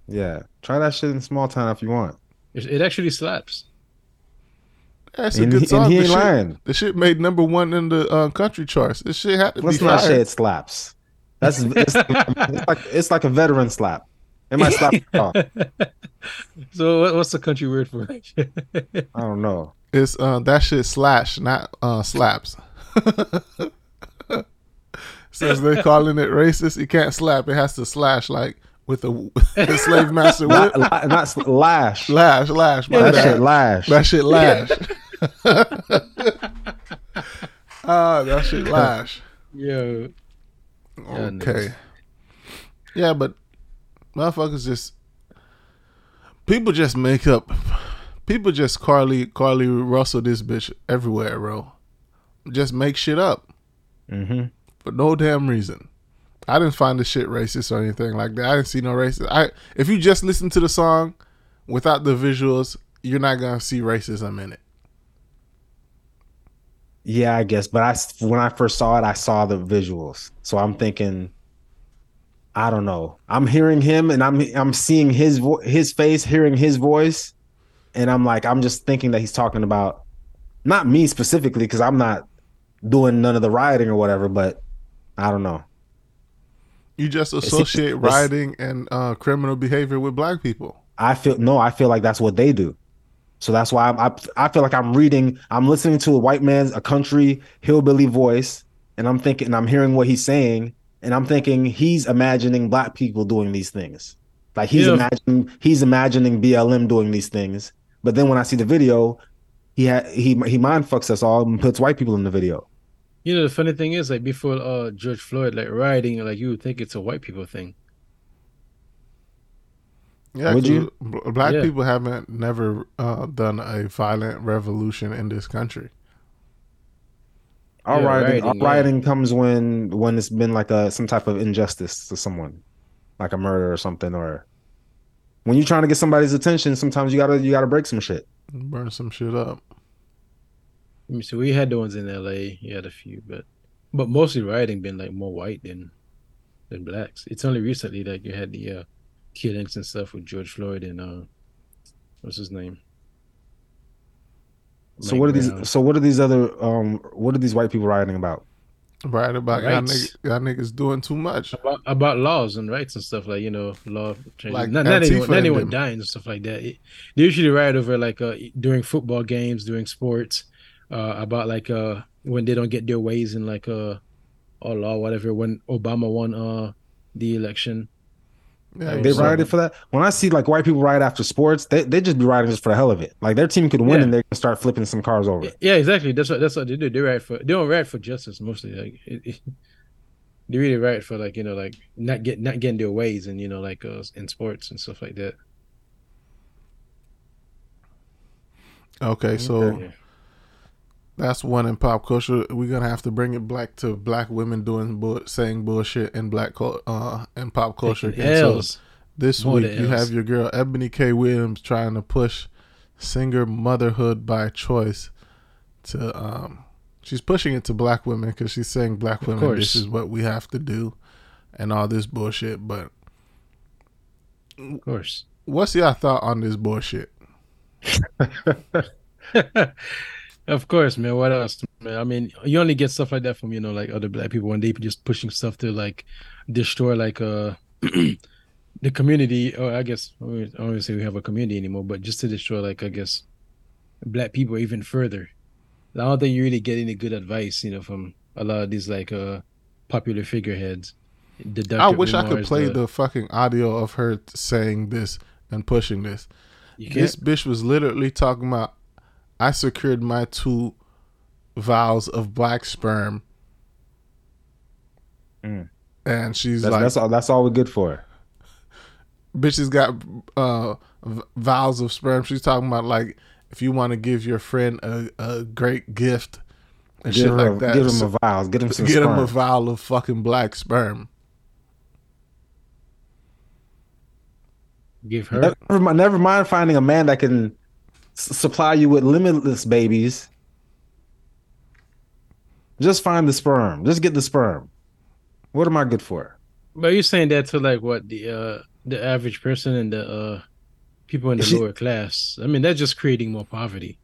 Yeah, try that shit in a small town if you want. it it actually slaps. That's a good he- song. and he the, ain't shit, lying. the shit made number one in the uh, country charts. This shit had to Let's be not fire. say it slaps. That's it's, it's like it's like a veteran slap. It might slap. you. So what's the country word for it? I don't know. It's uh that shit slash, not uh slaps. Since they're calling it racist, you can't slap. It has to slash like with a, the slave master whip. Not, la- not sl- lash. Lash, lash, my That bad. shit lash. That shit lash. Ah, that shit lash. Yo. Okay. Yeah, but motherfuckers just people just make up. People just Carlee Carlee Russell this bitch everywhere, bro. Just make shit up hmm for no damn reason. I didn't find the shit racist or anything like that. I didn't see no racist. I if you just listen to the song without the visuals, you're not gonna see racism in it. Yeah, I guess. But I when I first saw it, I saw the visuals. So I'm thinking, I don't know. I'm hearing him, and I'm I'm seeing his vo- his face, hearing his voice, and I'm like, I'm just thinking that he's talking about not me specifically because I'm not doing none of the rioting or whatever. But I don't know. You just associate it's- rioting and uh, criminal behavior with black people. I feel no, I feel like that's what they do. So that's why I'm, I I feel like I'm reading, I'm listening to a white man's a country hillbilly voice, and I'm thinking, and I'm hearing what he's saying, and I'm thinking he's imagining black people doing these things, like he's Yeah. imagining he's imagining BLM doing these things. But then when I see the video, he ha- he he mind fucks us all and puts white people in the video. You know the funny thing is like before uh George Floyd like rioting like you would think it's a white people thing. Yeah, Would 'cause you? Black Yeah. people haven't never uh, done a violent revolution in this country. All Yeah, rioting, all rioting, yeah. rioting comes when when it's been like a some type of injustice to someone, like a murder or something, or when you're trying to get somebody's attention. Sometimes you gotta you gotta break some shit. Burn some shit up. Let me see. We had the ones in L.A. You had a few, but but mostly rioting been like more white than than blacks. It's only recently that you had the uh, killings and stuff with George Floyd and uh, what's his name? So Mike what are these? So what are these other? Um, what are these white people rioting about? Right about y'all, niggas, y'all niggas doing too much. about, about laws and rights and stuff like you know law changes. Like not, not anyone, not and anyone dying and stuff like that. It- they usually riot over like uh, during football games, during sports, uh, about like uh when they don't get their ways in like uh or law whatever. When Obama won uh the election, Yeah, They so- rioted for that. When I see like white people riot after sports, they they just be rioting just for the hell of it. Like their team could win Yeah. and they can start flipping some cars over. Yeah, exactly. That's what that's what they do. They write for they don't write for justice mostly. Like it, it- they really write for like you know like not get not getting their ways and you know like uh, in sports and stuff like that. Okay, so Yeah. That's one in pop culture. We're gonna have to bring it back to black women doing bull- saying bullshit in black uh in pop culture. So this More week you have your girl Ebony K. Williams trying to push singer motherhood by choice to um she's pushing it to black women because she's saying black Of women course. this is what we have to do and all this bullshit. But Of course. what's your thought on this bullshit? of course, man. What else, man? I mean, you only get stuff like that from you know like other black people when they just pushing stuff to like destroy like uh the community. Or I guess I don't want to say we have a community anymore, but just to destroy like I guess black people even further. I don't think you really get any good advice, you know, from a lot of these like uh popular figureheads. The. I wish I could play the fucking audio of her saying this and pushing this. This bitch was literally talking about I secured my two vials of black sperm. Mm. And she's That's, like, that's all. That's all we're good for. bitches got uh, v- vials of sperm. She's talking about like if you want to give your friend a, a great gift and Give, shit her, like that. give him a vials. Get him some get him a sperm. vial of fucking black sperm. Give her. Never, mind- never mind finding a man that can s- supply you with limitless babies. Just find the sperm. Just get the sperm. What am I good for? But you're saying that to like what the uh the average person and the uh people in the She- lower class. I mean, that's just creating more poverty.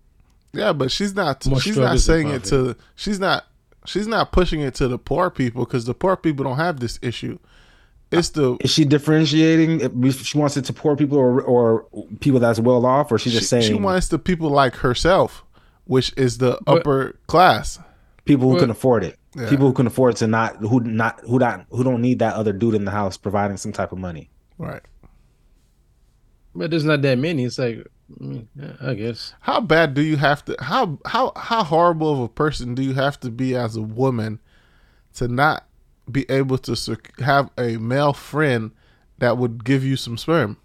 Yeah, but she's not. More she's not saying it to. She's not. She's not pushing it to the poor people because the poor people don't have this issue. It's the Is she differentiating if she wants it to poor people or or people that's well off, or she she, just saying she wants the people like herself, which is the But- upper class. people who Well, can afford it, Yeah. people who can afford to not who not who not who don't need that other dude in the house providing some type of money. Right. But there's not that many. It's like, I guess. How bad do you have to? How how how horrible of a person do you have to be as a woman to not be able to sec- have a male friend that would give you some sperm?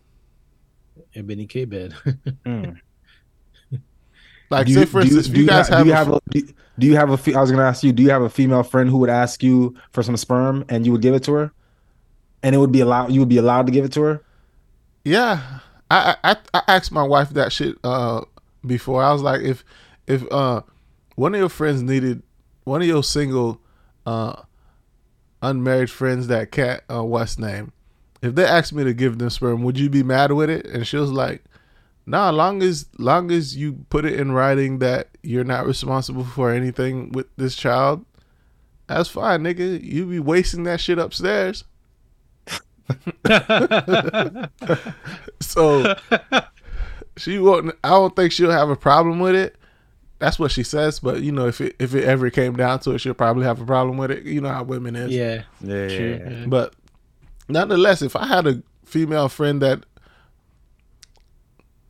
Ebony K bed. Like, Do say for instance, if you, guys ha- have, do you a have a, do, do you have a fe- I was gonna ask you, do you have a female friend who would ask you for some sperm and you would give it to her, and it would be allowed you would be allowed to give it to her? Yeah, I, I I- I asked my wife that shit uh before. I was like, if if uh one of your friends needed one of your single uh unmarried friends that cat uh what's name, if they asked me to give them sperm, would you be mad with it? And she was like, Nah, long as long as you put it in writing that you're not responsible for anything with this child, that's fine, nigga. You be wasting that shit upstairs. So she won't. I don't think she'll have a problem with it. That's what she says. But you know, if it if it ever came down to it, she'll probably have a problem with it. You know how women is. yeah. Yeah, True. yeah. But nonetheless, if I had a female friend that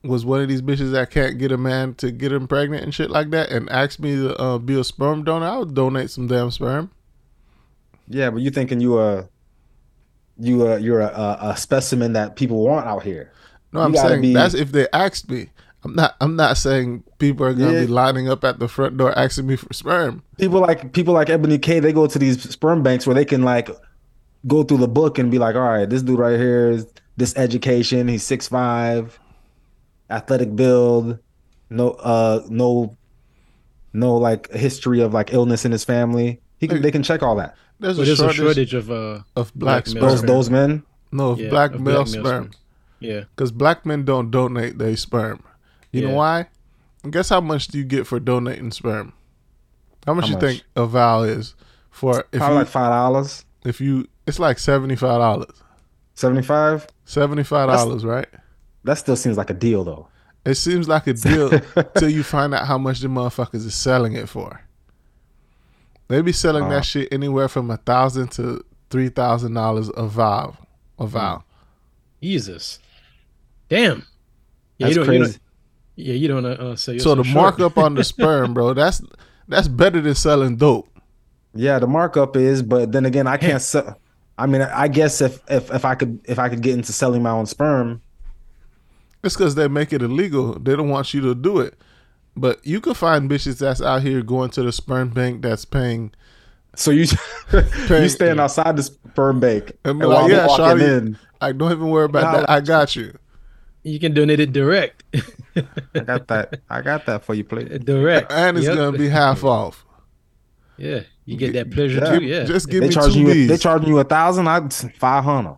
was one of these bitches that can't get a man to get him pregnant and shit like that, and asked me to uh, be a sperm donor, I would donate some damn sperm. Yeah, but you thinking you a you a you're a, a, a specimen that people want out here. No, You I'm saying be- that's if they asked me. I'm not. I'm not saying people are gonna Yeah. be lining up at the front door asking me for sperm. People like people like Ebony K, they go to these sperm banks where they can like go through the book and be like, all right, this dude right here is this education. He's six five, athletic build, no uh no no like history of like illness in his family. He can they can check all that. There's But a there's a shortage, shortage of uh of black, black sperm. Those those men. no, of yeah, black of male black male sperm. Yeah. Because black men don't donate their sperm. You know Yeah. why? Guess how much do you get for donating sperm? How much How you much? think a vow is for? If Probably you, like five dollars, if you, it's like seventy five dollars. seventy five. Seventy five dollars, right? That still seems like a deal though. It seems like a deal till you find out how much the motherfuckers is selling it for. They be selling Uh. that shit anywhere from a thousand to three thousand dollars a vow. A Hmm. vow. Jesus, damn. Yeah, That's you crazy. Don't, yeah, you don't uh, sell So the short. markup on the sperm, bro, that's that's better than selling dope. Yeah, the markup is, but then again, I can't sell. I mean, I guess if if if I could if I could get into selling my own sperm, It's because they make it illegal. They don't want you to do it. But you could find bitches that's out here going to the sperm bank that's paying. so you you stand outside the sperm bank And and be while like, yeah, walking shawty, in, like, don't even worry about Nah, that. I got you. You can donate it direct. I got that. I got that for you, please. direct. And it's Yep. going to be half off. Yeah, you get that pleasure Yeah. too. Yeah. Just give They me charging two you. B's. They charging you a thousand. I five hundred.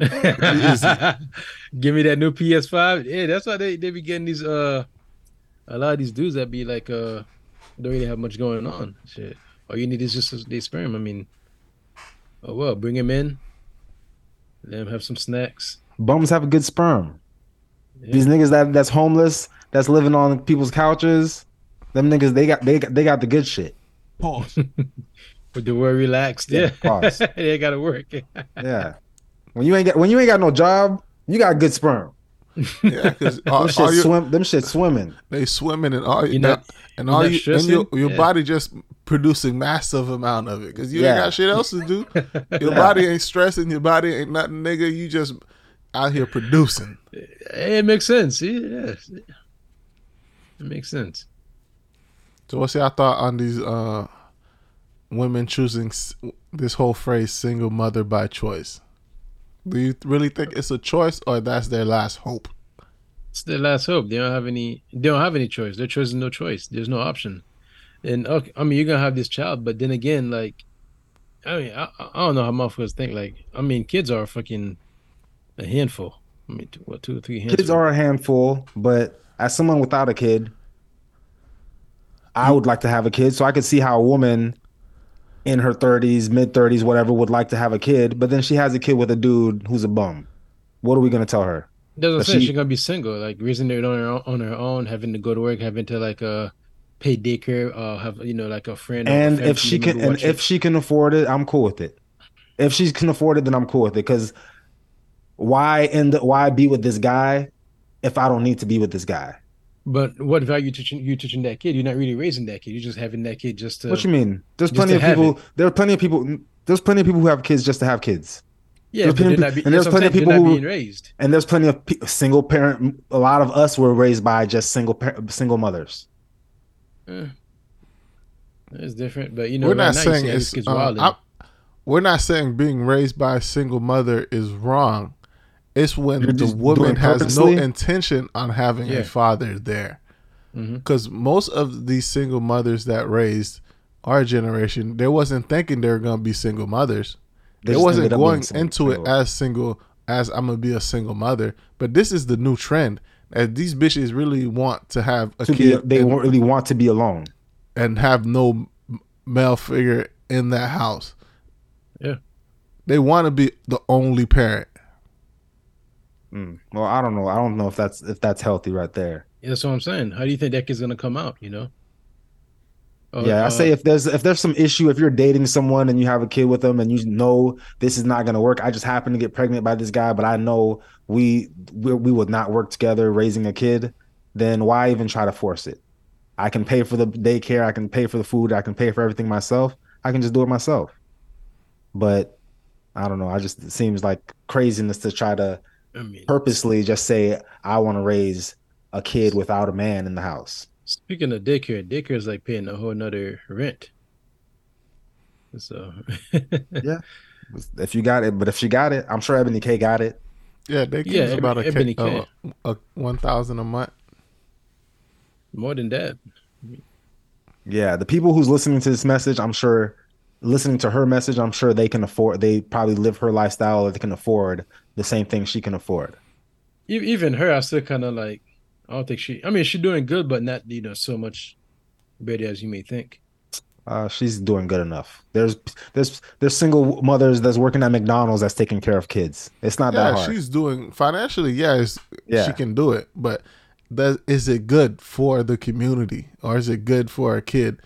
Give me that new PS5. Yeah, that's why they, they be getting these uh a lot of these dudes that be like uh don't really have much going on. Shit. All you need is just the sperm. I mean, oh well, bring him in. Let him have some snacks. Bums have a good sperm. Yeah. These niggas that that's homeless, that's living on people's couches, them niggas they got they got, they got the good shit. Pause. With the word relaxed. Yeah, Yeah. pause. they gotta work. Yeah. When you ain't got when you ain't got no job, you got good sperm. Yeah, because all, Them shit all your, swim. Them shit swimming. they swimming and all, You're not- and all you, and your, your Yeah. body just producing massive amount of it because you Yeah. ain't got shit else to do. Your body ain't stressing. Your body ain't nothing, nigga. You just out here producing. It makes sense. Yeah. It makes sense. So what's your thought on these uh, women choosing this whole phrase "single mother by choice"? Do you really think it's a choice or that's their last hope? It's their last hope. They don't have any. They don't have any choice. Their choice is no choice. There's no option. And okay, I mean, you're gonna have this child, but then again, like, I mean, I, I don't know how motherfuckers think. Like, I mean, kids are fucking a handful. I mean, two, what two or three handfuls. Kids are a handful, but as someone without a kid, I would like to have a kid. So I could see how a woman in her 30s, mid 30s, whatever, would like to have a kid, but then she has a kid with a dude who's a bum. What are we gonna tell her? Doesn't say she- she's gonna be single. Like, raising it on her own, on her own, having to go to work, having to like uh pay daycare, uh, have you know like a friend. or a And if she can, and if it. she can afford it, I'm cool with it. If she can afford it, then I'm cool with it. Because why end? Why be with this guy if I don't need to be with this guy? But what value you teaching you teaching that kid? You're not really raising that kid. You're just having that kid just to. What you mean? There's plenty of have people. There are plenty of people. There's plenty of people who have kids just to have kids. Yeah, There's plenty they're of not, be, and there's that's what I'm plenty of saying, they're people who- being raised. And there's plenty of pe- single parent. A lot of us were raised by just single par- single mothers. It's different, but you know, we're right not saying it's. these kids uh. I'm- we're not saying being raised by a single mother is wrong. It's when You're the woman has no intention on having Yeah. a father there. Mm-hmm. Because most of these single mothers that raised our generation, they wasn't thinking they were gonna be single mothers. They They, wasn't ended up being going into it as single as I'm gonna be a single mother. But this is the new trend. As these bitches really want to have a To be, kid they and, won't really want to be alone. and have no male figure in that house. Yeah. They want to be the only parent. Mm. Well, I don't know. I don't know if that's if that's healthy right there. That's what I'm saying. How do you think that kid's gonna come out? You know? Or, yeah, I uh, say if there's if there's some issue, if you're dating someone and you have a kid with them and you know this is not gonna work. I just happen to get pregnant by this guy, but I know we we, we would not work together raising a kid. Then why even try to force it? I can pay for the daycare. I can pay for the food. I can pay for everything myself. I can just do it myself. But I don't know. I just it seems like craziness to try to I mean, purposely just say I want to raise a kid without a man in the house. speaking of daycare, daycare is like paying a whole nother rent. So yeah, If you got it, but if she got it, I'm sure Ebony K got it. Yeah, they Yeah, give about a, Ebony K, K. uh, a one thousand a month. more than that. Yeah, the people who's listening to this message, I'm sure listening to her message, I'm sure they can afford they probably live her lifestyle or they can afford the same thing she can afford. E- Even her, I still kind of like. I don't think she. I mean, she's doing good, but not you know so much better as you may think. Uh, she's doing good enough. There's there's there's single mothers that's working at McDonald's that's taking care of kids. It's not that hard. she's doing financially. Yes, Yeah. she can do it. But does is it good for the community or is it good for a kid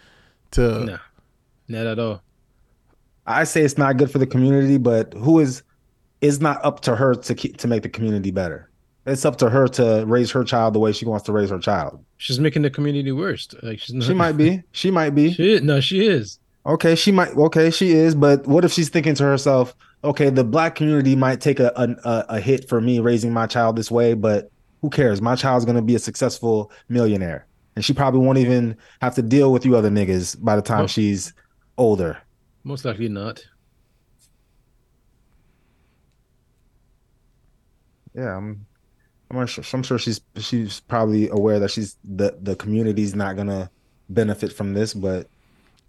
to? Nah, not at all. I say it's not good for the community, but who is it's not up to her to keep to make the community better. It's up to her to raise her child the way she wants to raise her child. She's making the community worse. Like she's not, She might be. She might be. She is, no, she is. Okay, she might. Okay, she is. But what if she's thinking to herself, okay, the black community might take a a, a- a hit for me raising my child this way, but who cares? My child's gonna be a successful millionaire, and she probably won't even have to deal with you other niggas by the time Well- she's older. Most likely not. Yeah, I'm. I'm sure. I'm sure she's she's probably aware that she's the the community's not gonna benefit from this, but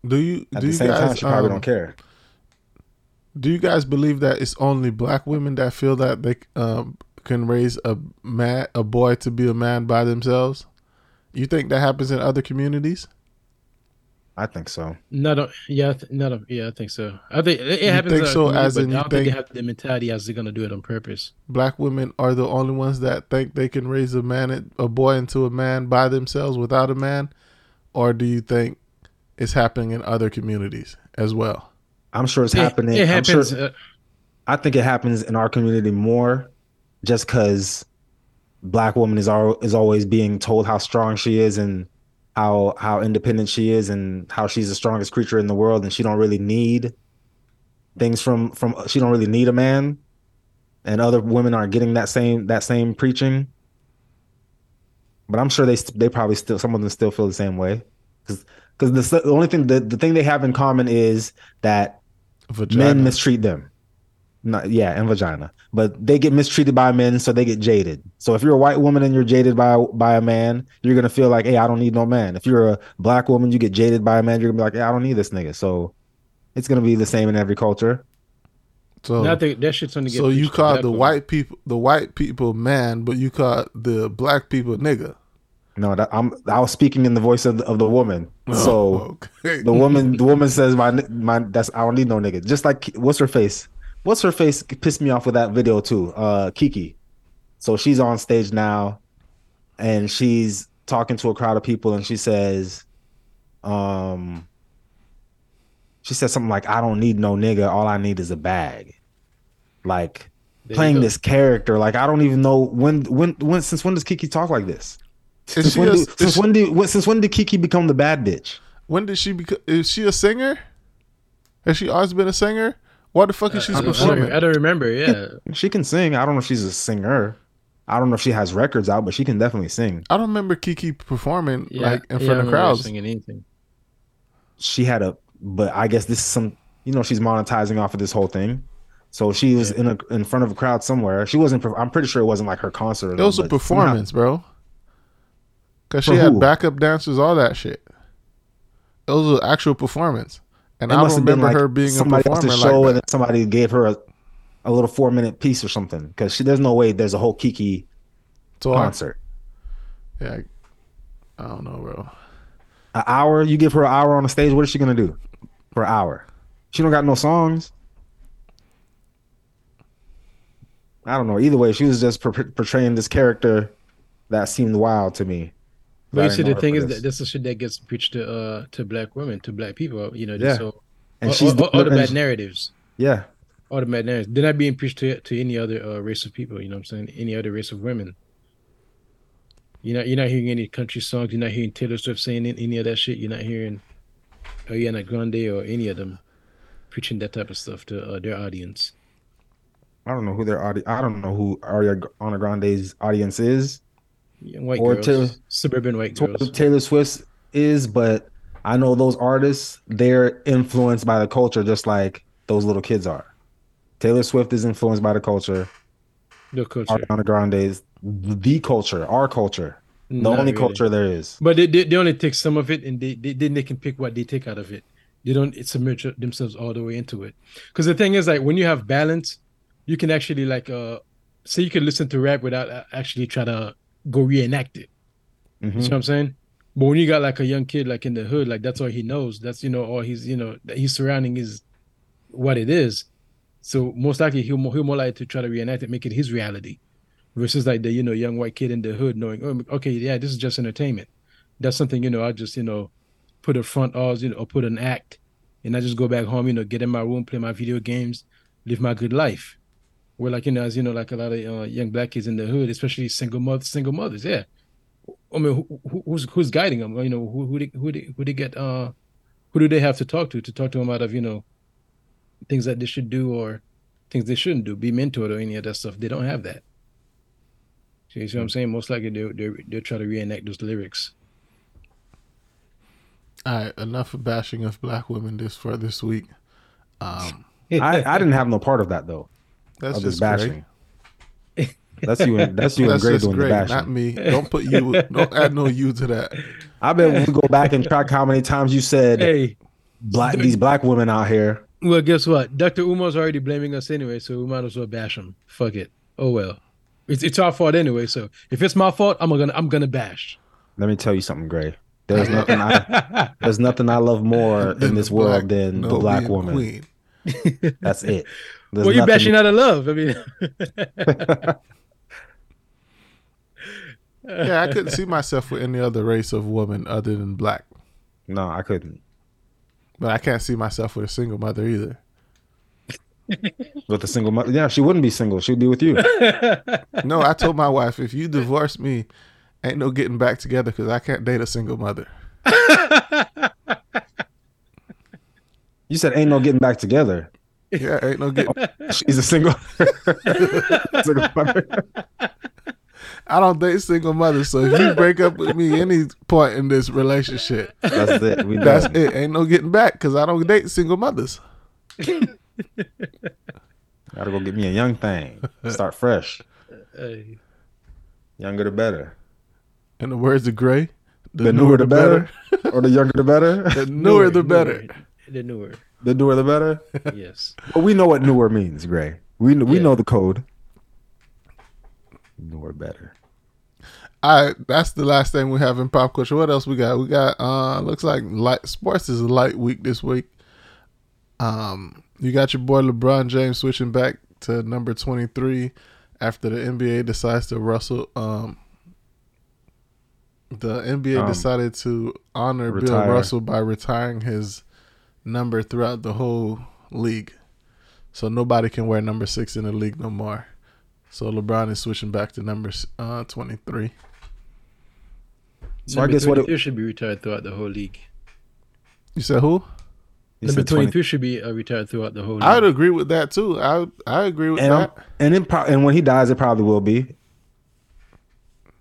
Do you at do the you same time, she probably um, don't care. do you guys believe that it's only black women that feel that they um, can raise a man a boy to be a man by themselves? You think that happens in other communities? I think so. Not a, yeah, th- not a, yeah. I think so. I think it, it You happens. think so, community, as but in I you don't think they have the mentality as they're gonna do it on purpose. Black women are the only ones that think they can raise a man a boy into a man by themselves without a man, or do you think it's happening in other communities as well? I'm sure it's It- happening. It, I'm happens. sure- uh, I think it happens in our community more just because black woman is al- is always being told how strong she is and how how independent she is and how she's the strongest creature in the world and she don't really need things from from she don't really need a man and other women are getting that same that same preaching but i'm sure they they probably still some of them still feel the same way because because the, the only thing the, the thing they have in common is that Vagina. men mistreat them. Not, yeah, and vagina. But they get mistreated by men, so they get jaded. So if you're a white woman and you're jaded by by a man, you're gonna feel like, hey, I don't need no man. If you're a black woman, you get jaded by a man, you're gonna be like, hey, I don't need this nigga. So it's gonna be the same in every culture. so and I think that shit's only. get so you preached call the women. white people the white people man, but you call the black people nigga. No, that, I'm I was speaking in the voice of the, of the woman. Oh, so Oh, okay. the woman the woman says my my that's I don't need no nigga. Just like what's her face? What's her face pissed me off with that video too. Uh Kiki. So she's on stage now and she's talking to a crowd of people and she says um she says something like I don't need no nigga, all I need is a bag. Like There playing this character like I don't even know when when when since when does Kiki talk like this? Is Since when, a- do, since she- when did when, since when did Kiki become the bad bitch? when did she become? Is she a singer? Has she always been a singer? Why the fuck is she I don't, I, don't, performing? I don't remember. Yeah, She can sing. I don't know if she's a singer. I don't know if she has records out, but she can definitely sing. I don't remember Kiki performing yeah. like in yeah, front I of remember crowds. Singing anything. She had a, but I guess this is some, you know, she's monetizing off of this whole thing. So she was in a in front of a crowd somewhere. She wasn't. I'm pretty sure it wasn't like her concert. or It was a something, but somehow- performance, bro. Cause she For had who? backup dancers, all that shit. It was an actual performance, and It I must don't have been remember like her being a somebody performer else's show, that. and then somebody gave her a, a little four minute piece or something. Because she there's no way there's a whole Kiki So I, concert. yeah, I, I don't know, bro. An hour, you give her an hour on the stage. What is she gonna do for an hour? She don't got no songs. I don't know. Either way, she was just portraying this character that seemed wild to me. But you see, the thing is this. that this is shit that gets preached to uh to black women, to black people. You know, Yeah. so and all, she's all, all the bad narratives, yeah. all the bad narratives. They're not being preached to to any other uh, race of people. You know what I'm saying? Any other race of women. You're not you're not hearing any country songs. You're not hearing Taylor Swift saying any- any of that shit. You're not hearing Ariana Grande or any of them preaching that type of stuff to uh, their audience. I don't know who their audience. I don't know who Ariana Grande's audience is. White Or girls, Taylor- suburban white Taylor- girls. Taylor Swift is, but I know those artists. They're influenced by the culture, just like those little kids are. Taylor Swift is influenced by the culture. The culture. Ariana Grande is the culture, our culture, the Not only really. culture there is. But they, they, they only take some of it and they, they then they can pick what they take out of it. They don't submerge themselves all the way into it. Because the thing is like when you have balance, you can actually like uh say you can listen to rap without uh, actually trying to go reenact it. You Mhm. see what I'm saying? But when you got like a young kid like in the hood, like that's all he knows. That's you know all he's you know that he's surrounding is what it is. So most likely he'll more, he'll more likely to try to reenact it, make it his reality, versus like the you know young white kid in the hood knowing, oh, okay, yeah, this is just entertainment. That's something you know I just you know put a front or you know or put an act, and I just go back home, you know, get in my room, play my video games, live my good life. Where like you know, as you know, like a lot of uh, young black kids in the hood, especially single mothers, single mothers, yeah. I mean, who, who- who's who's guiding them? You know, who who they, who they, who they get uh, who do they have to talk to to talk to them out of you know, things that they should do or things they shouldn't do, be mentored or any of that stuff. They don't have that. So you see what I'm saying? Most likely they they they'll try to reenact those lyrics. All right, enough bashing of black women this for this week. Um, I, I didn't have no part of that though. That's just bashing. great. That's you and that's you and Gray just doing great, the bashing. not me. Don't put you. Don't add no you to that. I bet when we go back and track how many times you said Hey, black these black women out here. well, guess what? Dr. Umar's already blaming us anyway, so we might as well bash him. Fuck it. Oh well. It's it's our fault anyway. So if it's my fault, I'm gonna I'm gonna bash. Let me tell you something, Gray. There's nothing I there's nothing I love more in this world than the black woman. Queen. That's it. There's well, you're nothing- bashing out of love. I mean, Yeah, I couldn't see myself with any other race of woman other than black. No, I couldn't. But I can't see myself with a single mother either. With a single mother. Yeah, she wouldn't be single. She'd be with you. No, I told my wife if you divorce me, ain't no getting back together because I can't date a single mother. You said ain't no getting back together. Yeah, ain't no getting. Oh, she's a single, single mother. I don't date single mothers. So if you break up with me any point in this relationship, That's it. We that's done. it. Ain't no getting back because I don't date single mothers. Gotta go get me a young thing. Start fresh. Hey, Younger the better. In the words of Gray, The, newer the better. or the younger the better. The newer the better. The newer. The newer the better. Yes. But we know what newer means, Gray. We we Yeah. know the code. Newer better. All right, that's the last thing we have in pop culture. What else we got? We got uh looks like light sports is a light week this week. Um you got your boy LeBron James switching back to number 23 after the NBA decides to Russell um the NBA Um, decided to honor Bill. Russell by retiring his number throughout the whole league. So nobody can wear number 6 in the league no more. So LeBron is switching back to number uh, 23. So I guess what it- it should be retired throughout the whole league. You said who? You Number said 20 should be uh, retired throughout the whole league. I would agree with that too. I I agree with and I'm- that. and it pro- and when he dies, it probably will be.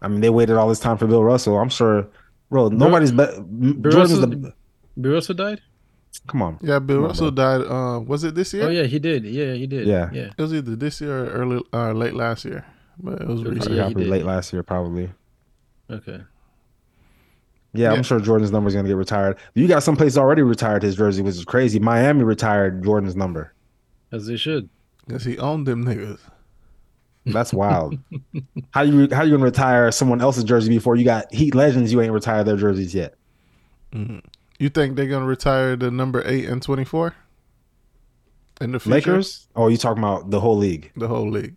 I mean, they waited all this time for Bill Russell. I'm sure, bro. Nobody's but Bill Jordan's Russell, the. Bill Russell died? Come on, Yeah, Bill Come on, Russell died. Uh, was it this year? Oh, yeah, he did. Yeah, he did. Yeah. Yeah. It was either this year or early or late last year, but it was Okay. recent. Yeah, probably late last year, probably. Okay. Yeah, Yeah. I'm sure Jordan's number is gonna get retired. You got some place already retired his jersey, which is crazy. Miami retired Jordan's number. As they should. Cause he owned them niggas. That's wild. how you how you gonna retire someone else's jersey before you got Heat legends? You ain't retired their jerseys yet. You think they're gonna retire the number eight and twenty four? In the future? Lakers? Oh, you talking about the whole league? the whole league.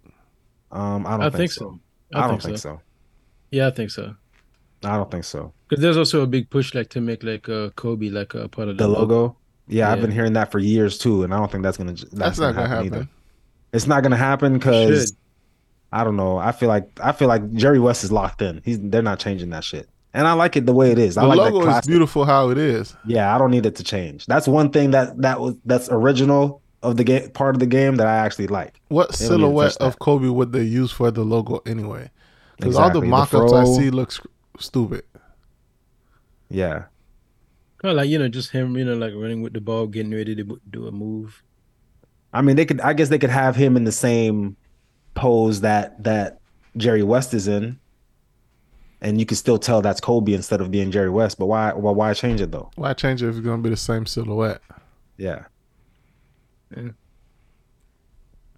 Um, I don't I think, think so. so. I, don't think so. Yeah, I think so. I don't think so. Because there's also a big push like to make like uh, Kobe like a part of The the, logo. Yeah, I've been hearing that for years too, and I don't think that's gonna that's, That's, not gonna happen. either. It's not gonna happen because I don't know. I feel like I feel like Jerry West is locked in. He's they're not changing that shit, and I like it the way it is. The I like logo that is beautiful how it is. Yeah, I don't need it to change. That's one thing that that was that's original of the game part of the game that I actually like. What They to silhouette of Kobe would they use for the logo anyway? Because all the Exactly. Mock-ups I see looks stupid. Yeah, Kind of like you know just him you know like running with the ball, getting ready to do a move. I mean they could. I guess they could have him in the same pose that that Jerry West is in, and you can still tell that's Kobe instead of being Jerry West. But why? Well, why change it though? Why change it if it's gonna be the same silhouette? Yeah. Yeah.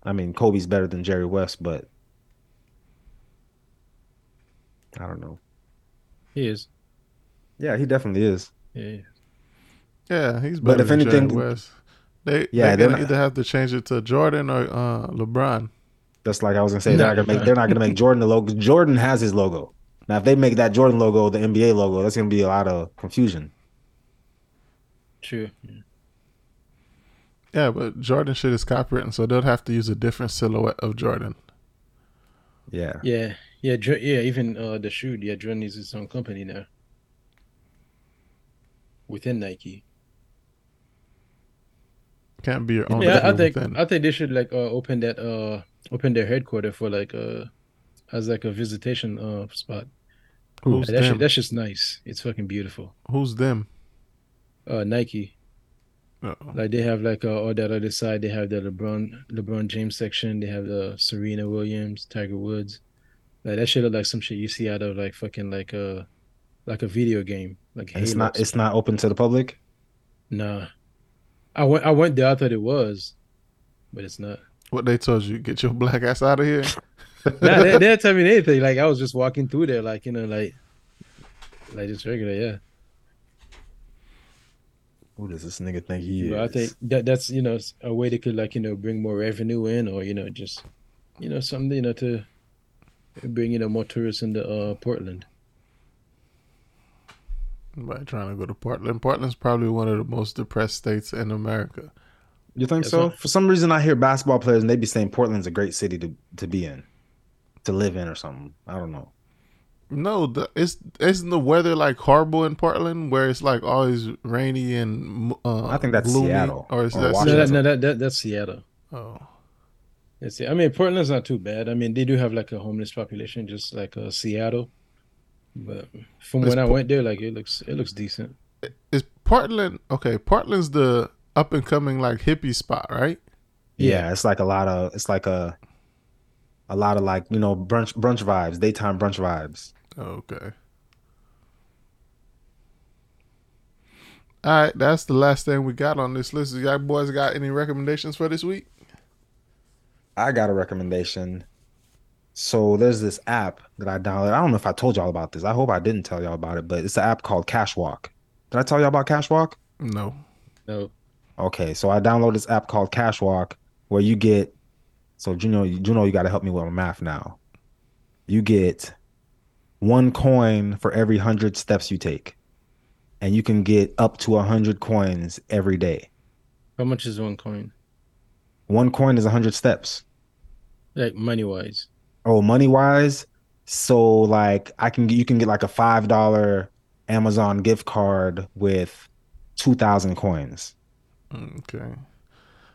I mean, Kobe's better than Jerry West, but I don't know. He is. Yeah, he definitely is. Yeah. Yeah, he's But better if than anything- Jerry West. They Yeah, they're they're gonna not- either have to change it to Jordan or uh, LeBron. That's like I was gonna say, they're not gonna make they're not gonna make Jordan the logo. Jordan has his logo. Now, if they make that Jordan logo the NBA logo, that's gonna be a lot of confusion. True. Yeah, but Jordan shit is copywritten, so they'll have to use a different silhouette of Jordan. Yeah. Yeah, yeah, Dr- yeah. Even uh, the shoe, yeah, Jordan is its own company now within Nike. Can't be your own. Yeah, I think within. I think they should like uh, open that uh open their headquarters for like uh as like a visitation uh spot. Who's Like, that shit, that's just nice. It's fucking beautiful. Who's them? Uh, Nike. Uh, Like they have like uh, on that other side, they have the LeBron LeBron James section. They have the Serena Williams, Tiger Woods. Like that shit look like some shit you see out of like fucking like a like a video game. Like it's Halo. not it's not open to the public. Nah, I went I went there. I thought it was, but it's not. What they told you? Get your black ass out of here. nah, they, they didn't tell me anything. Like I was just walking through there, like you know, like like just regular, yeah. Who does this nigga think he is? I think that that's you know a way they could like you know bring more revenue in, or you know just you know something you know to bring you know more tourists into uh Portland. By trying to go to Portland. Portland's probably one of the most depressed states in America. You think That's so? what- For some reason, I hear basketball players and they be saying Portland's a great city to to be in, to live in, or something. I don't know. No, the, it's isn't the weather like horrible in Portland, where it's like always rainy and uh, I think that's gloomy, Seattle or is or that No, that, no, that, that that's Seattle. Oh, That's it. I mean, Portland's not too bad. I mean, they do have like a homeless population, just like uh, Seattle. But from It's when I Po- went there, like it looks it looks decent. is Portland okay? Portland's the up and coming like hippie spot, right? Yeah, it's like a lot of it's like a a lot of like you know brunch brunch vibes, daytime brunch vibes. Okay. All right, that's the last thing we got on this list. Y'all boys got any recommendations for this week? I got a recommendation. So there's this app that I downloaded. I don't know if I told y'all about this. I hope I didn't tell y'all about it, but it's an app called Cashwalk. Did I tell y'all about Cashwalk? No. No, Okay, so I downloaded this app called Cashwalk where you get so Juno, Juno, you got to help me with my math now. You get one coin for every hundred steps you take, and you can get up to a hundred coins every day. how much is one coin? One coin is a hundred steps. Like money wise. Oh, money wise, so like I can you can get like a five dollar Amazon gift card with two thousand coins. Okay.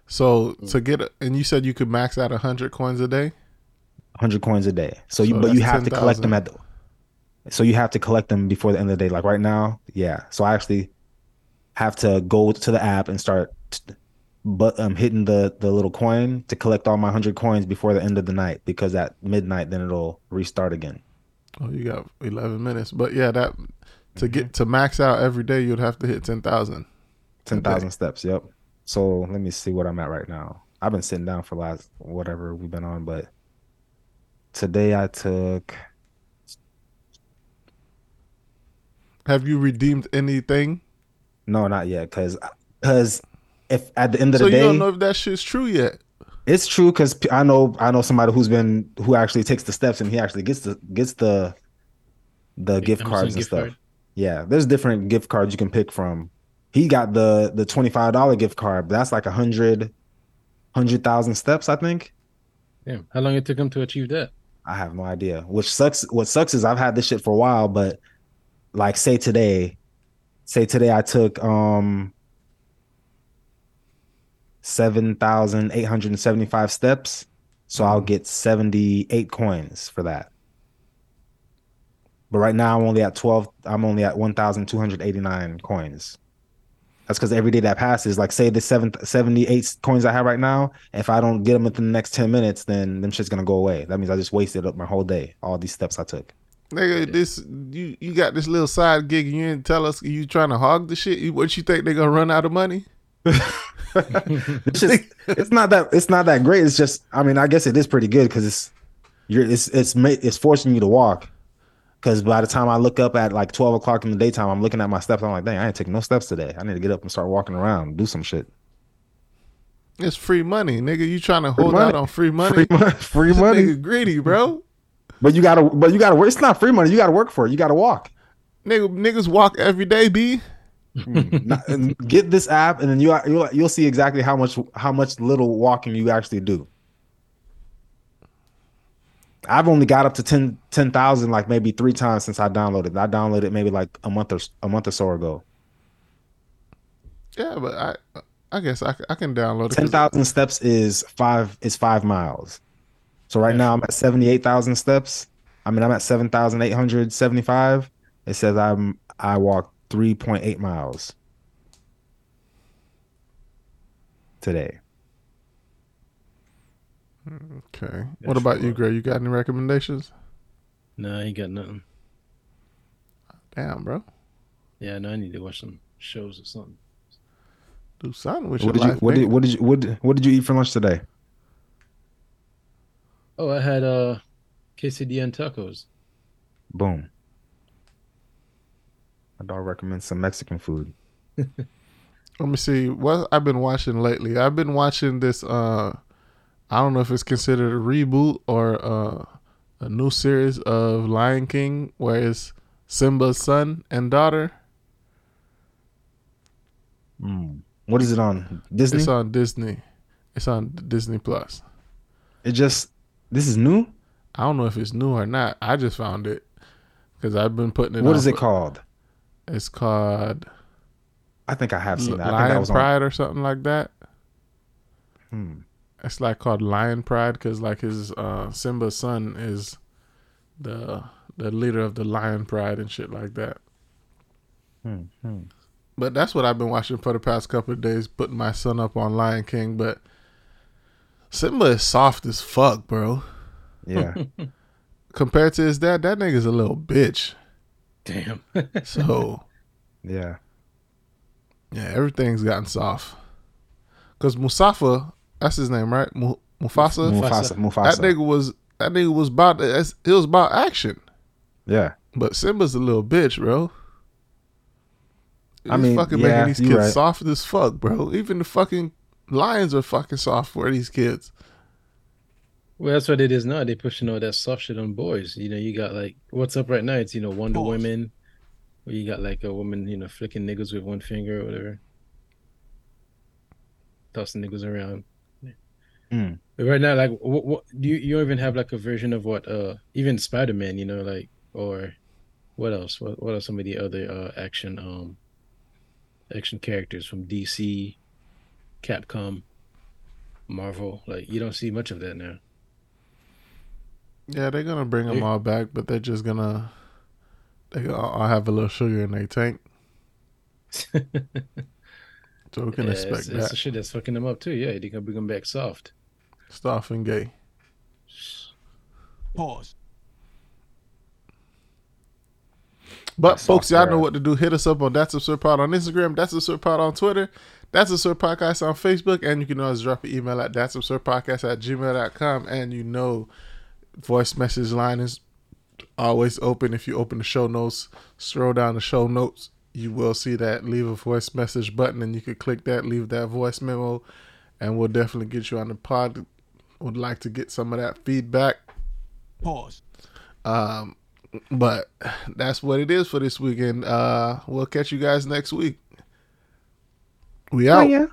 So to get a, and you said you could max out hundred coins a day. hundred coins a day. So you So but you have to collect 10,000. them at the, so you have to collect them before the end of the day. Like right now, yeah. So I actually have to go to the app and start but um hitting the the little coin to collect all my hundred coins before the end of the night because at midnight then it'll restart again. Oh, you got eleven minutes, but yeah, that to get to max out every day, you'd have to hit ten thousand. Ten thousand steps. Yep. So let me see what I'm at right now. I've been sitting down for last whatever we've been on, but today I took Have you redeemed anything? no, not yet, because because if at the end of So the day, So you don't know if that shit's true yet. It's true because I know I know somebody who's been who actually takes the steps and he actually gets the gets the the gift Amazon cards and gift stuff. card? Yeah, there's different gift cards you can pick from. He got the the twenty five dollar gift card, but that's like a hundred hundred thousand steps, I think. Damn, how long it took him to achieve that? I have no idea. Which sucks. What sucks is I've had this shit for a while, but like say today, say today I took um seven thousand eight hundred and seventy five steps, so I'll get seventy eight coins for that. But right now I'm only at twelve. I'm only at one thousand two hundred eighty nine coins. That's because every day that passes, like say the seven, 78 coins I have right now, if I don't get them within the next 10 minutes, then them shit's gonna go away. That means I just wasted up my whole day, all these steps I took. Nigga, this you you got this little side gig and you didn't tell us you trying to hog the shit. What you think they gonna run out of money? It's just it's not that it's not that great. It's just I mean, I guess it is pretty good because it's you're it's it's it's forcing you to walk. Because by the time I look up at like 12 o'clock in the daytime, I'm looking at my steps. I'm like, dang, I ain't taking no steps today. I need to get up and start walking around, do some shit. It's free money, nigga. You trying to hold money. out on free money? Free, money, free money. nigga greedy, bro. But you gotta, but you gotta work. It's not free money. You gotta work for it. You gotta walk. Nigga, niggas walk every day, b. Mm, and get this app, and then you you'll you'll see exactly how much how much little walking you actually do. I've only got up to 10 10,000 like maybe three times since I downloaded. it. I downloaded maybe like a month or a month or so ago. Yeah, but I I guess I, I can download it. 'cause- Ten thousand steps is five is five miles. So right now I'm at seventy eight thousand steps. I mean I'm at seven thousand eight hundred seventy five. It says I'm I walked three point eight miles today. Okay. What about you, Gray? You got any recommendations? No, I ain't got nothing. Damn, bro. Yeah, no, I need to watch some shows or something. Do something with What your did you life. what did what did you what did, what did you eat for lunch today? Oh, I had uh quesadilla and tacos. Boom. My dog recommends some Mexican food. Let me see what I've been watching lately. I've been watching this. uh I don't know if it's considered a reboot or uh, a new series of Lion King, where it's Simba's son and daughter. Mm. What is it on Disney? It's on Disney. It's on Disney Plus. it just this is new. I don't know if it's new or not. I just found it because I've been putting it. What is it called? It's called I think I have seen that. I think Lion that was on. Pride or something like that. Hmm. It's like called Lion Pride because like his uh, Simba's son is the the leader of the Lion Pride and shit like that. Hmm, hmm. But that's what I've been watching for the past couple of days, putting my son up on Lion King. But Simba is soft as fuck, bro. Yeah. Compared to his dad, that nigga's a little bitch. Damn. So yeah. yeah, everything's gotten soft. Cause Musafa, that's his name, right? Mufasa. Mufasa. Mufasa. That nigga was that nigga was about it was about action. yeah. But Simba's a little bitch, bro. I He's mean, fucking yeah, making these kids right. soft as fuck, bro. Even the fucking lions are fucking soft for these kids. Well, that's what it is now. They're pushing all that soft shit on boys. You know, you got like what's up right now? It's you know Wonder Women, where you got like a woman, you know, flicking niggas with one finger or whatever, tossing niggas around. Mm. But right now, like, what, what do you you don't even have like a version of what? Uh, even Spider Man, you know, like or what else? What what are some of the other uh action um action characters from DC, Capcom, Marvel? Like, you don't see much of that now. Yeah, they're gonna bring them all back, but they're just gonna they all have a little sugar in their tank. So we can Yeah, expect it's, it's the that. shit that's fucking them up too. Yeah, they're gonna bring them back soft. Soft and gay. Pause. But That's folks, y'all know what to do. Hit us up on That's Absurd Pod on Instagram. That's Absurd Pod on Twitter. That's Absurd Podcast on Facebook. And you can always drop an email at That's Absurd Podcast at gmail.com. And you know, voice message line is always open. If you open the show notes, scroll down the show notes, you will see that leave a voice message button. And you can click that, leave that voice memo. And we'll definitely get you on the pod. Would like to get some of that feedback. Pause. Um, but that's what it is for this weekend. Uh, we'll catch you guys next week. We out. yeah.